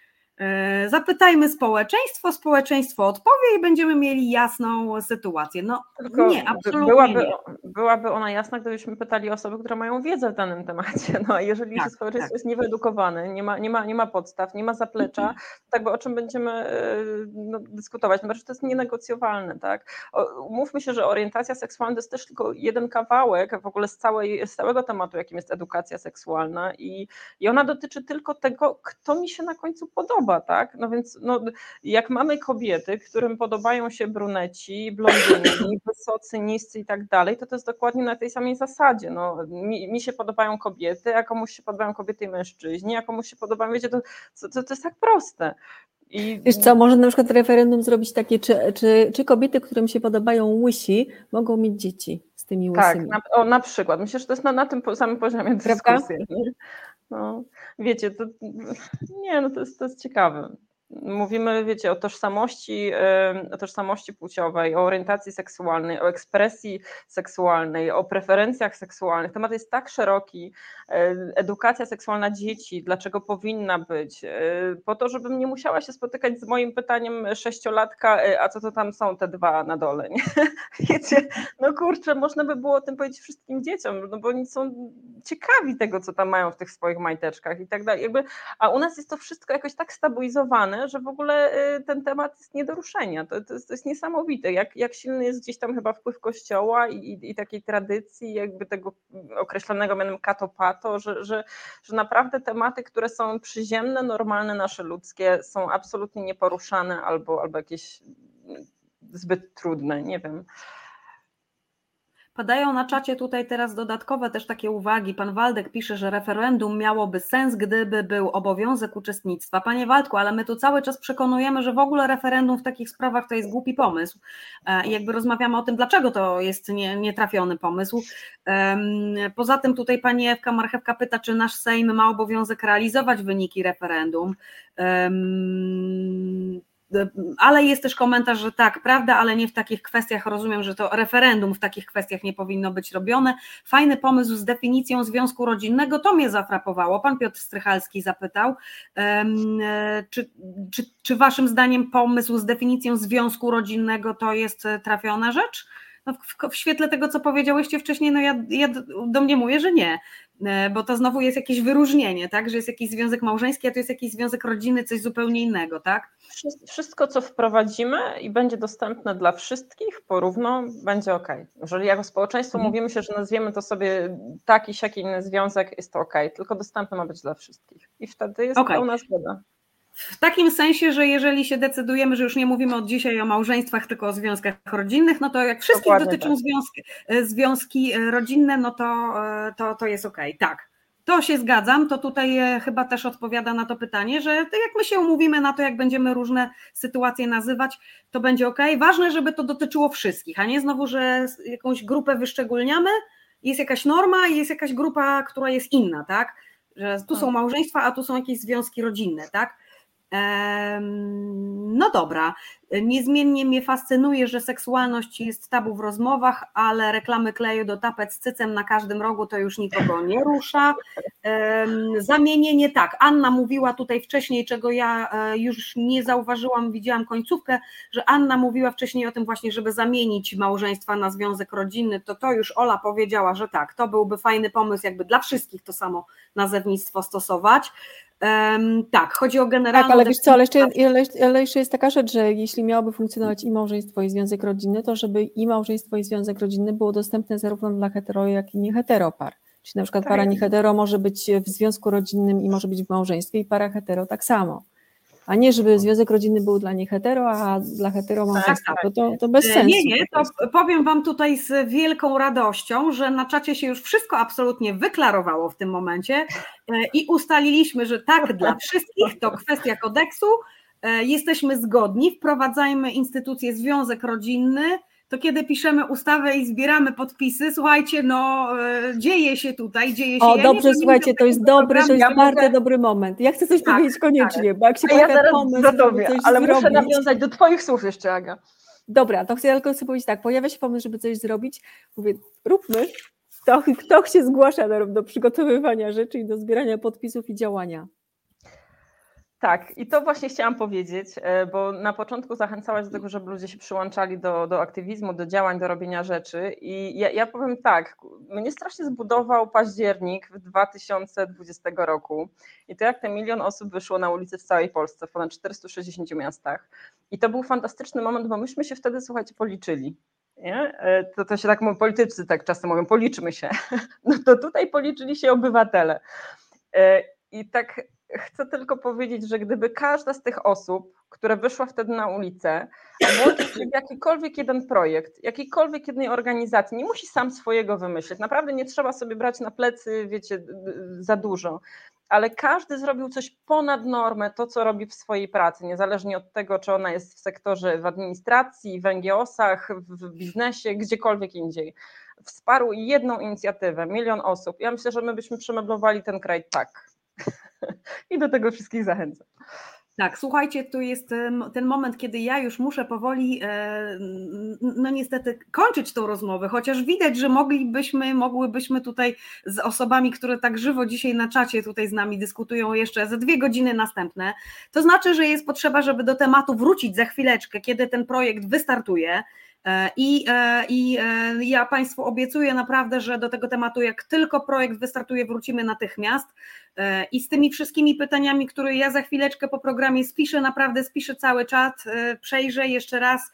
zapytajmy społeczeństwo, społeczeństwo odpowie i będziemy mieli jasną sytuację. No Tylko nie, absolutnie byłaby, nie. Byłaby ona jasna, gdybyśmy pytali osoby, które mają wiedzę w danym temacie. No a jeżeli tak, społeczeństwo tak. jest niewyedukowane, nie ma, nie, ma, nie ma podstaw, nie ma zaplecza, mhm. tak by o czym będziemy e, no, dyskutować? No, to jest nienegocjowalne, tak? Umówmy się, że orientacja seksualna to jest też tylko jeden kawałek w ogóle z, całej, z całego tematu, jakim jest edukacja seksualna i, i ona dotyczy tylko tego, kto mi się na końcu podoba tak? No więc no, jak mamy kobiety, którym podobają się bruneci, blondyni, (coughs) wysocy, niscy i tak dalej, to to jest dokładnie na tej samej zasadzie. No, mi, mi się podobają kobiety, a komuś się podobają kobiety i mężczyźni, a komuś się podobają, wiecie, to, to, to jest tak proste. I... Wiesz co, może na przykład referendum zrobić takie, czy, czy, czy kobiety, którym się podobają łysi, mogą mieć dzieci z tymi łysymi? Tak, na, o, na przykład. Myślę, że to jest na, na tym samym poziomie dyskusji. No, wiecie, to nie, no to jest, to jest ciekawe. Mówimy, wiecie, o tożsamości, o tożsamości płciowej, o orientacji seksualnej, o ekspresji seksualnej, o preferencjach seksualnych. Temat jest tak szeroki. Edukacja seksualna dzieci, dlaczego powinna być? Po to, żebym nie musiała się spotykać z moim pytaniem sześciolatka, e, a co to tam są te dwa na dole? Nie? (laughs) Wiecie, no kurczę, można by było o tym powiedzieć wszystkim dzieciom, no bo oni są ciekawi tego, co tam mają w tych swoich majteczkach i tak dalej. Jakby, a u nas jest to wszystko jakoś tak stabilizowane, że w ogóle y, ten temat jest nie do ruszenia. To, to, jest, to jest niesamowite, jak, jak silny jest gdzieś tam chyba wpływ kościoła i, i, takiej tradycji, jakby tego określonego mianem katopato, że, że, że naprawdę tematy, które są przyziemne, normalne, nasze ludzkie, są absolutnie nieporuszane albo, albo jakieś zbyt trudne, nie wiem. Padają na czacie tutaj teraz dodatkowe też takie uwagi. Pan Waldek pisze, że referendum miałoby sens, gdyby był obowiązek uczestnictwa. Panie Waldku, ale my tu cały czas przekonujemy, że w ogóle referendum w takich sprawach to jest głupi pomysł. E, I jakby rozmawiamy o tym, dlaczego to jest nie, nietrafiony pomysł. Poza tym tutaj pani Ewka Marchewka pyta, czy nasz Sejm ma obowiązek realizować wyniki referendum ale jest też komentarz, że tak, prawda, ale nie w takich kwestiach. Rozumiem, że to referendum w takich kwestiach nie powinno być robione. Fajny pomysł z definicją związku rodzinnego, to mnie zafrapowało. Pan Piotr Strychalski zapytał, e, czy, czy, czy waszym zdaniem pomysł z definicją związku rodzinnego to jest trafiona rzecz? No w, w świetle tego, co powiedziałyście wcześniej, no ja, ja domniemuję, że nie, e, bo to znowu jest jakieś wyróżnienie, tak, że jest jakiś związek małżeński, a to jest jakiś związek rodzinny, coś zupełnie innego, tak? Wszystko, co wprowadzimy i będzie dostępne dla wszystkich porówno, będzie ok. Jeżeli jako społeczeństwo mhm. mówimy się, że nazwiemy to sobie taki, siaki inny związek, jest to ok, tylko dostępny ma być dla wszystkich. I wtedy jest okay. pełna zgoda. W takim sensie, że jeżeli się decydujemy, że już nie mówimy od dzisiaj o małżeństwach, tylko o związkach rodzinnych, no to jak wszystkich Dokładnie dotyczą tak. związki, e, związki e, rodzinne, no to, e, to, to jest okej. Okay. Tak. To się zgadzam, to tutaj chyba też odpowiada na to pytanie, że jak my się umówimy na to, jak będziemy różne sytuacje nazywać, to będzie ok. Ważne, żeby to dotyczyło wszystkich, a nie znowu, że jakąś grupę wyszczególniamy, jest jakaś norma i jest jakaś grupa, która jest inna, tak? Że tu są tak. małżeństwa, a tu są jakieś związki rodzinne, tak? No dobra, niezmiennie mnie fascynuje, że seksualność jest tabu w rozmowach, ale reklamy kleju do tapet z cycem na każdym rogu to już nikogo nie rusza. Zamienienie tak, Anna mówiła tutaj wcześniej, czego ja e, już nie zauważyłam, widziałam końcówkę, że Anna mówiła wcześniej o tym właśnie, żeby zamienić małżeństwa na związek rodzinny, to to już Ola powiedziała, że tak, to byłby fajny pomysł, jakby dla wszystkich to samo nazewnictwo stosować. Um, tak, chodzi o generalną... Tak, ale wiesz co, ale jeszcze, ale jeszcze jest taka rzecz, że jeśli miałoby funkcjonować i małżeństwo i związek rodzinny, to żeby i małżeństwo i związek rodzinny było dostępne zarówno dla hetero, jak i nieheteropar. Czyli na przykład tak. para niehetero może być w związku rodzinnym i może być w małżeństwie i para hetero tak samo a nie żeby związek rodzinny był dla nich hetero, a dla hetero tak, tak. to, to bez sensu. Nie, nie, to powiem Wam tutaj z wielką radością, że na czacie się już wszystko absolutnie wyklarowało w tym momencie e, i ustaliliśmy, że tak dla wszystkich, to kwestia kodeksu, e, jesteśmy zgodni, wprowadzajmy instytucję związek rodzinny, to kiedy piszemy ustawę i zbieramy podpisy, słuchajcie, no e, dzieje się tutaj, dzieje się. O, ja dobrze, słuchajcie, to jest dobry, to jest ja bardzo mogę... dobry moment. Ja chcę coś tak, powiedzieć koniecznie, tak. bo jak się ja zaraz pomysł, gotowie, coś ale zrobić... muszę nawiązać do Twoich słów jeszcze, Aga. Dobra, to chcę tylko sobie powiedzieć tak, pojawia się pomysł, żeby coś zrobić, mówię, róbmy, kto, kto się zgłasza do, do przygotowywania rzeczy i do zbierania podpisów i działania. Tak, i to właśnie chciałam powiedzieć, e, bo na początku zachęcałaś do tego, żeby ludzie się przyłączali do, do aktywizmu, do działań, do robienia rzeczy. I ja, ja powiem tak, mnie strasznie zbudował październik w 2020 roku. I to jak ten milion osób wyszło na ulicy w całej Polsce, w ponad 460 miastach. I to był fantastyczny moment, bo myśmy się wtedy, słuchajcie, policzyli. Nie? E, to, to się tak mówią, politycy tak czasem mówią, policzmy się. (laughs) No to tutaj policzyli się obywatele. E, I tak chcę tylko powiedzieć, że gdyby każda z tych osób, która wyszła wtedy na ulicę, włączyć się w jakikolwiek jeden projekt, jakiejkolwiek jednej organizacji, nie musi sam swojego wymyśleć. Naprawdę nie trzeba sobie brać na plecy, wiecie, za dużo. Ale każdy zrobił coś ponad normę, to co robi w swojej pracy, niezależnie od tego, czy ona jest w sektorze, w administracji, w NGO-sach, w biznesie, gdziekolwiek indziej. Wsparł jedną inicjatywę, milion osób. Ja myślę, że my byśmy przemeblowali ten kraj tak. I do tego wszystkich zachęcam. Tak, słuchajcie, tu jest ten moment, kiedy ja już muszę powoli, e, no niestety, kończyć tą rozmowę, chociaż widać, że moglibyśmy, mogłybyśmy tutaj z osobami, które tak żywo dzisiaj na czacie tutaj z nami dyskutują jeszcze ze dwie godziny następne. To znaczy, że jest potrzeba, żeby do tematu wrócić za chwileczkę, kiedy ten projekt wystartuje. E, I, e, I e, ja Państwu obiecuję naprawdę, że do tego tematu, jak tylko projekt wystartuje, wrócimy natychmiast. I z tymi wszystkimi pytaniami, które ja za chwileczkę po programie spiszę, naprawdę spiszę cały czat, przejrzę jeszcze raz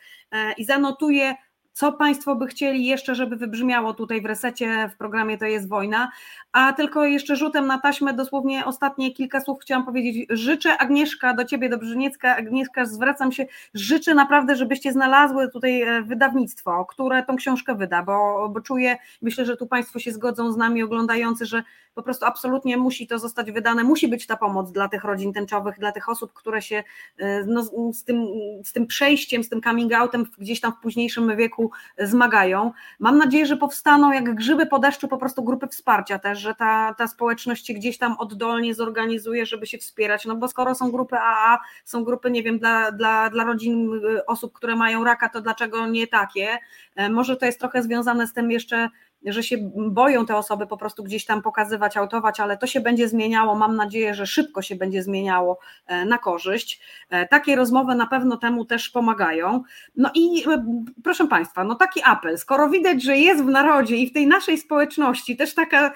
i zanotuję co Państwo by chcieli jeszcze, żeby wybrzmiało tutaj w resecie w programie To jest wojna. A tylko jeszcze rzutem na taśmę, dosłownie ostatnie kilka słów chciałam powiedzieć. Życzę Agnieszka, do Ciebie, do Brzyniecka, Agnieszka, zwracam się, życzę naprawdę, żebyście znalazły tutaj e, wydawnictwo, które tą książkę wyda, bo, bo czuję, myślę, że tu Państwo się zgodzą z nami oglądający, że po prostu absolutnie musi to zostać wydane, musi być ta pomoc dla tych rodzin tęczowych, dla tych osób, które się e, no, z, tym, z tym przejściem, z tym coming outem gdzieś tam w późniejszym wieku zmagają. Mam nadzieję, że powstaną jak grzyby po deszczu po prostu grupy wsparcia też, że ta, ta społeczność się gdzieś tam oddolnie zorganizuje, żeby się wspierać, no bo skoro są grupy AA, są grupy, nie wiem, dla, dla, dla rodzin y, osób, które mają raka, to dlaczego nie takie? E, może to jest trochę związane z tym jeszcze że się boją te osoby po prostu gdzieś tam pokazywać, autować, ale to się będzie zmieniało. Mam nadzieję, że szybko się będzie zmieniało na korzyść. Takie rozmowy na pewno temu też pomagają. No i proszę Państwa, no taki apel, skoro widać, że jest w narodzie i w tej naszej społeczności też taka,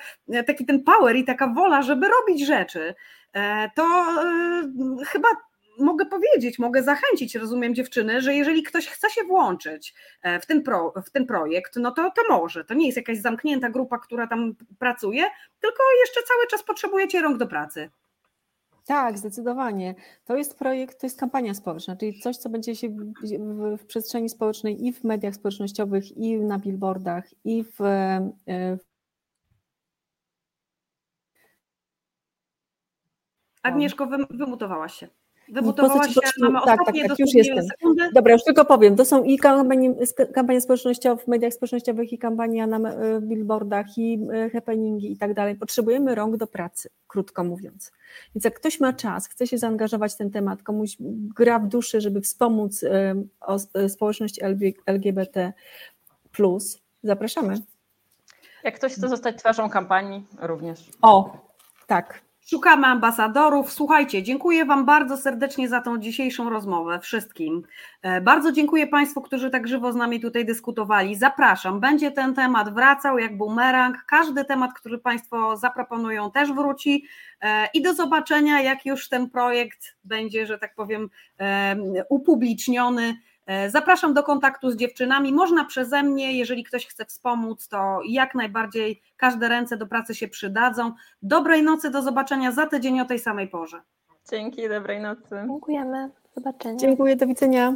taki ten power i taka wola, żeby robić rzeczy, to chyba mogę powiedzieć, mogę zachęcić, rozumiem dziewczyny, że jeżeli ktoś chce się włączyć w ten, pro, w ten projekt, no to, to może. To nie jest jakaś zamknięta grupa, która tam pracuje, tylko jeszcze cały czas potrzebujecie rąk do pracy. Tak, zdecydowanie. To jest projekt, to jest kampania społeczna, czyli coś, co będzie się w, w, w przestrzeni społecznej i w mediach społecznościowych, i na billboardach, i w, w Agnieszko, wy, wymutowałaś się. Wymutowałaś Po się, mamy tak, tak, tak, już jestem. sekundy. Dobra, już tylko powiem. To są i kampanie, kampania społecznościowe w mediach społecznościowych, i kampania na e, billboardach, i e, happeningi i tak dalej. Potrzebujemy rąk do pracy, krótko mówiąc. Więc jak ktoś ma czas, chce się zaangażować w ten temat, komuś gra w duszy, żeby wspomóc e, o, społeczność LGBT, zapraszamy. Jak ktoś chce zostać twarzą kampanii, również. O, tak. Szukamy ambasadorów. Słuchajcie, dziękuję Wam bardzo serdecznie za tą dzisiejszą rozmowę wszystkim. E, Bardzo dziękuję Państwu, którzy tak żywo z nami tutaj dyskutowali. Zapraszam, będzie ten temat wracał jak bumerang. Każdy temat, który Państwo zaproponują, też wróci. E, I do zobaczenia, jak już ten projekt będzie, że tak powiem, e, upubliczniony. E, Zapraszam do kontaktu z dziewczynami. Można przeze mnie, jeżeli ktoś chce wspomóc, to jak najbardziej każde ręce do pracy się przydadzą. Dobrej nocy, do zobaczenia za tydzień o tej samej porze. Dzięki, dobrej nocy. Dziękujemy. Do zobaczenia. Dziękuję, do widzenia.